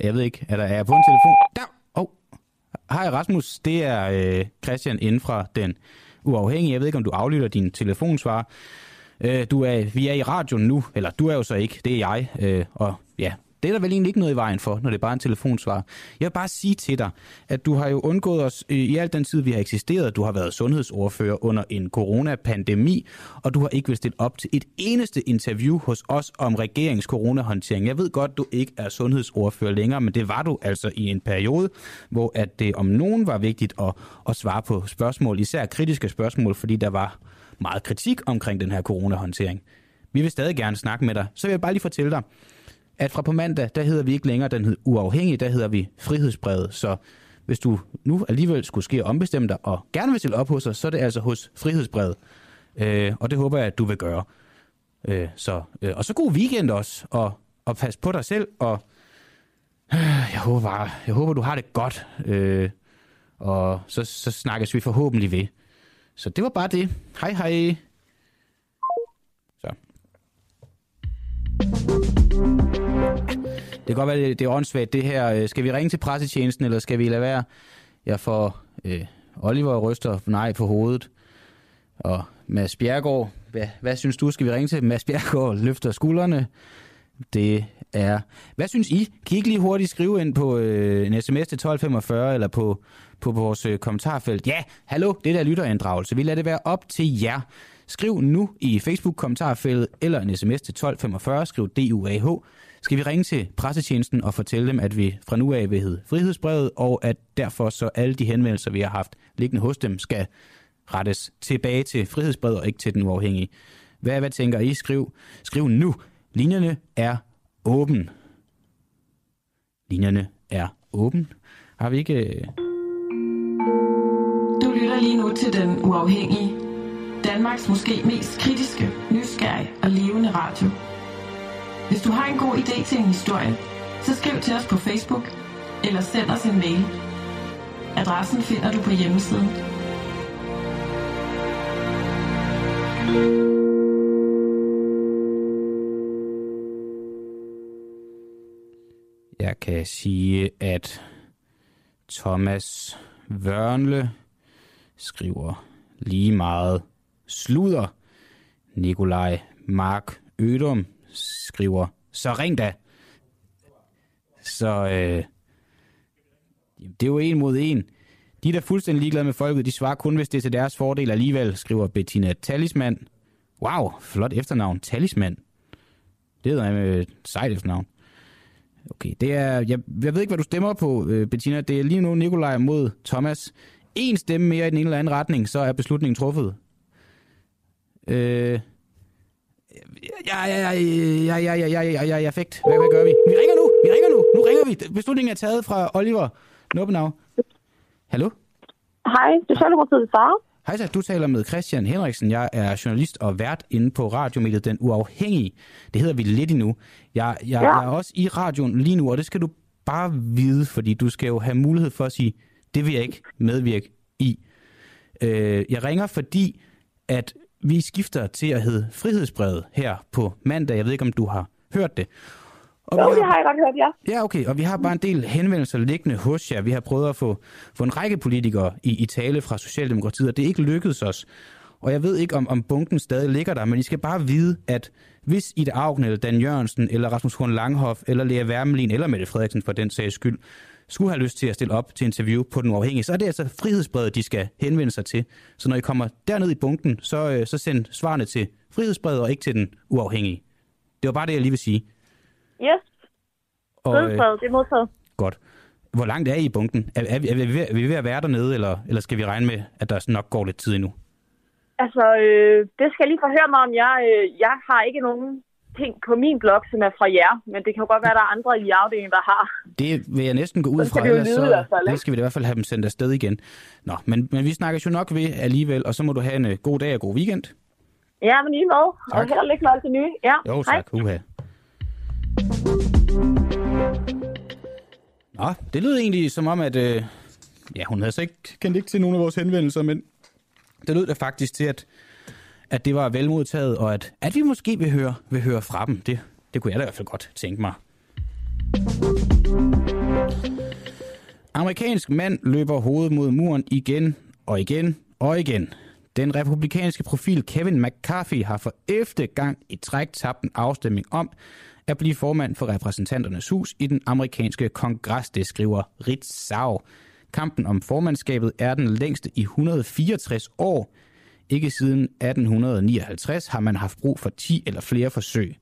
Jeg ved ikke, er der er jeg på en telefon? Der! Oh. Hej Rasmus, det er øh, Christian inden fra den uafhængig. Jeg ved ikke, om du aflytter din telefonsvar. Øh, du er, vi er i radioen nu, eller du er jo så ikke, det er jeg. Øh, og ja, det er der vel egentlig ikke noget i vejen for, når det er bare en telefonsvar. Jeg vil bare sige til dig, at du har jo undgået os øh, i al den tid, vi har eksisteret. Du har været sundhedsordfører under en coronapandemi, og du har ikke vil stille op til et eneste interview hos os om regeringens coronahåndtering. Jeg ved godt, du ikke er sundhedsordfører længere, men det var du altså i en periode, hvor at det om nogen var vigtigt at, at svare på spørgsmål, især kritiske spørgsmål, fordi der var meget kritik omkring den her coronahåndtering. Vi vil stadig gerne snakke med dig. Så vil jeg bare lige fortælle dig, at fra på mandag, der hedder vi ikke længere den hed uafhængig, der hedder vi frihedsbrevet. Så hvis du nu alligevel skulle ske ombestemme dig og gerne vil stille op hos os, så er det altså hos frihedsbrevet. Øh, og det håber jeg, at du vil gøre. Øh, så, øh, og så god weekend også, og, og pas på dig selv, og øh, jeg håber bare, jeg håber, du har det godt. Øh, og så, så snakkes vi forhåbentlig ved. Så det var bare det. Hej hej. Så. Det kan godt være, det er åndssvagt det her. Øh, skal vi ringe til pressetjenesten, eller skal vi lade være? Jeg får øh, Oliver ryster nej på hovedet. Og Mads Bjergård, hvad, hvad synes du? Skal vi ringe til Mads Bjergård? Løfter skuldrene. Det er... Hvad synes I? Kan I ikke lige hurtigt skrive ind på øh, en sms til 1245 eller på, på vores øh, kommentarfelt? Ja, hallo, det der lytterinddragelse. Vi lader det være op til jer. Skriv nu i Facebook-kommentarfeltet eller en sms til 1245. Skriv DUAH. Skal vi ringe til pressetjenesten og fortælle dem, at vi fra nu af vil hedde Frihedsbrevet, og at derfor så alle de henvendelser, vi har haft liggende hos dem, skal rettes tilbage til Frihedsbrevet og ikke til den uafhængige. Hvad, hvad tænker I? Skriv, skriv nu. Linjerne er åben. Linjerne er åben. Har vi ikke... Øh, du lytter lige nu til Den Uafhængige. Danmarks måske mest kritiske, nysgerrige og levende radio. Hvis du har en god idé til en historie, så skriv til os på Facebook eller send os en mail. Adressen finder du på hjemmesiden. Jeg kan sige, at Thomas Vørnle skriver lige meget sludder. Nikolaj Mark Ødum skriver, så ring da. Så øh, det er jo en mod en. De, der er fuldstændig ligeglade med folket, de svarer kun, hvis det er til deres fordel alligevel, skriver Bettina Talisman. Wow, flot efternavn. Talisman. Det hedder med øh, et sejt efternavn. Okay, det er, jeg, jeg ved ikke, hvad du stemmer på, øh, Bettina. Det er lige nu Nikolaj mod Thomas. En stemme mere i den ene eller anden retning, så er beslutningen truffet. Øh, ja, ja, ja, ja, ja, ja, ja, ja, ja, fægt. Hvad, hvad gør vi? Vi ringer nu, vi ringer nu, nu ringer vi. Beslutningen er taget fra Oliver Nubbenau. Hallo? Hej, det er Socialdemokratiets far. Hej så, du taler med Christian Henriksen. Jeg er journalist og vært inde på radiomediet Den Uafhængige. Det hedder vi lidt endnu. Jeg, jeg, ja. jeg er også i radioen lige nu, og det skal du bare vide, fordi du skal jo have mulighed for at sige, det vil jeg ikke medvirke i. Øh, jeg ringer, fordi at vi skifter til at hedde Frihedsbrevet her på mandag. Jeg ved ikke, om du har hørt det. Og jo, det har jeg godt hørt, ja. Ja, okay. Og vi har bare en del henvendelser liggende hos jer. Vi har prøvet at få, få en række politikere i, i tale fra Socialdemokratiet, og det er ikke lykkedes os. Og jeg ved ikke, om, om bunken stadig ligger der, men I skal bare vide, at hvis Ida Augen, eller Dan Jørgensen, eller Rasmus Horn Langhoff, eller Lea Wermelin, eller Mette Frederiksen for den sags skyld, skulle have lyst til at stille op til interview på den uafhængige, så er det altså frihedsbrevet, de skal henvende sig til. Så når I kommer derned i bunken, så, øh, så send svarene til frihedsbrevet og ikke til den uafhængige. Det var bare det, jeg lige vil sige. Yes. Og, øh, Frihedsbrevet, det er modtaget. Godt. Hvor langt er I i bunken? Er, er, vi, er, vi, ved- er vi ved at være dernede, eller, eller skal vi regne med, at der nok går lidt tid endnu? Altså, øh, det skal jeg lige forhøre mig om. Jeg, øh, jeg har ikke nogen ting på min blog, som er fra jer, men det kan jo godt være, at der er andre i afdelingen, der har. Det vil jeg næsten gå ud Så fra, ellers så det skal vi i hvert fald have dem sendt afsted igen. Nå, men, men vi snakker jo nok ved alligevel, og så må du have en øh, god dag og god weekend. Ja, men lige. Og Tak. held og lykke med alt det nye. Ja, Jo, hej. tak. Uha. Nå, det lød egentlig som om, at øh, ja, hun havde så ikke kendt ikke til nogle af vores henvendelser, men det lød da faktisk til, at, at det var velmodtaget, og at, at vi måske vil høre, vil høre fra dem. Det, det kunne jeg da i hvert fald godt tænke mig. Amerikansk mand løber hovedet mod muren igen og igen og igen. Den republikanske profil Kevin McCarthy har for 11. gang i træk tabt en afstemning om at blive formand for repræsentanternes hus i den amerikanske kongres, det skriver Ritzau. Kampen om formandskabet er den længste i 164 år. Ikke siden 1859 har man haft brug for 10 eller flere forsøg.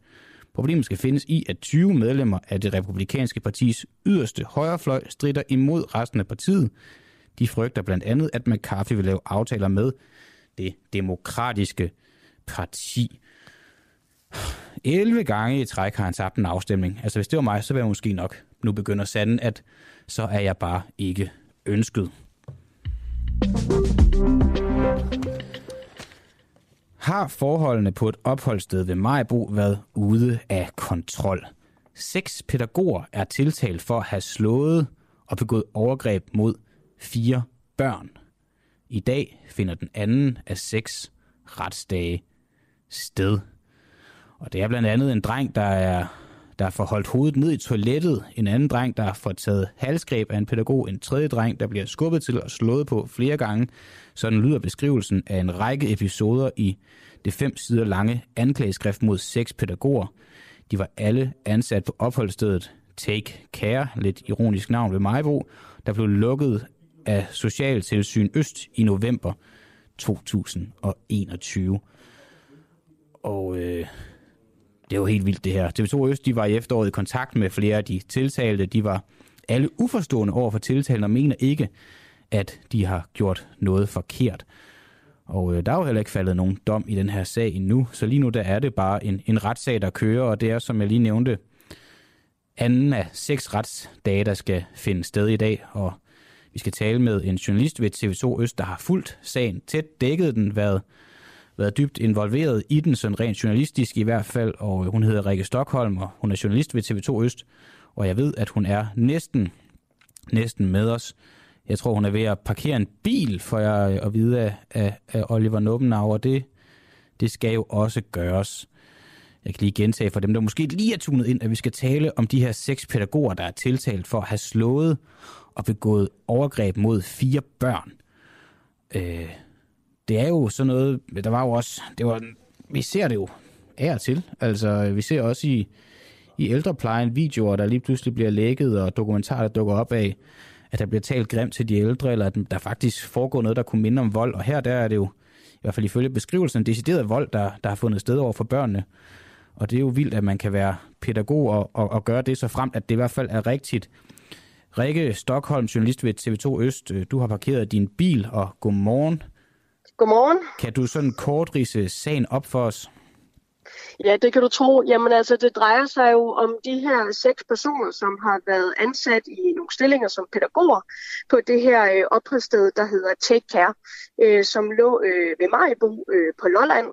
Problemet skal findes i, at 20 medlemmer af det republikanske partis yderste højrefløj strider imod resten af partiet. De frygter blandt andet, at McCarthy vil lave aftaler med det demokratiske parti. 11 gange i træk har han tabt en afstemning. Altså hvis det var mig, så ville jeg måske nok nu begynder sanden, at så er jeg bare ikke ønsket. Har forholdene på et opholdssted ved Majbo været ude af kontrol? Seks pædagoger er tiltalt for at have slået og begået overgreb mod fire børn. I dag finder den anden af seks retsdage sted. Og det er blandt andet en dreng, der er, der får holdt hovedet ned i toilettet, en anden dreng, der får taget halsgreb af en pædagog, en tredje dreng, der bliver skubbet til og slået på flere gange. Sådan lyder beskrivelsen af en række episoder i det fem sider lange anklageskrift mod seks pædagoger. De var alle ansat på opholdsstedet Take Care, lidt ironisk navn ved Majbo, der blev lukket af Socialtilsyn Øst i november 2021. Og øh, det er jo helt vildt det her. TV2 Øst de var i efteråret i kontakt med flere af de tiltalte. De var alle uforstående over for tiltalen og mener ikke, at de har gjort noget forkert. Og øh, der er jo heller ikke faldet nogen dom i den her sag endnu, så lige nu der er det bare en, en retssag, der kører, og det er, som jeg lige nævnte, anden af seks retsdage, der skal finde sted i dag, og Vi skal tale med en journalist ved TV2 Øst, der har fulgt sagen tæt, dækket den, været, været dybt involveret i den, sådan rent journalistisk i hvert fald, og øh, hun hedder Rikke Stockholm, og hun er journalist ved TV2 Øst, og jeg ved, at hun er næsten, næsten med os. Jeg tror, hun er ved at parkere en bil, for jeg at vide af, af, af Oliver Nubbenau, og det, det skal jo også gøres. Jeg kan lige gentage for dem, der måske lige er tunet ind, at vi skal tale om de her seks pædagoger, der er tiltalt for at have slået og begået overgreb mod fire børn. Øh, det er jo sådan noget, der var jo også, det var, vi ser det jo af og til. Altså, vi ser også i, i ældreplejen videoer, der lige pludselig bliver lækket, og dokumentarer, der dukker op af, at der bliver talt grimt til de ældre, eller at der faktisk foregår noget, der kunne minde om vold. Og her der er det jo, i hvert fald ifølge beskrivelsen, decideret vold, der, der har fundet sted over for børnene. Og det er jo vildt, at man kan være pædagog og, og, og gøre det så frem, at det i hvert fald er rigtigt. Rikke Stockholm, journalist ved TV2 Øst, øh, du har parkeret din bil, og godmorgen. Godmorgen. Kan du sådan kort rise sagen op for os? Ja, det kan du tro. Jamen altså, det drejer sig jo om de her seks personer, som har været ansat i nogle stillinger som pædagoger på det her øh, opholdssted, der hedder Take Care, øh, som lå øh, ved Majbo øh, på Lolland.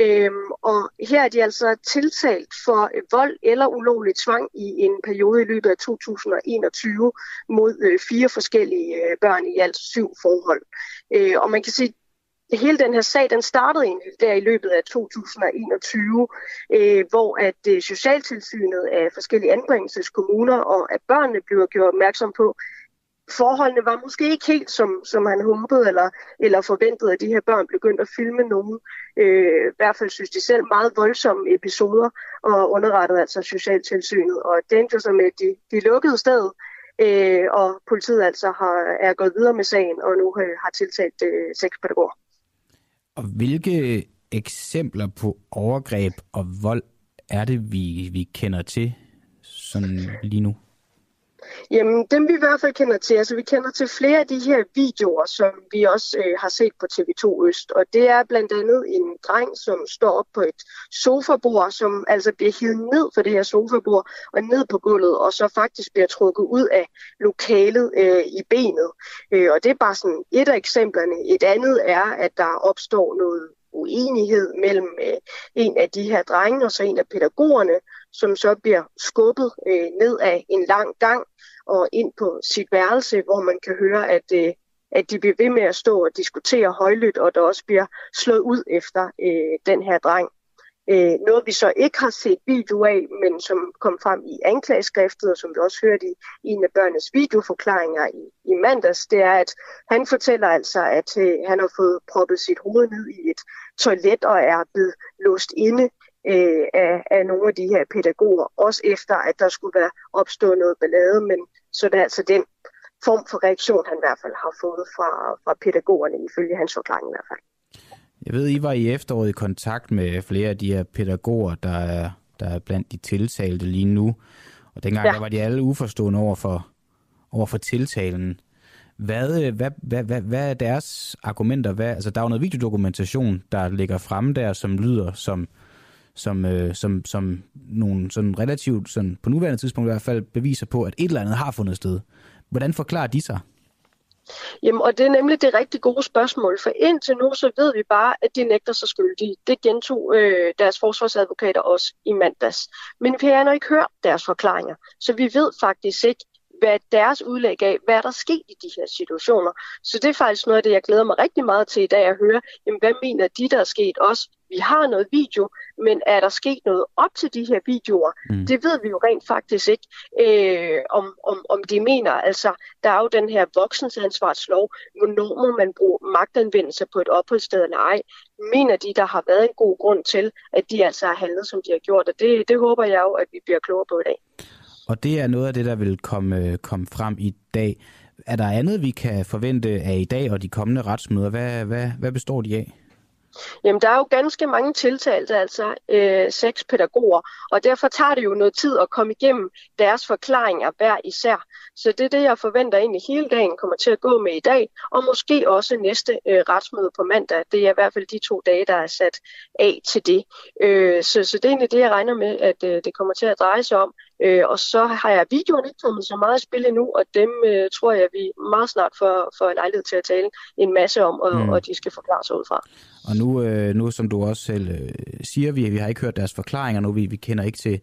Øhm, og her er de altså tiltalt for øh, vold eller ulovlig tvang i en periode i løbet af 2021 mod øh, fire forskellige øh, børn i alt syv forhold. Øh, og man kan sige, hele den her sag, den startede egentlig der i løbet af 2021, øh, hvor at øh, Socialtilsynet af forskellige anbringelseskommuner og at børnene blev gjort opmærksom på, forholdene var måske ikke helt som, som han håbede eller, eller forventede, at de her børn begyndte at filme nogen. Øh, I hvert fald synes de selv meget voldsomme episoder og underrettede altså Socialtilsynet. Og det endte så med, at de, de lukkede stedet, øh, og politiet altså har, er gået videre med sagen og nu øh, har tiltalt øh, seks pædagoger. Og hvilke eksempler på overgreb og vold er det, vi, vi kender til sådan lige nu? Jamen, dem vi i hvert fald kender til, altså vi kender til flere af de her videoer, som vi også øh, har set på TV2 Øst. Og det er blandt andet en dreng, som står op på et sofabord, som altså bliver hivet ned for det her sofabord og ned på gulvet, og så faktisk bliver trukket ud af lokalet øh, i benet. Øh, og det er bare sådan et af eksemplerne. Et andet er, at der opstår noget uenighed mellem øh, en af de her drenge og så en af pædagogerne, som så bliver skubbet øh, ned af en lang gang og ind på sit værelse, hvor man kan høre, at, øh, at de bliver ved med at stå og diskutere højlydt, og der også bliver slået ud efter øh, den her dreng. Øh, noget vi så ikke har set video af, men som kom frem i anklageskriftet, og som vi også hørte i, i en af børnenes videoforklaringer i, i mandags, det er, at han fortæller altså, at øh, han har fået proppet sit hoved ned i et toilet og er blevet låst inde øh, af, af nogle af de her pædagoger, også efter at der skulle være opstået noget ballade, men så det er altså den form for reaktion, han i hvert fald har fået fra, fra pædagogerne, ifølge hans forklaring i hvert fald. Jeg ved, I var i efteråret i kontakt med flere af de her pædagoger, der er, der er blandt de tiltalte lige nu. Og dengang ja. der var de alle uforstående over for, over for tiltalen. Hvad, hvad, hvad, hvad, hvad er deres argumenter? Hvad, altså, der er jo noget videodokumentation, der ligger fremme der, som lyder som, som, øh, som, som nogle sådan relativt, sådan, på nuværende tidspunkt i hvert fald, beviser på, at et eller andet har fundet sted. Hvordan forklarer de sig? Jamen, og det er nemlig det rigtig gode spørgsmål, for indtil nu så ved vi bare, at de nægter sig skyldige. Det gentog øh, deres forsvarsadvokater også i mandags. Men vi har endnu ikke hørt deres forklaringer, så vi ved faktisk ikke, hvad deres udlæg af, hvad er der sket i de her situationer. Så det er faktisk noget af det, jeg glæder mig rigtig meget til i dag at høre. Jamen, hvad mener de, der er sket også? Vi har noget video, men er der sket noget op til de her videoer? Mm. Det ved vi jo rent faktisk ikke, øh, om, om, om de mener. Altså, der er jo den her voksensansvarslov. Hvornår må man bruge magtanvendelse på et opholdssted eller ej? Mener de, der har været en god grund til, at de altså har handlet, som de har gjort? Og det, det håber jeg jo, at vi bliver klogere på i dag. Og det er noget af det, der vil komme, komme frem i dag. Er der andet, vi kan forvente af i dag og de kommende retsmøder? Hvad, hvad, hvad består de af? Jamen, der er jo ganske mange tiltalte, altså øh, seks pædagoger, og derfor tager det jo noget tid at komme igennem deres forklaringer hver især. Så det er det, jeg forventer egentlig hele dagen kommer til at gå med i dag, og måske også næste øh, retsmøde på mandag. Det er i hvert fald de to dage, der er sat af til det. Øh, så, så det er egentlig det, jeg regner med, at øh, det kommer til at dreje sig om. Øh, og så har jeg videoen ikke kommet så meget i spil endnu, og dem øh, tror jeg, vi meget snart får, får lejlighed til at tale en masse om, og, mm. og de skal forklare sig ud fra. Og nu, øh, nu som du også selv øh, siger, vi, vi har ikke hørt deres forklaringer nu, vi, vi kender ikke til,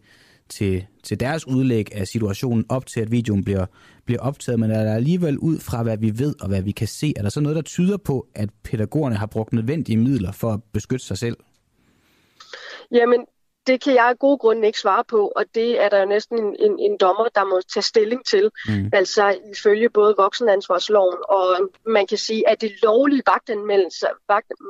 til, til deres udlæg af situationen op til, at videoen bliver, bliver optaget, men er der alligevel ud fra, hvad vi ved og hvad vi kan se, er der så noget, der tyder på, at pædagogerne har brugt nødvendige midler for at beskytte sig selv? Jamen, det kan jeg af gode grunde ikke svare på, og det er der jo næsten en, en, en dommer, der må tage stilling til. Mm. Altså ifølge både voksenansvarsloven, og man kan sige, at det lovlige magtanvendelser,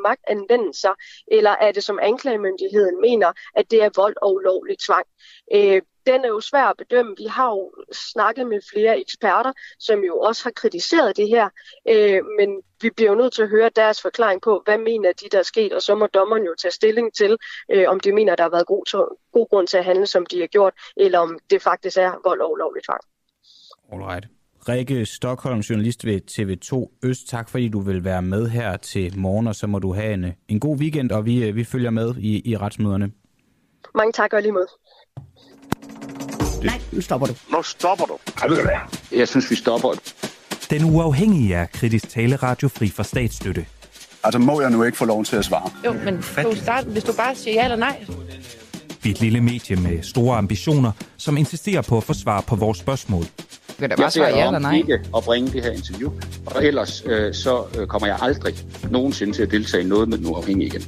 magtanvendelser, eller er det som anklagemyndigheden mener, at det er vold og ulovlig tvang. Øh, den er jo svær at bedømme. Vi har jo snakket med flere eksperter, som jo også har kritiseret det her, øh, men vi bliver jo nødt til at høre deres forklaring på, hvad mener de, der er sket, og så må dommeren jo tage stilling til, øh, om de mener, der har været god, til, god grund til at handle, som de har gjort, eller om det faktisk er vold og ulovlig tvang. Alright. Rikke Stockholm, journalist ved TV2 Øst. Tak fordi du vil være med her til morgen, og så må du have en, en god weekend, og vi, vi følger med i, i retsmøderne. Mange tak og lige måde. Nej, nu stopper du. Nu stopper du. Ej, ved du hvad? Jeg synes, vi stopper. Den uafhængige er kritisk taleradio fri for statsstøtte. Altså, må jeg nu ikke få lov til at svare? Jo, men du starte, hvis du bare siger ja eller nej. Vi er et lille medie med store ambitioner, som insisterer på at få svar på vores spørgsmål. Du kan da bare svare ja eller nej. ikke at bringe det her interview, og ellers øh, så øh, kommer jeg aldrig nogensinde til at deltage i noget med den uafhængige igen.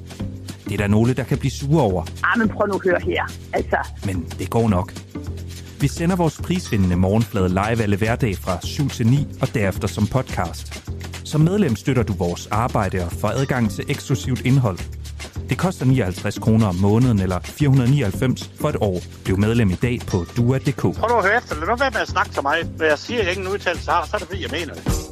Det er der nogle, der kan blive sure over. Ah, men prøv nu at høre her. Altså. Men det går nok. Vi sender vores prisvindende morgenflade live alle hverdage fra 7 til 9 og derefter som podcast. Som medlem støtter du vores arbejde og får adgang til eksklusivt indhold. Det koster 59 kroner om måneden eller 499 for et år. Bliv medlem i dag på dua.dk. Prøv nu at høre efter. Lad nu være med at snakke til mig. Hvad jeg siger, jeg ingen udtalelse har, så er det fordi, jeg mener det.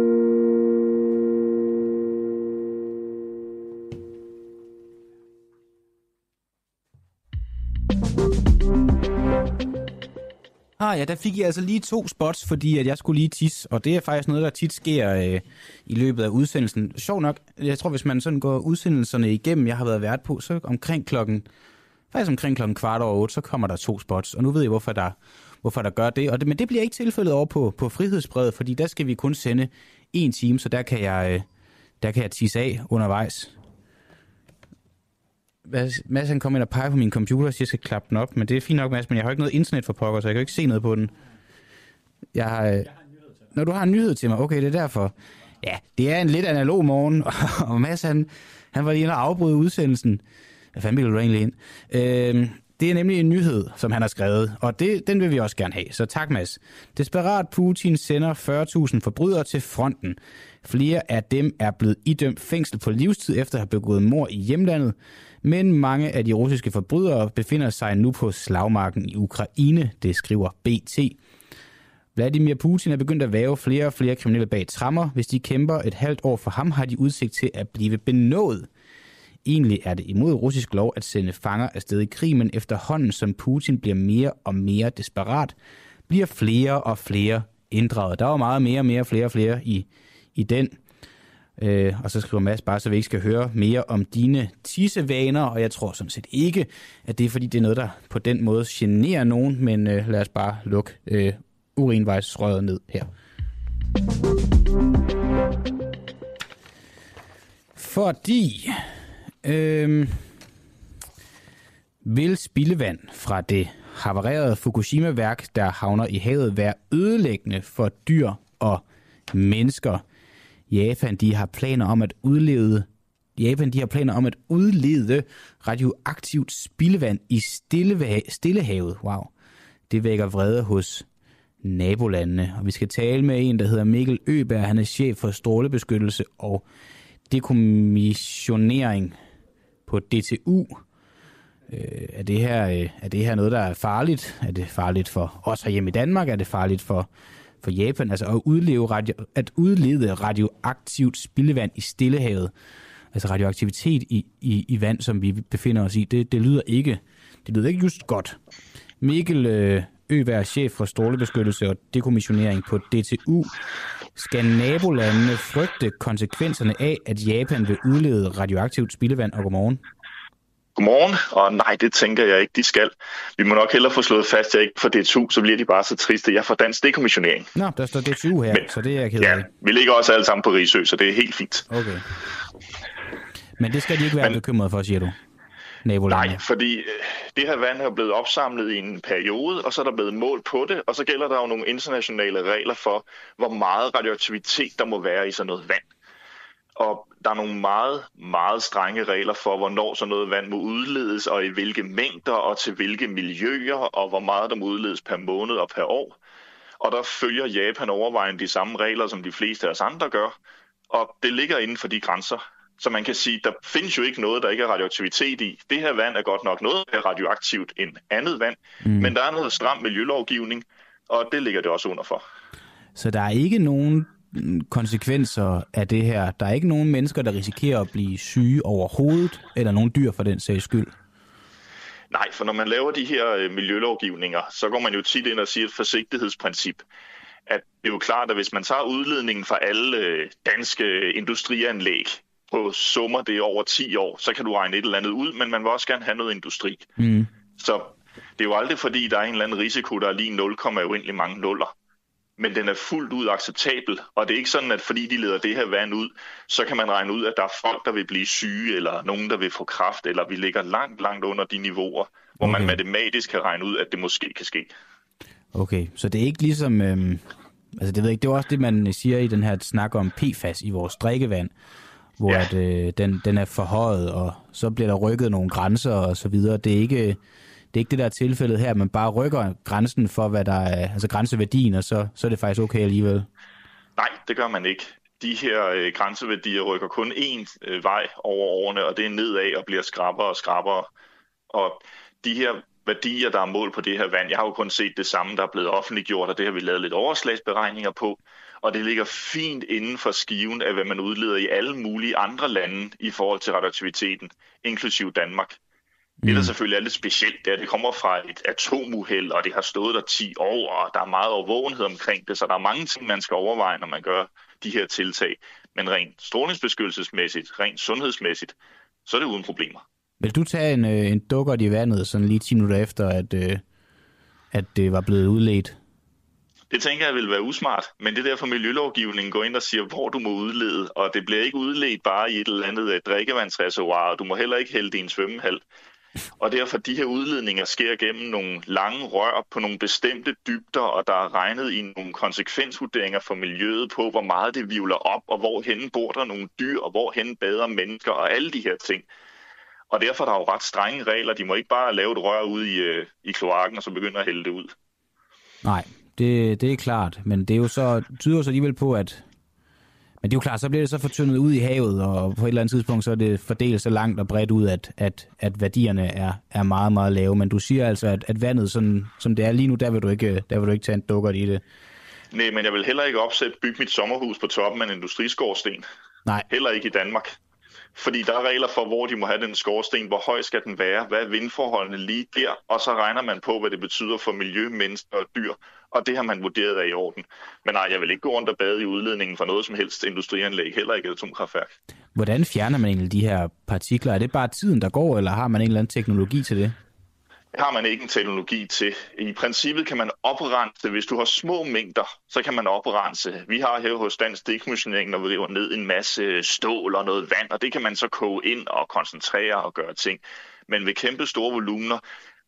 Ah, ja, der fik jeg altså lige to spots, fordi at jeg skulle lige tisse, og det er faktisk noget, der tit sker øh, i løbet af udsendelsen. Sjov nok, jeg tror, hvis man sådan går udsendelserne igennem, jeg har været vært på, så omkring klokken, faktisk omkring klokken kvart over otte, så kommer der to spots, og nu ved jeg, hvorfor der, hvorfor der gør det. Og det men det bliver ikke tilfældet over på, på Frihedsbrevet, fordi der skal vi kun sende en time, så der kan jeg, øh, der kan jeg tisse af undervejs. Mads han kom ind og peger på min computer og siger, at jeg skal klappe den op. Men det er fint nok, Mads, men jeg har ikke noget internet for pokker, så jeg kan jo ikke se noget på den. Jeg har, øh... Når du har en nyhed til mig, okay, det er derfor. Ja, det er en lidt analog morgen, og Mads han, han var lige inde og afbryde udsendelsen. Hvad fanden ville du egentlig ind? Øhm, det er nemlig en nyhed, som han har skrevet, og det, den vil vi også gerne have, så tak Mads. Desperat Putin sender 40.000 forbrydere til fronten. Flere af dem er blevet idømt fængsel på livstid efter at have begået mord i hjemlandet men mange af de russiske forbrydere befinder sig nu på slagmarken i Ukraine, det skriver BT. Vladimir Putin er begyndt at væve flere og flere kriminelle bag trammer. Hvis de kæmper et halvt år for ham, har de udsigt til at blive benådet. Egentlig er det imod russisk lov at sende fanger afsted i krig, men efterhånden som Putin bliver mere og mere desperat, bliver flere og flere inddraget. Der var meget mere og mere, flere og flere i, i den. Øh, og så skriver Mads bare, så vi ikke skal høre mere om dine tissevaner, og jeg tror som set ikke, at det er fordi, det er noget, der på den måde generer nogen, men øh, lad os bare lukke øh, urinvejsrøret ned her. Fordi øh, vil spildevand fra det havarerede Fukushima-værk, der havner i havet, være ødelæggende for dyr og mennesker – Japan de har planer om at udlede Japan de har planer om at udlede radioaktivt spildevand i Stillehavet. Stillehavet. Wow. Det vækker vrede hos nabolandene. Og vi skal tale med en, der hedder Mikkel Øberg. Han er chef for strålebeskyttelse og dekommissionering på DTU. Øh, er, det her, øh, er det her noget, der er farligt? Er det farligt for os herhjemme i Danmark? Er det farligt for for Japan, altså at, udleve radio, at udlede radioaktivt spildevand i Stillehavet, altså radioaktivitet i, i, i vand, som vi befinder os i, det, det lyder ikke det lyder ikke just godt. Mikkel øh, Øvær, chef for strålebeskyttelse og dekommissionering på DTU. Skal nabolandene frygte konsekvenserne af, at Japan vil udlede radioaktivt spildevand? Og godmorgen. Godmorgen, og nej, det tænker jeg ikke, de skal. Vi må nok hellere få slået fast, at jeg ikke for DTU, så bliver de bare så triste. Jeg får dansk dekommissionering. Nå, der står DTU her, Men, så det er jeg ked af. Ja, vi ligger også alle sammen på Rigsø, så det er helt fint. Okay. Men det skal de ikke være Men, bekymret for, siger du? nabolandene? Nej, fordi øh, det her vand er blevet opsamlet i en periode, og så er der blevet mål på det, og så gælder der jo nogle internationale regler for, hvor meget radioaktivitet der må være i sådan noget vand. Og der er nogle meget, meget strenge regler for, hvornår sådan noget vand må udledes, og i hvilke mængder, og til hvilke miljøer, og hvor meget der må udledes per måned og per år. Og der følger Japan overvejende de samme regler, som de fleste af os andre gør. Og det ligger inden for de grænser, så man kan sige, der findes jo ikke noget, der ikke er radioaktivitet i. Det her vand er godt nok noget mere radioaktivt end andet vand, mm. men der er noget stram miljølovgivning, og det ligger det også under for. Så der er ikke nogen konsekvenser af det her. Der er ikke nogen mennesker, der risikerer at blive syge overhovedet, eller nogen dyr for den sags skyld. Nej, for når man laver de her øh, miljølovgivninger, så går man jo tit ind og siger et forsigtighedsprincip. At det er jo klart, at hvis man tager udledningen fra alle øh, danske industrianlæg, på summer det over 10 år, så kan du regne et eller andet ud, men man vil også gerne have noget industri. Mm. Så det er jo aldrig fordi, der er en eller anden risiko, der er lige 0, uendelig mange nuller. Men den er fuldt ud acceptabel, og det er ikke sådan, at fordi de leder det her vand ud, så kan man regne ud, at der er folk, der vil blive syge, eller nogen, der vil få kraft, eller vi ligger langt, langt under de niveauer, hvor okay. man matematisk kan regne ud, at det måske kan ske. Okay, så det er ikke ligesom... Øhm, altså det ved jeg ikke, det er også det, man siger i den her snak om PFAS i vores drikkevand, hvor ja. at, øh, den, den er forhøjet, og så bliver der rykket nogle grænser og så videre. Det er ikke det, er ikke det der tilfældet her, man bare rykker grænsen for, hvad der er, altså grænseværdien, og så, så er det faktisk okay alligevel. Nej, det gør man ikke. De her øh, grænseværdier rykker kun én øh, vej over årene, og det er nedad og bliver skrappere og skrappere. Og de her værdier, der er mål på det her vand, jeg har jo kun set det samme, der er blevet offentliggjort, og det har vi lavet lidt overslagsberegninger på og det ligger fint inden for skiven af, hvad man udleder i alle mulige andre lande i forhold til radioaktiviteten, inklusiv Danmark. Mm. Det, der selvfølgelig er lidt specielt, det er, at det kommer fra et atomuheld, og det har stået der 10 år, og der er meget overvågenhed omkring det, så der er mange ting, man skal overveje, når man gør de her tiltag. Men rent strålingsbeskyttelsesmæssigt, rent sundhedsmæssigt, så er det uden problemer. Vil du tage en, øh, en dukker i vandet, sådan lige 10 minutter efter, at, øh, at det var blevet udledt? Det tænker jeg vil være usmart, men det er derfor miljølovgivningen går ind og siger, hvor du må udlede, og det bliver ikke udledt bare i et eller andet øh, drikkevandsreservoir, og du må heller ikke hælde en svømmehal. Og derfor de her udledninger sker gennem nogle lange rør på nogle bestemte dybder, og der er regnet i nogle konsekvensvurderinger for miljøet på, hvor meget det vivler op, og hvorhen bor der nogle dyr, og hvorhen bader mennesker, og alle de her ting. Og derfor er der jo ret strenge regler. De må ikke bare lave et rør ud i, øh, i kloakken, og så begynde at hælde det ud. Nej, det, det er klart, men det er jo så, tyder så alligevel på, at men det er jo klart, så bliver det så fortyndet ud i havet, og på et eller andet tidspunkt, så er det fordelt så langt og bredt ud, at, at, at værdierne er, er meget, meget lave. Men du siger altså, at, at vandet, sådan, som det er lige nu, der vil du ikke, der vil du ikke tage en dukker i det. Nej, men jeg vil heller ikke opsætte bygge mit sommerhus på toppen af en industriskorsten. Nej. Heller ikke i Danmark. Fordi der er regler for, hvor de må have den skorsten, hvor høj skal den være, hvad er vindforholdene lige der, og så regner man på, hvad det betyder for miljø, mennesker og dyr, og det har man vurderet af i orden. Men nej, jeg vil ikke gå rundt og bade i udledningen for noget som helst industrianlæg, heller ikke atomkraftværk. Hvordan fjerner man egentlig de her partikler? Er det bare tiden, der går, eller har man en eller anden teknologi til det? Har man ikke en teknologi til. I princippet kan man oprense, hvis du har små mængder, så kan man oprense. Vi har her hos Dansk Dekommissionering, når vi river ned en masse stål og noget vand, og det kan man så koge ind og koncentrere og gøre ting. Men ved kæmpe store volumener,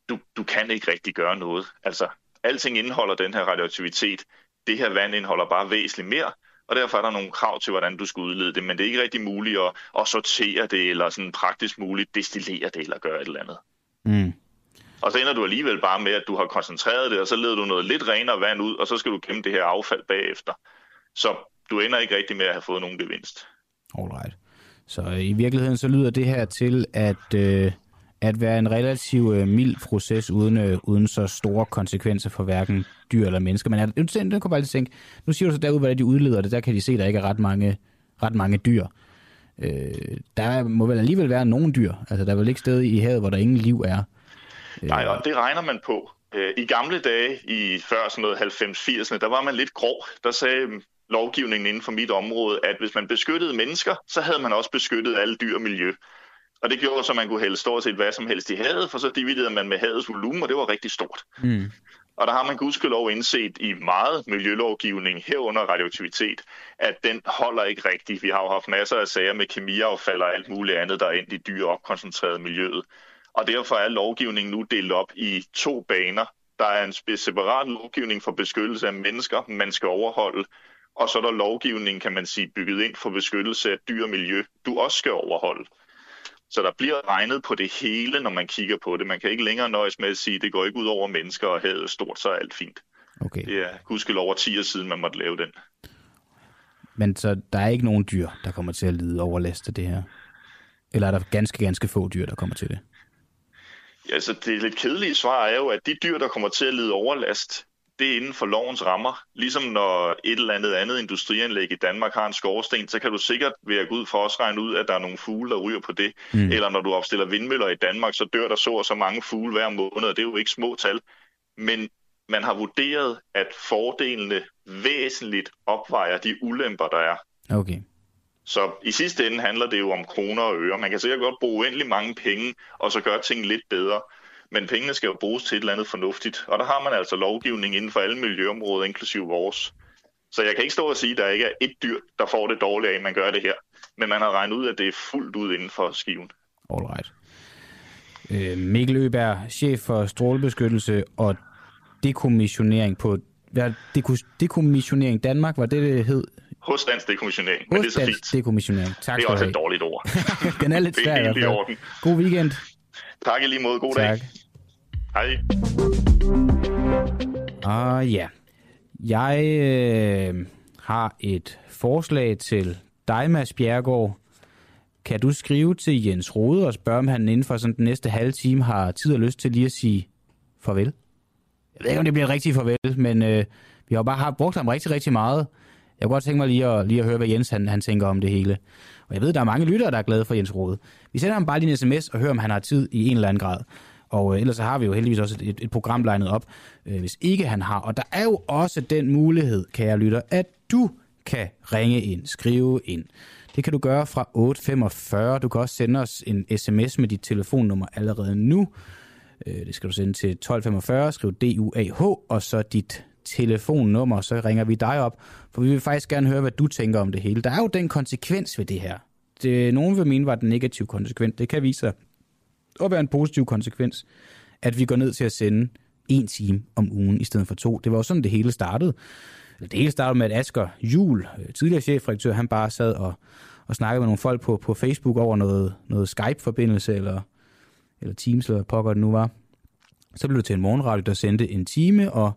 du, du kan ikke rigtig gøre noget. Altså, alting indeholder den her radioaktivitet. Det her vand indeholder bare væsentligt mere, og derfor er der nogle krav til, hvordan du skal udlede det, men det er ikke rigtig muligt at, at sortere det, eller sådan praktisk muligt destillere det, eller gøre et eller andet. Mm. Og så ender du alligevel bare med, at du har koncentreret det, og så leder du noget lidt renere vand ud, og så skal du gemme det her affald bagefter. Så du ender ikke rigtig med at have fået nogen gevinst. Alright. Så øh, i virkeligheden så lyder det her til, at, øh, at være en relativ øh, mild proces, uden, øh, uden så store konsekvenser for hverken dyr eller mennesker. Men er, det, det kunne bare lige tænke, nu siger du så derude, hvordan de udleder det, der kan de se, at der ikke er ret mange, ret mange dyr. Øh, der må vel alligevel være nogle dyr. Altså, der er vel ikke sted i havet, hvor der ingen liv er. Øh. Nej, og det regner man på. Øh, I gamle dage, i før sådan noget 90-80'erne, der var man lidt grov. Der sagde lovgivningen inden for mit område, at hvis man beskyttede mennesker, så havde man også beskyttet alle dyr og miljø. Og det gjorde så, at man kunne hælde stort set hvad som helst i havet, for så dividerede man med havets volumen, og det var rigtig stort. Mm. Og der har man gudskelov indset i meget miljølovgivning herunder radioaktivitet, at den holder ikke rigtigt. Vi har jo haft masser af sager med kemiaffald og alt muligt andet, der er endt i dyr opkoncentreret miljøet. Og derfor er lovgivningen nu delt op i to baner. Der er en separat lovgivning for beskyttelse af mennesker, man skal overholde, og så er der lovgivning, kan man sige, bygget ind for beskyttelse af dyr og miljø, du også skal overholde. Så der bliver regnet på det hele, når man kigger på det. Man kan ikke længere nøjes med at sige, at det går ikke ud over mennesker og havet stort, så er alt fint. Okay. Det er gudskelov over 10 år siden, man måtte lave den. Men så der er ikke nogen dyr, der kommer til at lide overlast af det her? Eller er der ganske, ganske få dyr, der kommer til det? Ja, så det lidt kedelige svar er jo, at de dyr, der kommer til at lide overlast, det er inden for lovens rammer. Ligesom når et eller andet andet industrianlæg i Danmark har en skorsten, så kan du sikkert ved at gå ud for os regne ud, at der er nogle fugle, der ryger på det. Mm. Eller når du opstiller vindmøller i Danmark, så dør der så og så mange fugle hver måned, og det er jo ikke små tal. Men man har vurderet, at fordelene væsentligt opvejer de ulemper, der er. Okay. Så i sidste ende handler det jo om kroner og øre. Man kan sikkert godt bruge uendelig mange penge, og så gøre ting lidt bedre men pengene skal jo bruges til et eller andet fornuftigt. Og der har man altså lovgivning inden for alle miljøområder, inklusive vores. Så jeg kan ikke stå og sige, at der ikke er et dyr, der får det dårligt af, at man gør det her. Men man har regnet ud, at det er fuldt ud inden for skiven. Alright. Øh, Mikkel Øberg, chef for strålebeskyttelse og dekommissionering på... Ja, dekommissionering Danmark, var det, det hed? Hos Dansk Dekommissionering, men det er så fint. Dekommissionering. Tak det er også et dårligt ord. Den er lidt svær i hvert fald. God weekend. Tak i lige måde. God tak. dag. Hej. Ah ja. Jeg øh, har et forslag til dig, Mads Bjergård. Kan du skrive til Jens Rode og spørge, om han inden for sådan den næste halve time har tid og lyst til lige at sige farvel? Jeg ved ikke, om det bliver rigtig farvel, men øh, vi har bare har brugt ham rigtig, rigtig meget. Jeg kunne godt tænke mig lige at, lige at høre, hvad Jens han, han tænker om det hele. Og jeg ved, der er mange lyttere, der er glade for Jens Rode. Vi sender ham bare lige en sms og hører, om han har tid i en eller anden grad. Og øh, ellers så har vi jo heldigvis også et, et program legnet op, øh, hvis ikke han har. Og der er jo også den mulighed, kære lytter, at du kan ringe ind, skrive ind. Det kan du gøre fra 845. Du kan også sende os en sms med dit telefonnummer allerede nu. Øh, det skal du sende til 1245, skriv DUAH, og så dit telefonnummer, så ringer vi dig op, for vi vil faktisk gerne høre, hvad du tænker om det hele. Der er jo den konsekvens ved det her. Det, nogen vil mene, var den negative konsekvens. Det kan vise sig at være en positiv konsekvens, at vi går ned til at sende en time om ugen i stedet for to. Det var jo sådan, det hele startede. Det hele startede med, at Asger Jul, øh, tidligere chefredaktør, han bare sad og, og snakkede med nogle folk på, på Facebook over noget, noget Skype-forbindelse, eller, eller Teams, eller pokker det nu var. Så blev det til en morgenradio, der sendte en time, og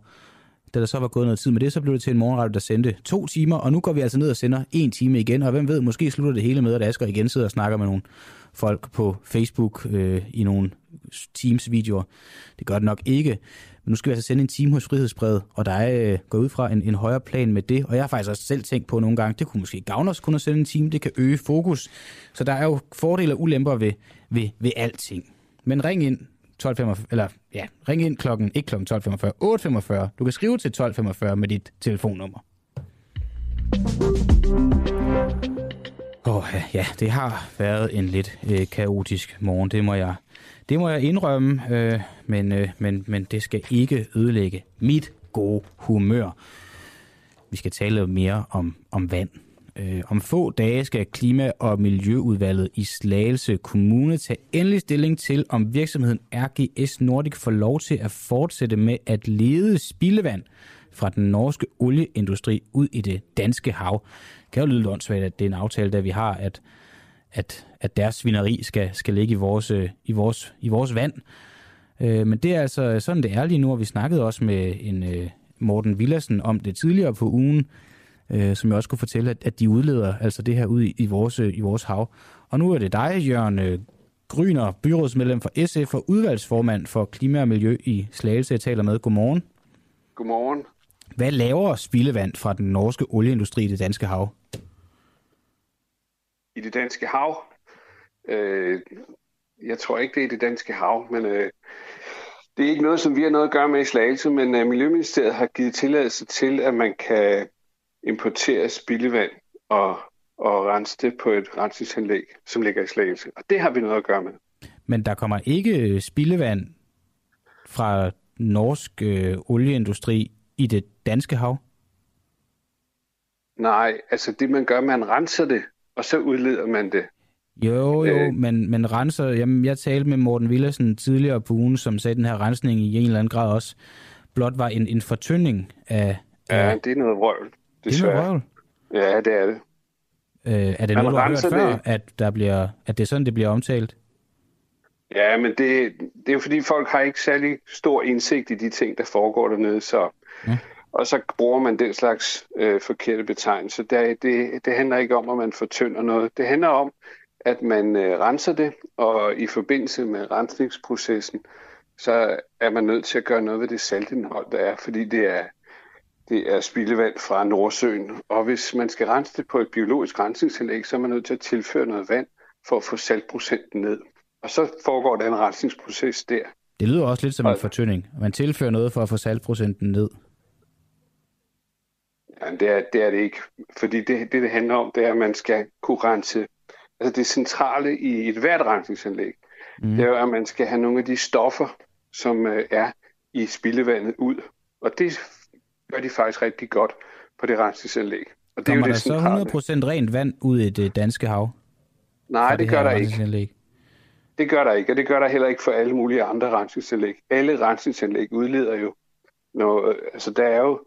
da der så var gået noget tid med det, så blev det til en morgenradio, der sendte to timer, og nu går vi altså ned og sender en time igen, og hvem ved, måske slutter det hele med, at Asger igen sidder og snakker med nogle folk på Facebook øh, i nogle Teams-videoer. Det gør det nok ikke. Men nu skal vi altså sende en time hos Frihedsbrevet, og der er øh, gået ud fra en, en højere plan med det. Og jeg har faktisk også selv tænkt på nogle gange, det kunne måske gavne os kun at sende en time, det kan øge fokus. Så der er jo fordele og ulemper ved, ved, ved alting. Men ring ind 12.45, eller ja, ring ind klokken, ikke klokken 12.45, 8.45. Du kan skrive til 12.45 med dit telefonnummer. Åh, oh, ja, det har været en lidt øh, kaotisk morgen, det må jeg, det må jeg indrømme, øh, men, øh, men, men det skal ikke ødelægge mit gode humør. Vi skal tale mere om, om vand. Øh, om få dage skal Klima- og Miljøudvalget i Slagelse Kommune tage endelig stilling til, om virksomheden RGS Nordic får lov til at fortsætte med at lede spildevand fra den norske olieindustri ud i det danske hav. Det kan jo lyde åndssvagt, at det er en aftale, der vi har, at, at, at deres svineri skal, skal ligge i vores, øh, i vores, i vores vand. Øh, men det er altså sådan, det er lige nu, og vi snakkede også med en øh, Morten Villersen om det tidligere på ugen, øh, som jeg også kunne fortælle, at, at de udleder altså det her ud i, i, vores, i vores hav. Og nu er det dig, Jørgen Gryner, byrådsmedlem for SF og udvalgsformand for klima og miljø i Slagelse. Jeg taler med. Godmorgen. Godmorgen. Hvad laver spildevand fra den norske olieindustri i det danske hav? I det danske hav? Øh, jeg tror ikke, det er i det danske hav, men øh, det er ikke noget, som vi har noget at gøre med i Slagelse, men øh, Miljøministeriet har givet tilladelse til, at man kan importere spildevand og, og rense det på et rensningsanlæg, som ligger i Slagelse. Og det har vi noget at gøre med. Men der kommer ikke spildevand fra norsk øh, olieindustri i det danske hav? Nej, altså det man gør, man renser det, og så udleder man det. Jo, jo, øh, men, men renser... Jamen, jeg talte med Morten Villersen tidligere på ugen, som sagde, at den her rensning i en eller anden grad også blot var en, en fortynding af... Ja, det er noget vrøvl. Det er? Ja, det er det. Øh, er det man noget, du har hørt før, det. at, der bliver, at det er sådan, det bliver omtalt? Ja, men det, det er jo fordi, folk har ikke særlig stor indsigt i de ting, der foregår dernede, så... Ja. Og så bruger man den slags øh, forkerte betegnelser. Det, det, det handler ikke om, at man fortynder noget. Det handler om, at man øh, renser det, og i forbindelse med rensningsprocessen, så er man nødt til at gøre noget ved det saltindhold, der er, fordi det er, det er spildevand fra Nordsøen. Og hvis man skal rense det på et biologisk rensningsanlæg, så er man nødt til at tilføre noget vand for at få saltprocenten ned. Og så foregår den rensningsproces der. Det lyder også lidt som en fortynding. Man tilfører noget for at få saltprocenten ned. Ja, det er, det er det ikke. Fordi det, det, det handler om, det er, at man skal kunne rense. Altså det centrale i et hvert rensningsanlæg, mm. det er jo, at man skal have nogle af de stoffer, som øh, er i spildevandet ud. Og det gør de faktisk rigtig godt på det rensningsanlæg. Og det Kommer er jo det der så 100% rent vand ud i det danske hav? Nej, det, det gør der ikke. Det gør der ikke, og det gør der heller ikke for alle mulige andre rensningsanlæg. Alle rensningsanlæg udleder jo noget, altså der er jo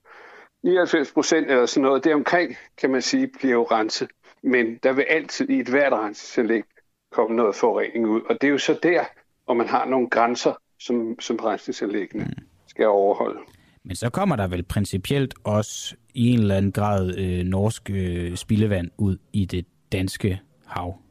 99 procent eller sådan noget, det omkring, kan man sige, bliver jo renset. Men der vil altid i et hvert rensningsanlæg komme noget forurening ud. Og det er jo så der, hvor man har nogle grænser, som, som rensningsanlæggene mm. skal overholde. Men så kommer der vel principielt også i en eller anden grad øh, norsk øh, spildevand ud i det danske hav.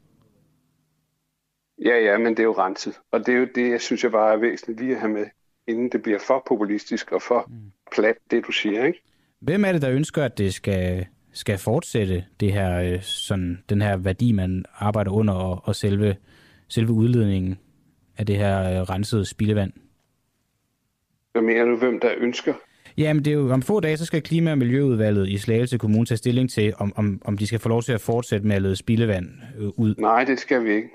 Ja, ja, men det er jo renset. Og det er jo det, jeg synes, jeg bare er væsentligt lige at have med, inden det bliver for populistisk og for mm. plat, det du siger, ikke? Hvem er det, der ønsker, at det skal, skal fortsætte, det her, øh, sådan, den her værdi, man arbejder under, og, og selve, selve udledningen af det her øh, rensede spildevand? Hvad mener du, hvem der ønsker? Jamen, det er jo, om få dage, så skal Klima- og Miljøudvalget i Slagelse Kommune tage stilling til, om, om, om de skal få lov til at fortsætte med at lede spildevand øh, ud. Nej, det skal vi ikke.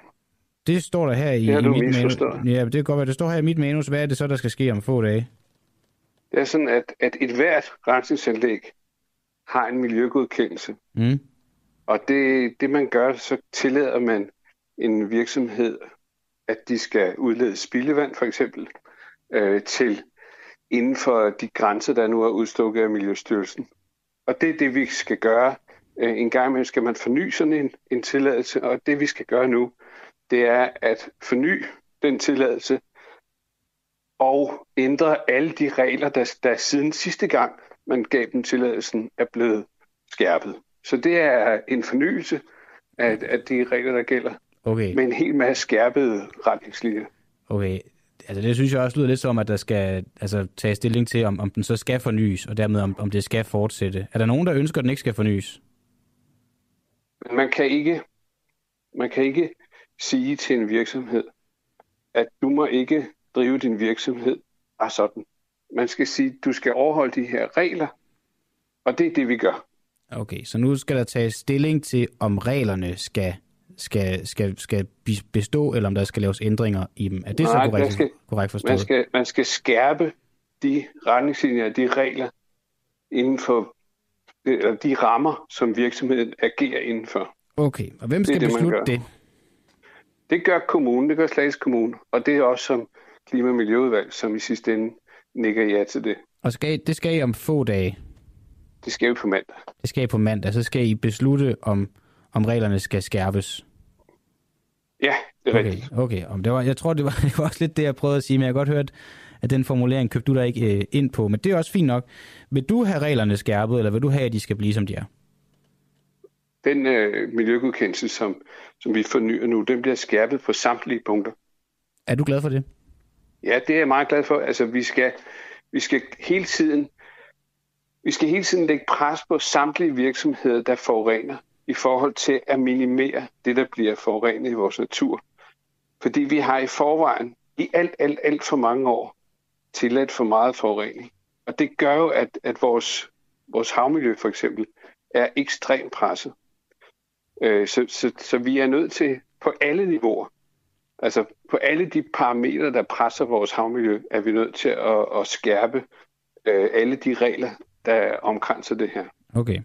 Det står der her i, det i mit manus. Ja, det kan godt være, det står her i mit manus. Hvad er det så, der skal ske om få dage? Det er sådan, at, at et hvert rensningsanlæg har en miljøgodkendelse. Mm. Og det, det man gør, så tillader man en virksomhed, at de skal udlede spildevand for eksempel, øh, til inden for de grænser, der nu er udstukket af Miljøstyrelsen. Og det er det, vi skal gøre. Øh, en gang imellem skal man forny sådan en, en tilladelse, og det vi skal gøre nu, det er at forny den tilladelse og ændre alle de regler, der, der siden sidste gang man gav dem tilladelsen, er blevet skærpet. Så det er en fornyelse af, af de regler, der gælder. Okay. Med en hel masse skærpede retningslinjer. Okay. Altså det synes jeg også lyder lidt som, at der skal altså, tage stilling til, om, om den så skal fornyes, og dermed om, om det skal fortsætte. Er der nogen, der ønsker, at den ikke skal fornyes? Man kan ikke, man kan ikke sige til en virksomhed, at du må ikke drive din virksomhed af sådan. Man skal sige, at du skal overholde de her regler, og det er det, vi gør. Okay, så nu skal der tages stilling til, om reglerne skal, skal, skal, skal bestå, eller om der skal laves ændringer i dem. Er det Nej, så korrekt, skal, korrekt forstået? Man skal, man skal skærpe de retningslinjer, de regler inden for eller de rammer, som virksomheden agerer indenfor. Okay, og hvem skal det, beslutte det? Det gør kommunen, det gør Slagelse Kommune, og det er også som klima- og miljøudvalg, som i sidste ende nikker ja til det. Og skal, det skal I om få dage? Det skal I på mandag. Det skal I på mandag, så skal I beslutte, om, om reglerne skal skærpes? Ja, det er okay, rigtigt. Okay, om det var, jeg tror, det var, det var også lidt det, jeg prøvede at sige, men jeg har godt hørt, at den formulering købte du der ikke øh, ind på. Men det er også fint nok. Vil du have reglerne skærpet, eller vil du have, at de skal blive, som de er? den øh, miljøgodkendelse, som, som vi fornyer nu, den bliver skærpet på samtlige punkter. Er du glad for det? Ja, det er jeg meget glad for. Altså, vi skal, vi skal hele tiden vi skal hele tiden lægge pres på samtlige virksomheder, der forurener, i forhold til at minimere det, der bliver forurenet i vores natur. Fordi vi har i forvejen i alt, alt, alt for mange år tilladt for meget forurening. Og det gør jo, at, at vores, vores havmiljø for eksempel er ekstremt presset. Øh, så, så, så vi er nødt til på alle niveauer, altså på alle de parametre, der presser vores havmiljø, er vi nødt til at, at skærpe øh, alle de regler, der omkranser det her. Okay.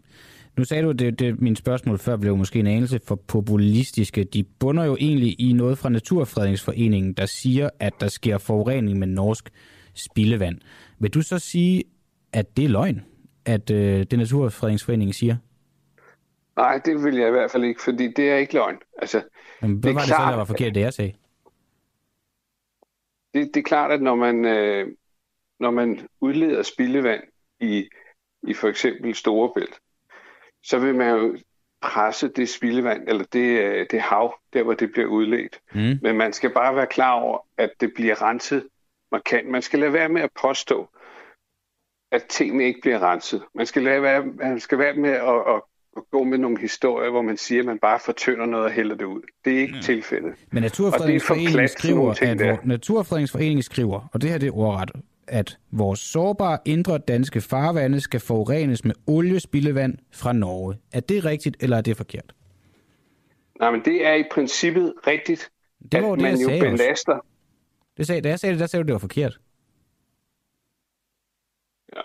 Nu sagde du, at det, det, mine spørgsmål før blev måske en anelse for populistiske. De bunder jo egentlig i noget fra Naturfredningsforeningen, der siger, at der sker forurening med norsk spildevand. Vil du så sige, at det er løgn, at øh, det Naturfredningsforeningen siger? Nej, det vil jeg i hvert fald ikke, fordi det er ikke løgn. Altså, Men hvad det var det klart, så, der var forkert, det jeg sagde? Det, det er klart, at når man, øh, når man udleder spildevand i, i for eksempel Storebælt, så vil man jo presse det spildevand, eller det, øh, det hav, der hvor det bliver udledt. Mm. Men man skal bare være klar over, at det bliver renset markant. Man skal lade være med at påstå, at tingene ikke bliver renset. Man skal lade være, man skal være med at, at, at gå med nogle historier, hvor man siger, at man bare fortønder noget og hælder det ud. Det er ikke mm. tilfældet. Men Naturfredningsforeningen skriver, at Naturfredningsforeningen skriver, og det her det er ordret, at vores sårbare indre danske farvande skal forurenes med oliespildevand fra Norge. Er det rigtigt, eller er det forkert? Nej, men det er i princippet rigtigt, det var at det, man jo belaster. Også. Det sagde, da jeg sagde det, der sagde du, det var forkert. Ja.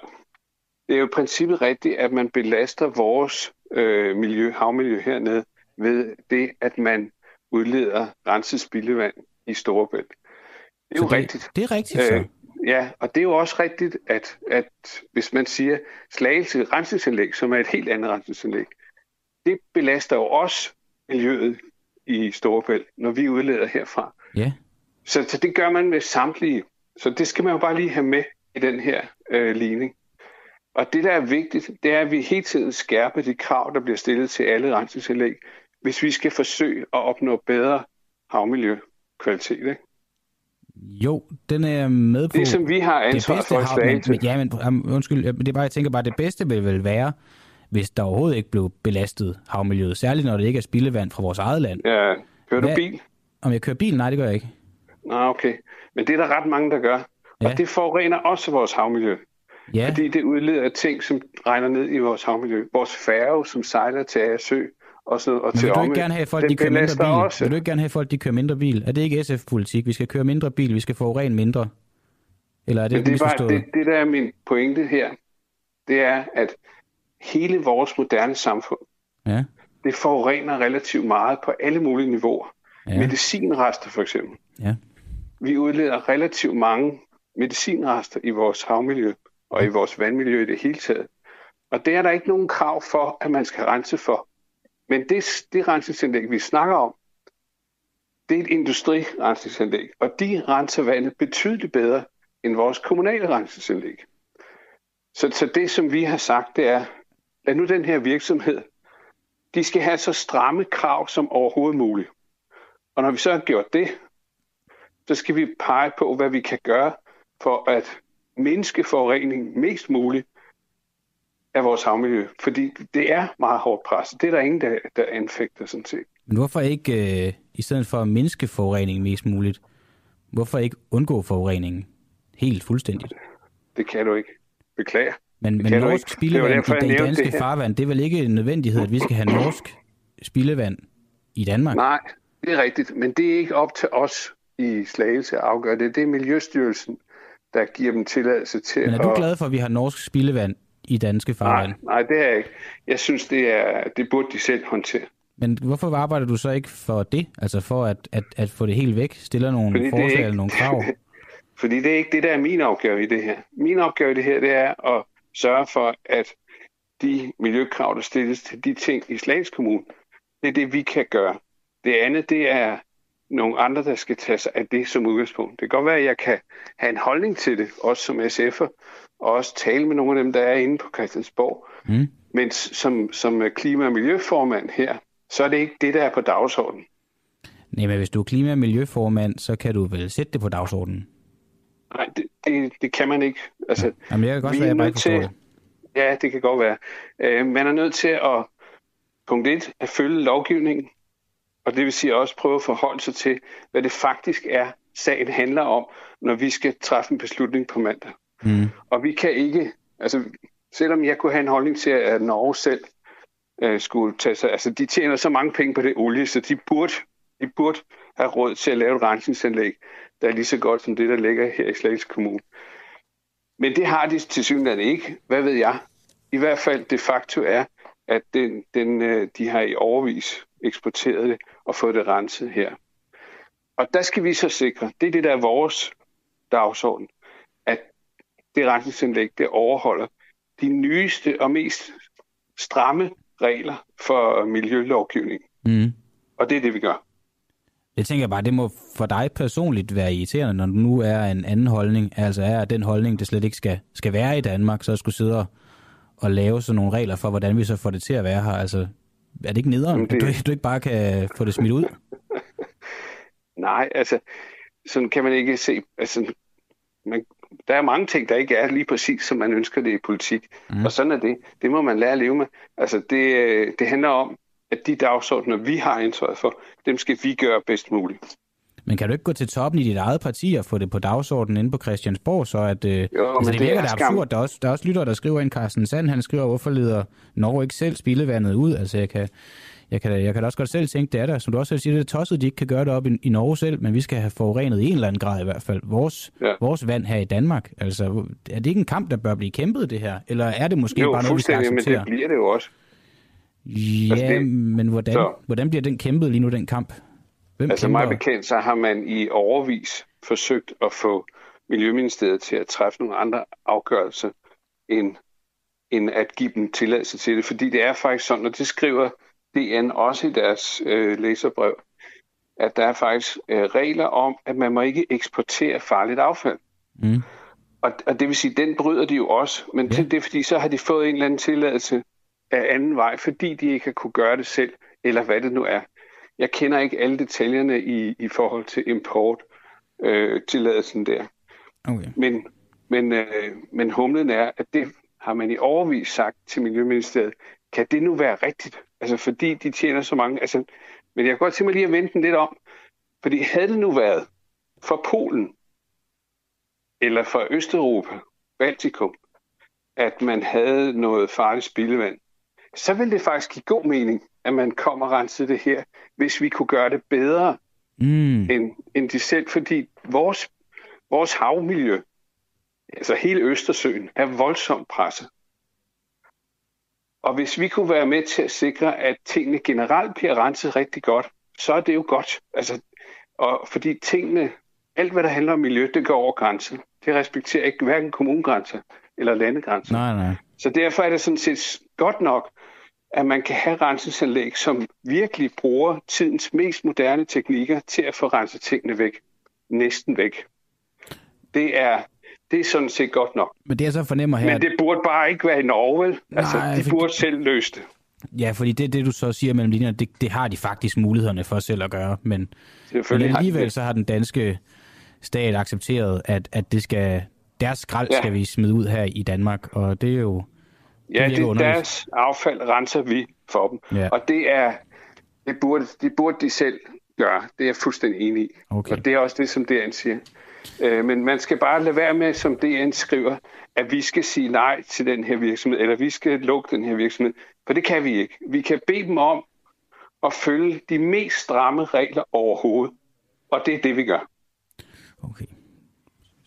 Det er jo i princippet rigtigt, at man belaster vores øh, miljø, havmiljø hernede ved det, at man udleder renset spildevand i Storebælt. Det er så jo det, rigtigt. Det er rigtigt, så. Øh, Ja, og det er jo også rigtigt, at, at hvis man siger slagelse rensningsanlæg, som er et helt andet rensningsanlæg, det belaster jo også miljøet i Storebælt, når vi udleder herfra. Ja. Så, så det gør man med samtlige. Så det skal man jo bare lige have med i den her øh, ligning. Og det, der er vigtigt, det er, at vi hele tiden skærper de krav, der bliver stillet til alle rensningsanlæg, hvis vi skal forsøge at opnå bedre havmiljøkvalitet. Ikke? Jo, den er med på. Det, som vi har ansvar for at men, Ja, men undskyld, det er bare, jeg tænker bare, det bedste vil vel være, hvis der overhovedet ikke blev belastet havmiljøet. Særligt når det ikke er spildevand fra vores eget land. Ja, kører Hvad, du bil? Om jeg kører bil? Nej, det gør jeg ikke. Nå, okay. Men det er der ret mange, der gør. Ja. Og det forurener også vores havmiljø. Ja. Fordi det udleder ting, som regner ned i vores havmiljø. Vores færge, som sejler til Agersø, og, så, og Men til vil du ikke gerne have, folk de kører mindre bil? Også. Vil du ikke gerne have, folk de kører mindre bil? Er det ikke SF-politik? Vi skal køre mindre bil, vi skal forurene mindre? Eller er det, Men det, er bare, det, det, der er min pointe her, det er, at hele vores moderne samfund, ja. det forurener relativt meget på alle mulige niveauer. Ja. Medicinrester for eksempel. Ja. Vi udleder relativt mange medicinrester i vores havmiljø og i vores vandmiljø i det hele taget. Og det er der ikke nogen krav for, at man skal rense for. Men det, det rensningsanlæg, vi snakker om, det er et industrirensningsanlæg, og de renser vandet betydeligt bedre end vores kommunale rensningsanlæg. Så, så det, som vi har sagt, det er, at nu den her virksomhed, de skal have så stramme krav som overhovedet muligt. Og når vi så har gjort det, så skal vi pege på, hvad vi kan gøre for at mindske forureningen mest muligt af vores havmiljø. Fordi det er meget hårdt presset. Det er der ingen, der, der anfægter sådan set. Men hvorfor ikke, øh, i stedet for at mindske forureningen mest muligt, hvorfor ikke undgå forureningen helt fuldstændigt? Det kan du ikke. Beklager. Men, men norsk spildevand i danske det farvand, det er vel ikke en nødvendighed, at vi skal have norsk spildevand i Danmark? Nej, det er rigtigt. Men det er ikke op til os i Slagelse at afgøre det. Det er Miljøstyrelsen, der giver dem tilladelse til Men er du at... glad for, at vi har norsk spildevand i danske farvand? Nej, nej, det er jeg ikke. Jeg synes, det, er, det burde de selv håndtere. Men hvorfor arbejder du så ikke for det? Altså for at, at, at få det helt væk? Stiller nogle Fordi forslag ikke, eller nogle krav? Fordi det er ikke det, der er min opgave i det her. Min opgave i det her, det er at sørge for, at de miljøkrav, der stilles til de ting i Slagelse Kommune, det er det, vi kan gøre. Det andet, det er nogle andre, der skal tage sig af det som udgangspunkt. Det kan godt være, at jeg kan have en holdning til det, også som SF'er, og også tale med nogle af dem, der er inde på Christiansborg. Mm. Men som, som klima- og miljøformand her, så er det ikke det, der er på dagsordenen. Nej, men hvis du er klima- og miljøformand, så kan du vel sætte det på dagsordenen? Nej, det, det, det kan man ikke. Altså, Jamen, jeg kan godt være, jeg bare ikke til, det. Ja, det kan godt være. Øh, man er nødt til at, punkt 1, at følge lovgivningen, og det vil sige også prøve at forholde sig til, hvad det faktisk er, sagen handler om, når vi skal træffe en beslutning på mandag. Mm. Og vi kan ikke, altså selvom jeg kunne have en holdning til, at Norge selv øh, skulle tage sig, altså de tjener så mange penge på det olie, så de burde, de burde have råd til at lave et rensningsanlæg, der er lige så godt som det, der ligger her i Slagelse Kommune. Men det har de til synligheden ikke. Hvad ved jeg? I hvert fald de facto er, at den, den, øh, de har i overvis eksporteret det og fået det renset her. Og der skal vi så sikre, det er det, der er vores dagsorden, det rensningsanlæg, det overholder de nyeste og mest stramme regler for miljølovgivning. Mm. Og det er det, vi gør. Det tænker jeg bare, det må for dig personligt være irriterende, når du nu er en anden holdning. Altså er den holdning, det slet ikke skal, skal være i Danmark, så at skulle sidde og, og lave sådan nogle regler for, hvordan vi så får det til at være her. Altså, er det ikke nederen, det... at du, du ikke bare kan få det smidt ud? Nej, altså, sådan kan man ikke se. Altså, man, der er mange ting, der ikke er lige præcis, som man ønsker det i politik. Mm. Og sådan er det. Det må man lære at leve med. Altså, det, det handler om, at de dagsordner, vi har ansvaret for, dem skal vi gøre bedst muligt. Men kan du ikke gå til toppen i dit eget parti og få det på dagsordenen inde på Christiansborg, så at... Øh, jo, altså, det virker det da absurd. Der er, også, der er også lytter, der skriver ind, Carsten Sand, han skriver, hvorfor leder Norge ikke selv spildevandet ud? Altså, jeg kan, jeg kan, jeg kan da også godt selv tænke, det er der, som du også siger, det er tosset, de ikke kan gøre det op i, i Norge selv, men vi skal have forurenet i en eller anden grad i hvert fald vores, ja. vores vand her i Danmark. Altså, er det ikke en kamp, der bør blive kæmpet, det her? Eller er det måske jo, bare noget, vi skal acceptere? men det bliver det jo også. Ja, altså det, men hvordan, hvordan bliver den kæmpet lige nu, den kamp? Hvem altså kæmper? mig bekendt, så har man i overvis forsøgt at få Miljøministeriet til at træffe nogle andre afgørelser, end, end at give dem tilladelse til det. Fordi det er faktisk sådan, og det skriver DN også i deres øh, læserbrev, at der er faktisk øh, regler om, at man må ikke eksportere farligt affald. Mm. Og, og det vil sige, den bryder de jo også, men ja. det er fordi, så har de fået en eller anden tilladelse af anden vej, fordi de ikke har kunne gøre det selv, eller hvad det nu er. Jeg kender ikke alle detaljerne i, i forhold til import øh, tilladelsen der. Okay. Men, men, øh, men humlen er, at det har man i overvis sagt til Miljøministeriet. Kan det nu være rigtigt? Altså fordi de tjener så mange. Altså, men jeg kan godt tænke mig lige at vente den lidt om. Fordi havde det nu været for Polen, eller for Østeuropa, Baltikum, at man havde noget farligt spildevand, så ville det faktisk give god mening, at man kom og rensede det her, hvis vi kunne gøre det bedre mm. end, end de selv. Fordi vores, vores havmiljø, altså hele Østersøen, er voldsomt presset. Og hvis vi kunne være med til at sikre, at tingene generelt bliver renset rigtig godt, så er det jo godt. Altså, og fordi tingene, alt hvad der handler om miljø, det går over grænsen. Det respekterer ikke hverken kommunegrænser eller landegrænser. Nej, nej. Så derfor er det sådan set godt nok, at man kan have renselsanlæg, som virkelig bruger tidens mest moderne teknikker til at få renset tingene væk. Næsten væk. Det er, det er sådan set godt nok. Men det jeg så fornemmer her... Men det burde bare ikke være i Norge, vel? Altså, Nej, de burde selv løse det. Ja, fordi det, det du så siger mellem linjerne, det, det har de faktisk mulighederne for selv at gøre. Men, men alligevel så har den danske stat accepteret, at, at det skal, deres skrald ja. skal vi smide ud her i Danmark, og det er jo... Ja, det, det deres affald renser vi for dem. Ja. Og det er det burde, det burde de selv gøre. Det er jeg fuldstændig enig i. Okay. Og det er også det, som DN siger. Øh, men man skal bare lade være med, som DN skriver, at vi skal sige nej til den her virksomhed, eller vi skal lukke den her virksomhed. For det kan vi ikke. Vi kan bede dem om at følge de mest stramme regler overhovedet. Og det er det, vi gør. Okay.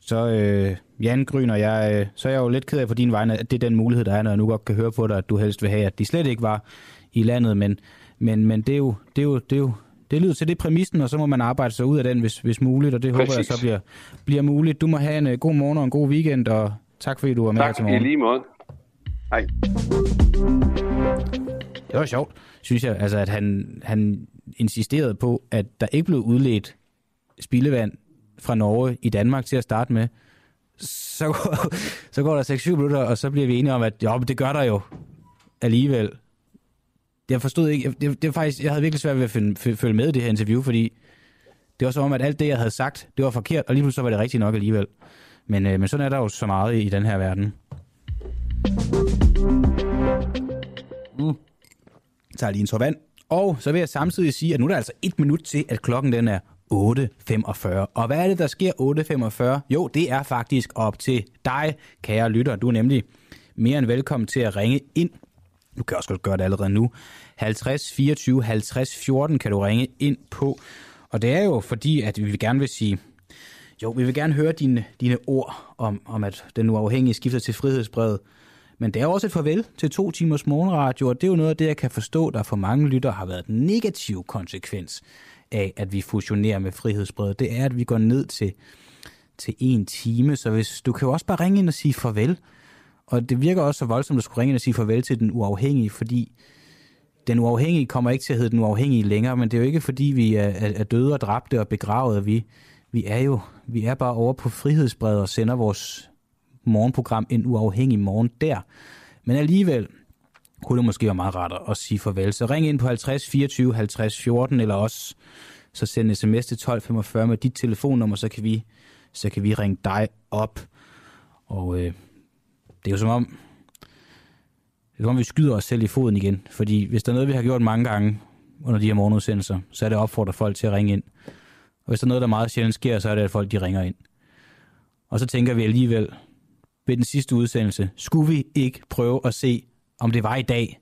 Så øh, Jan Gryn og jeg, øh, så er jeg jo lidt ked af på din vegne, at det er den mulighed, der er, når jeg nu godt kan høre på dig, at du helst vil have, at de slet ikke var i landet, men, men, men det, er jo, det, er jo, det er jo det lyder til det præmissen, og så må man arbejde sig ud af den, hvis, hvis muligt, og det Præcis. håber jeg så bliver, bliver muligt. Du må have en uh, god morgen og en god weekend, og tak fordi du var med tak, her til morgen. Tak, i lige måde. Hej. Det var sjovt, synes jeg, altså, at han, han insisterede på, at der ikke blev udledt spildevand fra Norge i Danmark til at starte med. Så går, så går der 6-7 minutter, og så bliver vi enige om, at jo, det gør der jo. alligevel, jeg forstod ikke, det, det var faktisk, jeg havde virkelig svært ved at finde, følge med i det her interview, fordi det var som om, at alt det, jeg havde sagt, det var forkert, og lige pludselig så var det rigtigt nok alligevel. Men, øh, men sådan er der jo så meget i, i den her verden. Mm. Jeg tager lige en tår vand. Og så vil jeg samtidig sige, at nu er der altså et minut til, at klokken den er 8.45. Og hvad er det, der sker 8.45? Jo, det er faktisk op til dig, kære lytter. Du er nemlig mere end velkommen til at ringe ind. Du kan også godt gøre det allerede nu. 50 24 50 14 kan du ringe ind på. Og det er jo fordi, at vi vil gerne vil sige, jo, vi vil gerne høre dine, dine ord om, om, at den uafhængige skifter til frihedsbrevet. Men det er også et farvel til to timers morgenradio, og det er jo noget af det, jeg kan forstå, der for mange lytter har været en negativ konsekvens af, at vi fusionerer med frihedsbrevet. Det er, at vi går ned til, til en time, så hvis du kan jo også bare ringe ind og sige farvel. Og det virker også så voldsomt at skulle ringe ind og sige farvel til den uafhængige, fordi den uafhængige kommer ikke til at hedde den uafhængige længere, men det er jo ikke fordi, vi er, er døde og dræbte og begravet. Vi, vi er jo vi er bare over på frihedsbredet og sender vores morgenprogram en uafhængig morgen der. Men alligevel kunne det måske være meget rart at sige farvel. Så ring ind på 50 24 50 14, eller også så send sms til 1245 med dit telefonnummer, så kan vi, så kan vi ringe dig op. Og øh, det er jo som om, det er som om vi skyder os selv i foden igen. Fordi hvis der er noget, vi har gjort mange gange under de her morgenudsendelser, så er det opfordret folk til at ringe ind. Og hvis der er noget, der meget sjældent sker, så er det, at folk de ringer ind. Og så tænker vi alligevel, ved den sidste udsendelse, skulle vi ikke prøve at se, om det var i dag,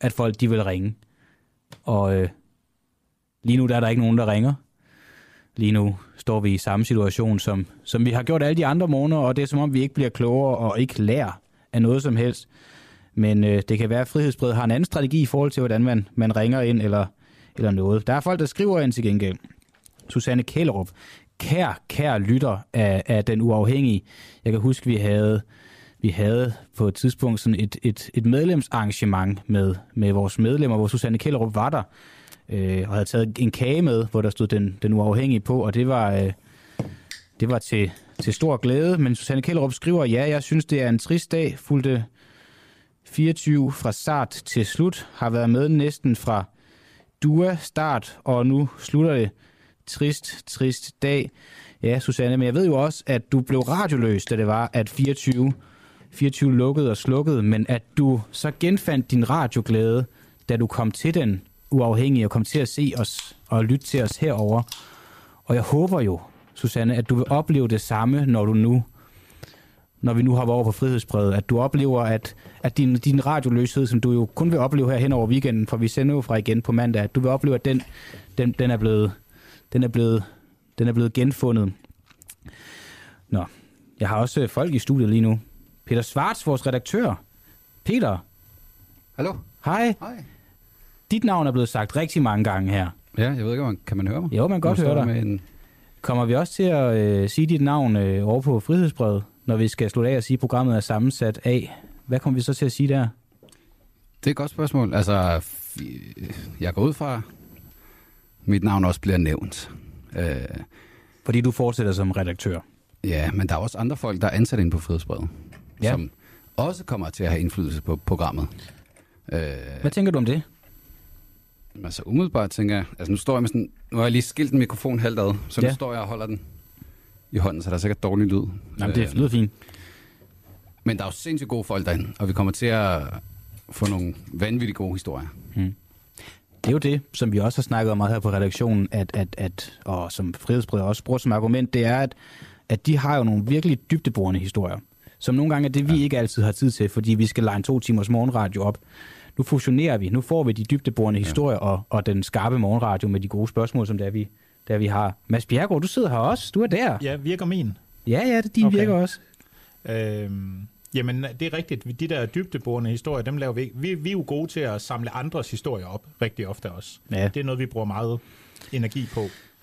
at folk de vil ringe. Og øh, lige nu der er der ikke nogen, der ringer. Lige nu står vi i samme situation, som, som vi har gjort alle de andre måneder, og det er som om, vi ikke bliver klogere og ikke lærer af noget som helst. Men øh, det kan være, at Frihedsbred har en anden strategi i forhold til, hvordan man, man ringer ind eller, eller noget. Der er folk, der skriver ind til gengæld. Susanne Kællerup, kær, kær lytter af, af Den Uafhængige. Jeg kan huske, vi havde, vi havde på et tidspunkt sådan et, et, et medlemsarrangement med, med vores medlemmer, hvor Susanne Kællerup var der, øh, og havde taget en kage med, hvor der stod Den, den Uafhængige på, og det var, øh, det var til, til stor glæde. Men Susanne Kjellerup skriver, ja, jeg synes, det er en trist dag, fulgte 24 fra start til slut, har været med næsten fra Dua start, og nu slutter det trist, trist dag. Ja, Susanne, men jeg ved jo også, at du blev radioløs, da det var, at 24, 24 lukkede og slukkede, men at du så genfandt din radioglæde, da du kom til den uafhængige og kom til at se os og lytte til os herover. Og jeg håber jo, Susanne, at du vil opleve det samme, når du nu når vi nu har været over på frihedsbrevet, at du oplever, at, at din, din radioløshed, som du jo kun vil opleve her hen over weekenden, for vi sender jo fra igen på mandag, at du vil opleve, at den, den, den er blevet, den er blevet, den er blevet genfundet. Nå, jeg har også folk i studiet lige nu. Peter Svarts, vores redaktør. Peter. Hallo. Hej. Hej. Dit navn er blevet sagt rigtig mange gange her. Ja, jeg ved ikke, om kan man høre mig? Jo, man kan godt høre dig. Med en... Kommer vi også til at øh, sige dit navn øh, over på Frihedsbrevet, når vi skal slutte af og sige, at programmet er sammensat af? Hvad kommer vi så til at sige der? Det er et godt spørgsmål. Altså, jeg går ud fra, mit navn også bliver nævnt. Øh, Fordi du fortsætter som redaktør? Ja, men der er også andre folk, der er ansat ind på Frihedsbrevet, ja. som også kommer til at have indflydelse på programmet. Øh, Hvad tænker du om det? Altså umiddelbart tænker jeg, altså nu står jeg med sådan, nu har jeg lige skilt en mikrofon halvt ad, så ja. nu står jeg og holder den i hånden, så der er sikkert dårlig lyd. Jamen det lyder fint. Men der er jo sindssygt gode folk derinde, og vi kommer til at få nogle vanvittigt gode historier. Hmm. Det er jo det, som vi også har snakket om meget her på redaktionen, at, at, at, og som Frihedsbred også bruger som argument, det er, at, at de har jo nogle virkelig dybdeborende historier, som nogle gange er det, vi ja. ikke altid har tid til, fordi vi skal lege en to timers morgenradio op. Nu fusionerer vi, nu får vi de dybdeborende ja. historier og, og den skarpe morgenradio med de gode spørgsmål, som der vi, der vi har. Mads Bjergård, du sidder her også, du er der. Ja, virker min? Ja, ja, det, din okay. virker også. Øhm, Jamen, det er rigtigt. De der dybdeborende historier, dem laver vi Vi, vi er jo gode til at samle andres historier op, rigtig ofte også. Ja. Det er noget, vi bruger meget energi på.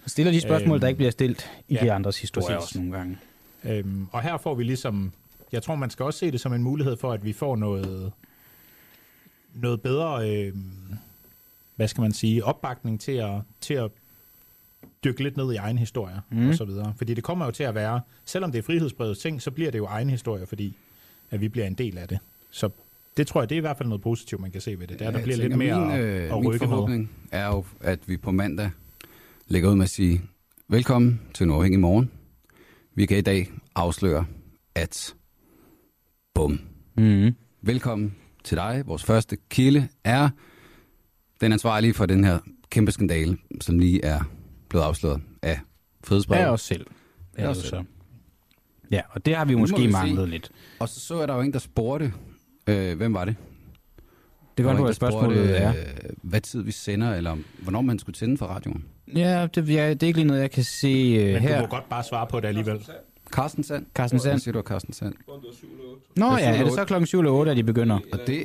Stiller de spørgsmål, øhm, der ikke bliver stillet i ja, de andres historier præcis. også nogle gange. Øhm, og her får vi ligesom, jeg tror, man skal også se det som en mulighed for, at vi får noget, noget bedre, øhm, hvad skal man sige, opbakning til at, til at dykke lidt ned i egen historie mm. og så videre. Fordi det kommer jo til at være, selvom det er frihedsbrevets ting, så bliver det jo egen historie, fordi at vi bliver en del af det. Så det tror jeg, det er i hvert fald noget positivt, man kan se ved det. Det er, der jeg bliver lidt tænker, mere min, at, øh, at min rykke forhåbning er jo, at vi på mandag lægger ud med at sige, velkommen til en uafhængig morgen. Vi kan i dag afsløre, at bum. Mm. Velkommen til dig. Vores første kilde er den ansvarlige for den her kæmpe skandale, som lige er blevet afsløret af Frihedsbrevet. Af os selv. Af Ja, os så. selv. Ja, og det har vi måske vi manglet lidt. Og så så jeg, der var en, der spurgte, øh, hvem var det? Det kan var godt være der spørgsmålet spurgte, er. øh, Hvad tid vi sender, eller hvornår man skulle tænde for radioen. Ja, det, ja, det er ikke lige noget, jeg kan se uh, Men her. du må godt bare svare på det alligevel. Carsten Sand. Carsten Sand. Hvad siger du Carsten Sand? Nå Det er ja, er det så klokken 7 eller 8, at de begynder? Og det...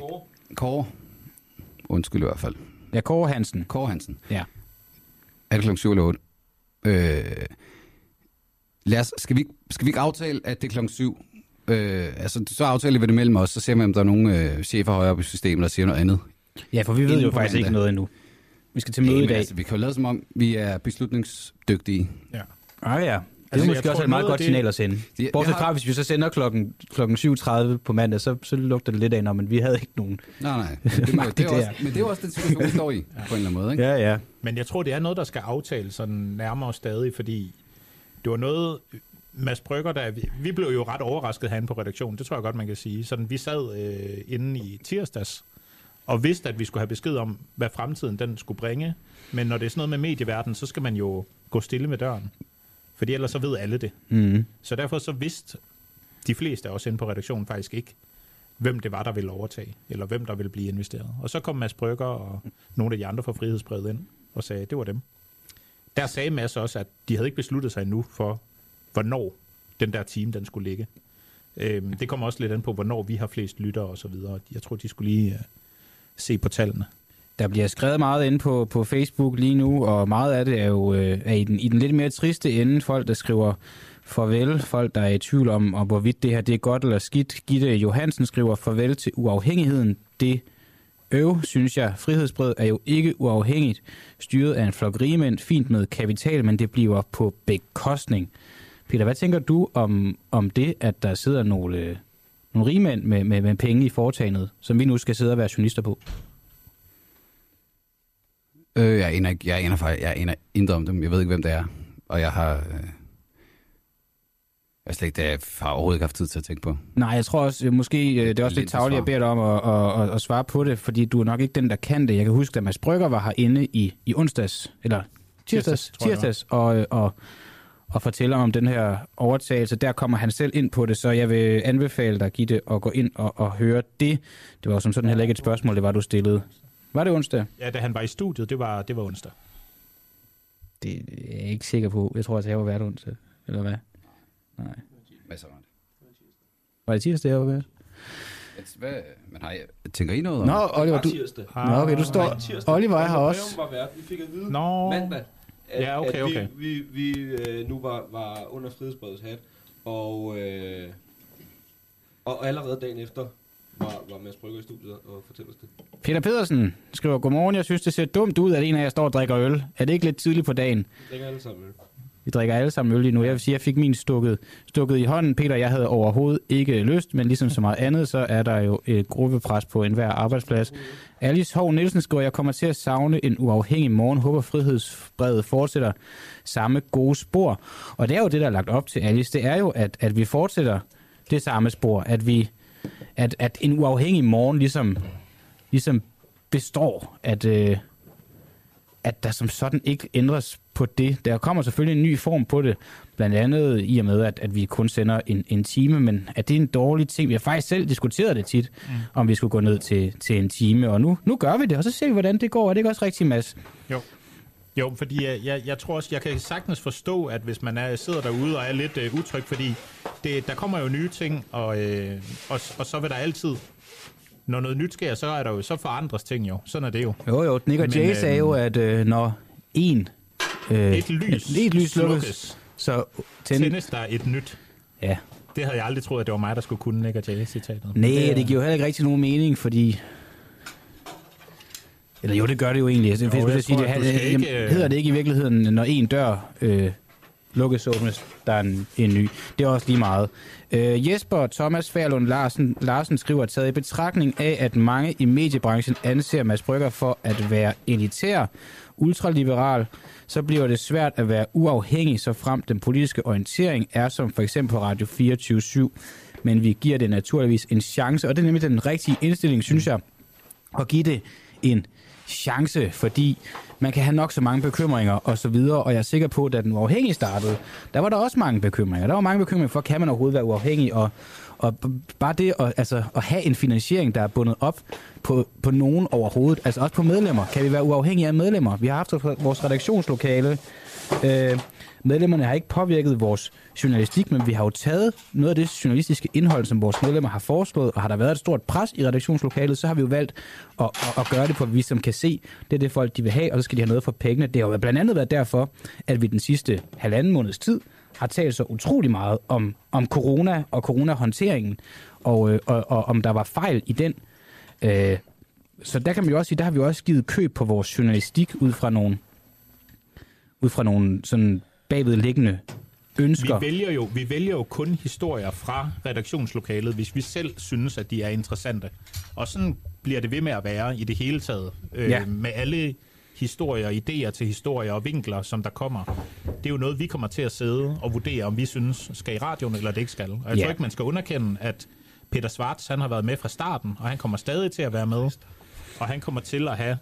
Kåre. Undskyld i hvert fald. Ja, Kåre Hansen. Kåre Hansen. Ja. Er det klokken 7 eller 8? Øh, lad os, skal, vi, ikke- skal vi ikke aftale, at det er klokken 7? Øh, altså, så aftaler vi det mellem os, så ser vi, om der er nogle øh, chefer højere op i systemet, der siger noget andet. Ja, for vi ved Inden jo faktisk mandag. ikke noget endnu. Vi skal til møde i men dag. Altså, vi kan jo lade som om, vi er beslutningsdygtige. Ja. Ah ja, Altså, er måske tror, også et meget godt det- signal at sende. Det- Bortset har- fra, hvis vi så sender klokken, klokken 7.30 på mandag, så, så lugter det lidt af, når men vi havde ikke nogen Nej, nej. Men det, må, det er også, men det er jo også den situation, vi står i, på en eller anden måde. Ikke? Ja, ja. Men jeg tror, det er noget, der skal aftales sådan nærmere stadig, fordi det var noget, Mads Brygger, der, vi, vi blev jo ret overrasket herinde på redaktionen, det tror jeg godt, man kan sige. Sådan, vi sad øh, inde i tirsdags og vidste, at vi skulle have besked om, hvad fremtiden den skulle bringe. Men når det er sådan noget med medieverdenen, så skal man jo gå stille med døren. Fordi ellers så ved alle det. Mhm. Så derfor så vidste de fleste af os inde på redaktionen faktisk ikke, hvem det var, der ville overtage, eller hvem der ville blive investeret. Og så kom Mads Brygger og nogle af de andre fra Frihedsbrevet ind og sagde, at det var dem. Der sagde Mads også, at de havde ikke besluttet sig endnu for, hvornår den der team den skulle ligge. Øhm, det kommer også lidt an på, hvornår vi har flest lyttere og så videre. Jeg tror, de skulle lige uh, se på tallene. Der bliver skrevet meget inde på, på Facebook lige nu, og meget af det er jo øh, er i, den, i den lidt mere triste ende. Folk, der skriver farvel, folk, der er i tvivl om, om hvorvidt det her det er godt eller skidt. Gitte Johansen skriver farvel til uafhængigheden. Det øv, synes jeg. frihedsbred er jo ikke uafhængigt. Styret af en flok rigemænd, fint med kapital, men det bliver på bekostning. Peter, hvad tænker du om, om det, at der sidder nogle, øh, nogle rigemænd med, med, med penge i foretagendet, som vi nu skal sidde og være journalister på? Øh, jeg aner, ikke, jeg aner faktisk, jeg aner intet om dem. Jeg ved ikke, hvem det er. Og jeg har... Øh, jeg, slet ikke, jeg har overhovedet ikke haft tid til at tænke på. Nej, jeg tror også, øh, måske øh, det er også lidt jeg svar. beder dig om at, at, at, at svare på det, fordi du er nok ikke den, der kan det. Jeg kan huske, at Mads Brygger var herinde i, i onsdags, eller tirsdags, Tirsdags, jeg, tirsdags og, og, og fortæller om den her overtagelse. Der kommer han selv ind på det, så jeg vil anbefale dig at det og gå ind og, og høre det. Det var jo som sådan heller ikke et spørgsmål, det var, du stillede. Var det onsdag? Ja, da han var i studiet, det var, det var onsdag. Det er jeg ikke sikker på. Jeg tror, at jeg var hvert onsdag. Eller hvad? Nej. Masser af Var det tirsdag, jeg var ved? Hvad, men har jeg, tænker I noget om Nå, det? Oliver, du... Nå, okay, du står... Oliver er her også. var vært. Vi fik at vide Nå. mandag, at, Ja, okay, at okay. vi, vi, vi øh, nu var, var under frihedsbredets hat, og, øh, og allerede dagen efter var, var Mads Brygger i studiet og fortæller os det. Peter Pedersen skriver, Godmorgen, jeg synes, det ser dumt ud, at en af jer står og drikker øl. Er det ikke lidt tidligt på dagen? Vi drikker alle sammen øl. Vi drikker alle sammen øl lige nu. Jeg vil sige, jeg fik min stukket, stukket i hånden. Peter, jeg havde overhovedet ikke lyst, men ligesom så meget andet, så er der jo et gruppepres på enhver arbejdsplads. Alice Hov Nielsen skriver, jeg kommer til at savne en uafhængig morgen. Håber frihedsbrevet fortsætter samme gode spor. Og det er jo det, der er lagt op til, Alice. Det er jo, at, at vi fortsætter det samme spor. At, vi, at, at en uafhængig morgen ligesom, ligesom består. At, øh, at der som sådan ikke ændres på det. Der kommer selvfølgelig en ny form på det, blandt andet i og med, at, at vi kun sender en, en time, men at det er en dårlig ting. Vi har faktisk selv diskuteret det tit, mm. om vi skulle gå ned til, til en time, og nu, nu gør vi det, og så ser vi, hvordan det går. Er det ikke også rigtigt, Mads? Jo. Jo, fordi jeg, jeg, jeg tror også, jeg kan sagtens forstå, at hvis man er, sidder derude og er lidt øh, utryg, fordi det, der kommer jo nye ting, og, øh, og, og så vil der altid, når noget nyt sker, så er der jo, så forandres ting jo. Sådan er det jo. Jo, jo. Nick og Men, Jay øh, sagde jo, at øh, når en... Øh, Et lys et, et lys slukkes, slukkes. så tænd... Tændes der et nyt. Ja. Det havde jeg aldrig troet, at det var mig, der skulle kunne Nick og Jay-citatet. Nej, er- det giver jo heller ikke rigtig nogen mening, fordi... Eller jo, det gør det jo egentlig. Altså, Jo, hvis jeg jeg sige, tror, det, skal ikke, øh, hedder det ikke i virkeligheden, når en dør øh, lukkes åbnes der er en, en ny. Det er også lige meget. Øh, Jesper Thomas Færlund Larsen, Larsen skriver, taget i betragtning af, at mange i mediebranchen anser Mads Brygger for at være elitær, ultraliberal, så bliver det svært at være uafhængig, så frem den politiske orientering er som for eksempel på Radio 24 /7. Men vi giver det naturligvis en chance, og det er nemlig den rigtige indstilling, synes jeg, at give det en chance, fordi man kan have nok så mange bekymringer og så videre, og jeg er sikker på, at da den uafhængige startede, der var der også mange bekymringer. Der var mange bekymringer for, kan man overhovedet være uafhængig, og, og bare det at, altså, at have en finansiering, der er bundet op på, på nogen overhovedet, altså også på medlemmer. Kan vi være uafhængige af medlemmer? Vi har haft vores redaktionslokale, øh, Medlemmerne har ikke påvirket vores journalistik, men vi har jo taget noget af det journalistiske indhold, som vores medlemmer har foreslået, og har der været et stort pres i redaktionslokalet, så har vi jo valgt at, at, at gøre det på, at vi som kan se, det er det folk, de vil have, og så skal de have noget for pengene. Det har jo blandt andet været derfor, at vi den sidste halvanden måneds tid har talt så utrolig meget om, om corona og coronahåndteringen, og, øh, og, og om der var fejl i den. Øh, så der kan man jo også sige, der har vi jo også givet køb på vores journalistik ud fra nogle ud fra nogle sådan bagvedliggende ønsker. Vi vælger, jo, vi vælger jo kun historier fra redaktionslokalet, hvis vi selv synes, at de er interessante. Og sådan bliver det ved med at være i det hele taget. Øh, ja. Med alle historier, idéer til historier og vinkler, som der kommer. Det er jo noget, vi kommer til at sidde og vurdere, om vi synes skal i radioen, eller det ikke skal. Og jeg ja. tror ikke, man skal underkende, at Peter Svarts, han har været med fra starten, og han kommer stadig til at være med. Og han kommer til at have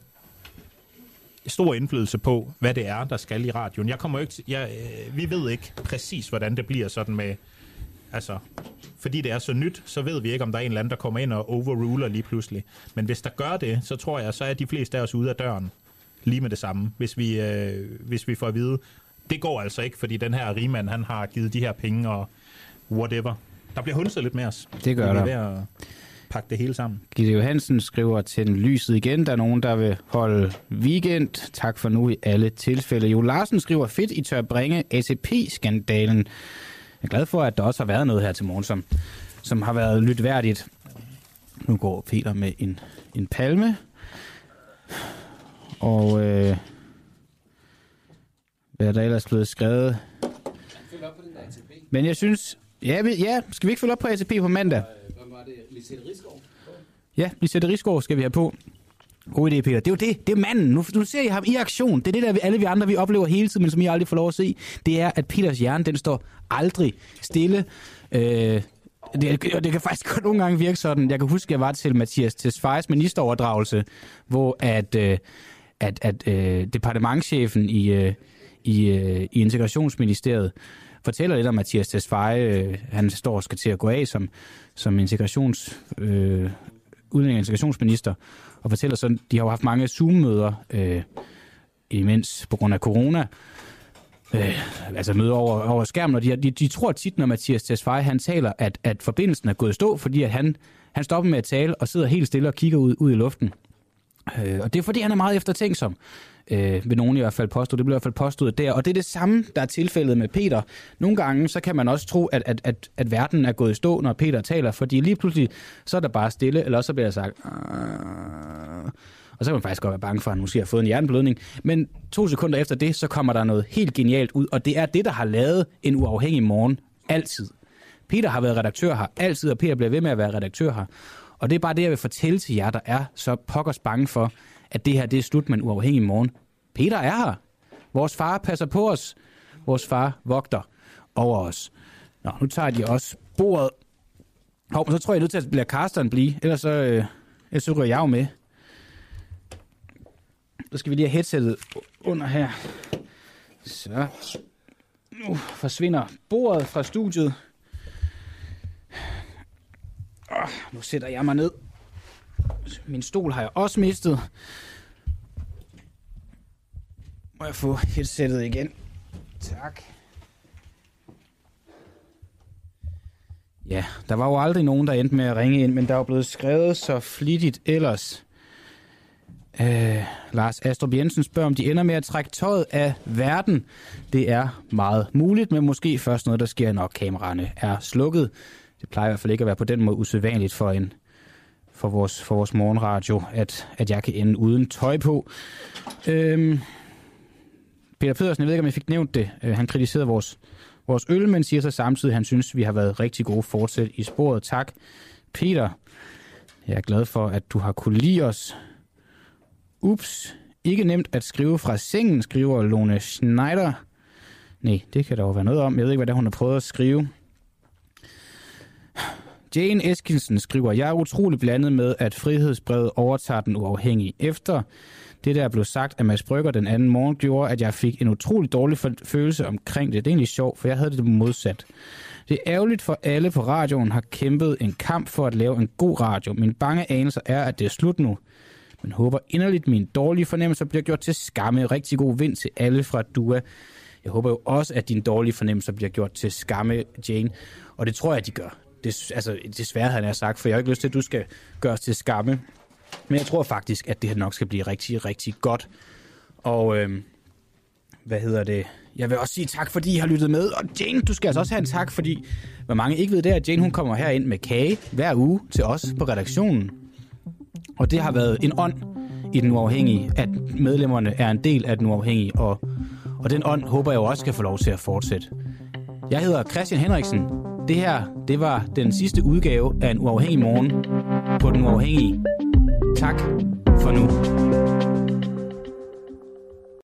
stor indflydelse på, hvad det er, der skal i radioen. Jeg kommer ikke jeg, øh, vi ved ikke præcis, hvordan det bliver sådan med... Altså, fordi det er så nyt, så ved vi ikke, om der er en eller anden, der kommer ind og overruler lige pludselig. Men hvis der gør det, så tror jeg, så er de fleste af os ude af døren lige med det samme, hvis vi, øh, hvis vi får at vide, det går altså ikke, fordi den her rigmand, han har givet de her penge og whatever. Der bliver hunset lidt med os. Det gør der. Ved at pakke det hele sammen. Gitte Johansen skriver til lyset igen. Der er nogen, der vil holde weekend. Tak for nu i alle tilfælde. Jo Larsen skriver, fedt, I tør bringe ACP-skandalen. Jeg er glad for, at der også har været noget her til morgen, som, som har været lytværdigt. Nu går Peter med en, en palme. Og øh, hvad er der ellers blevet skrevet? Men jeg synes... Ja, ja, skal vi ikke følge op på ATP på mandag? Lisette Rigsgaard? Ja, Lisette Rigsgaard skal vi have på. God idé, Peter. Det er jo det. Det er manden. Nu, nu ser I ham i aktion. Det er det, der vi, alle vi andre vi oplever hele tiden, men som I aldrig får lov at se. Det er, at Peters hjerne, den står aldrig stille. Øh, det, det kan faktisk godt nogle gange virke sådan. Jeg kan huske, at jeg var til Mathias Tesfayes ministeroverdragelse, hvor at, øh, at, at øh, departementchefen i, øh, i, øh, i Integrationsministeriet fortæller lidt om Mathias Tesfaye. Øh, han står og skal til at gå af som, som integrations, øh, udlænding- og integrationsminister, og fortæller sådan, de har jo haft mange Zoom-møder, øh, imens på grund af corona, øh, altså møder over, over skærmen, og de, de, de tror tit, når Mathias Tesfaye, han taler, at, at forbindelsen er gået i stå, fordi at han, han stopper med at tale og sidder helt stille og kigger ud, ud i luften. Øh, og det er fordi, han er meget eftertænksom øh, vil nogen i hvert fald påstå. Det bliver i hvert fald påstået der. Og det er det samme, der er tilfældet med Peter. Nogle gange, så kan man også tro, at, at, at, at verden er gået i stå, når Peter taler, fordi lige pludselig, så er der bare stille, eller så bliver der sagt... Aah. Og så kan man faktisk godt være bange for, at han måske har fået en hjerneblødning. Men to sekunder efter det, så kommer der noget helt genialt ud, og det er det, der har lavet en uafhængig morgen. Altid. Peter har været redaktør her altid, og Peter bliver ved med at være redaktør her. Og det er bare det, jeg vil fortælle til jer, der er så pokkers bange for, at det her det er slut med en uafhængig morgen. Peter er her. Vores far passer på os. Vores far vogter over os. Nå, nu tager de også bordet. Hov, så tror jeg, jeg er nødt til at lade Carsten blive. Ellers så, øh, ellers så ryger jeg jo med. Så skal vi lige have headsettet under her. Så. Nu forsvinder bordet fra studiet. Oh, nu sætter jeg mig ned. Min stol har jeg også mistet. Må jeg få headsettet igen? Tak. Ja, der var jo aldrig nogen, der endte med at ringe ind, men der er jo blevet skrevet så flittigt ellers. Øh, Lars Astrup Jensen spørger, om de ender med at trække tøjet af verden. Det er meget muligt, men måske først noget, der sker, når kameraerne er slukket. Det plejer i hvert fald ikke at være på den måde usædvanligt for en for vores, for vores morgenradio, at, at jeg kan ende uden tøj på. Øhm, Peter Pedersen, jeg ved ikke, om jeg fik nævnt det. Øh, han kritiserede vores, vores øl, men siger så samtidig, at han synes, vi har været rigtig gode fortsæt i sporet. Tak, Peter. Jeg er glad for, at du har kunne lide os. Ups, ikke nemt at skrive fra sengen, skriver Lone Schneider. Nej, det kan der jo være noget om. Jeg ved ikke, hvad det er, hun har prøvet at skrive. Jane Eskilsen skriver, jeg er utrolig blandet med, at frihedsbrevet overtager den uafhængige. Efter det, der blev sagt af Mads Brygger den anden morgen, gjorde, at jeg fik en utrolig dårlig følelse omkring det. Det er egentlig sjovt, for jeg havde det modsat. Det er ærgerligt for alle på radioen har kæmpet en kamp for at lave en god radio. Min bange anelse er, at det er slut nu. Men håber inderligt, at mine dårlige fornemmelser bliver gjort til skamme. Rigtig god vind til alle fra Dua. Jeg håber jo også, at dine dårlige fornemmelser bliver gjort til skamme, Jane. Og det tror jeg, de gør. Det, altså, desværre havde jeg sagt, for jeg har ikke lyst til, at du skal gøres til skamme. Men jeg tror faktisk, at det her nok skal blive rigtig, rigtig godt. Og øh, hvad hedder det? Jeg vil også sige tak, fordi I har lyttet med. Og Jane, du skal altså også have en tak, fordi hvad mange ikke ved, det er, at Jane hun kommer her ind med kage hver uge til os på redaktionen. Og det har været en ånd i den uafhængige, at medlemmerne er en del af den uafhængige, og, og den ånd håber jeg jo også skal få lov til at fortsætte. Jeg hedder Christian Henriksen. Det her, det var den sidste udgave af en uafhængig morgen på den uafhængige. Tak for nu.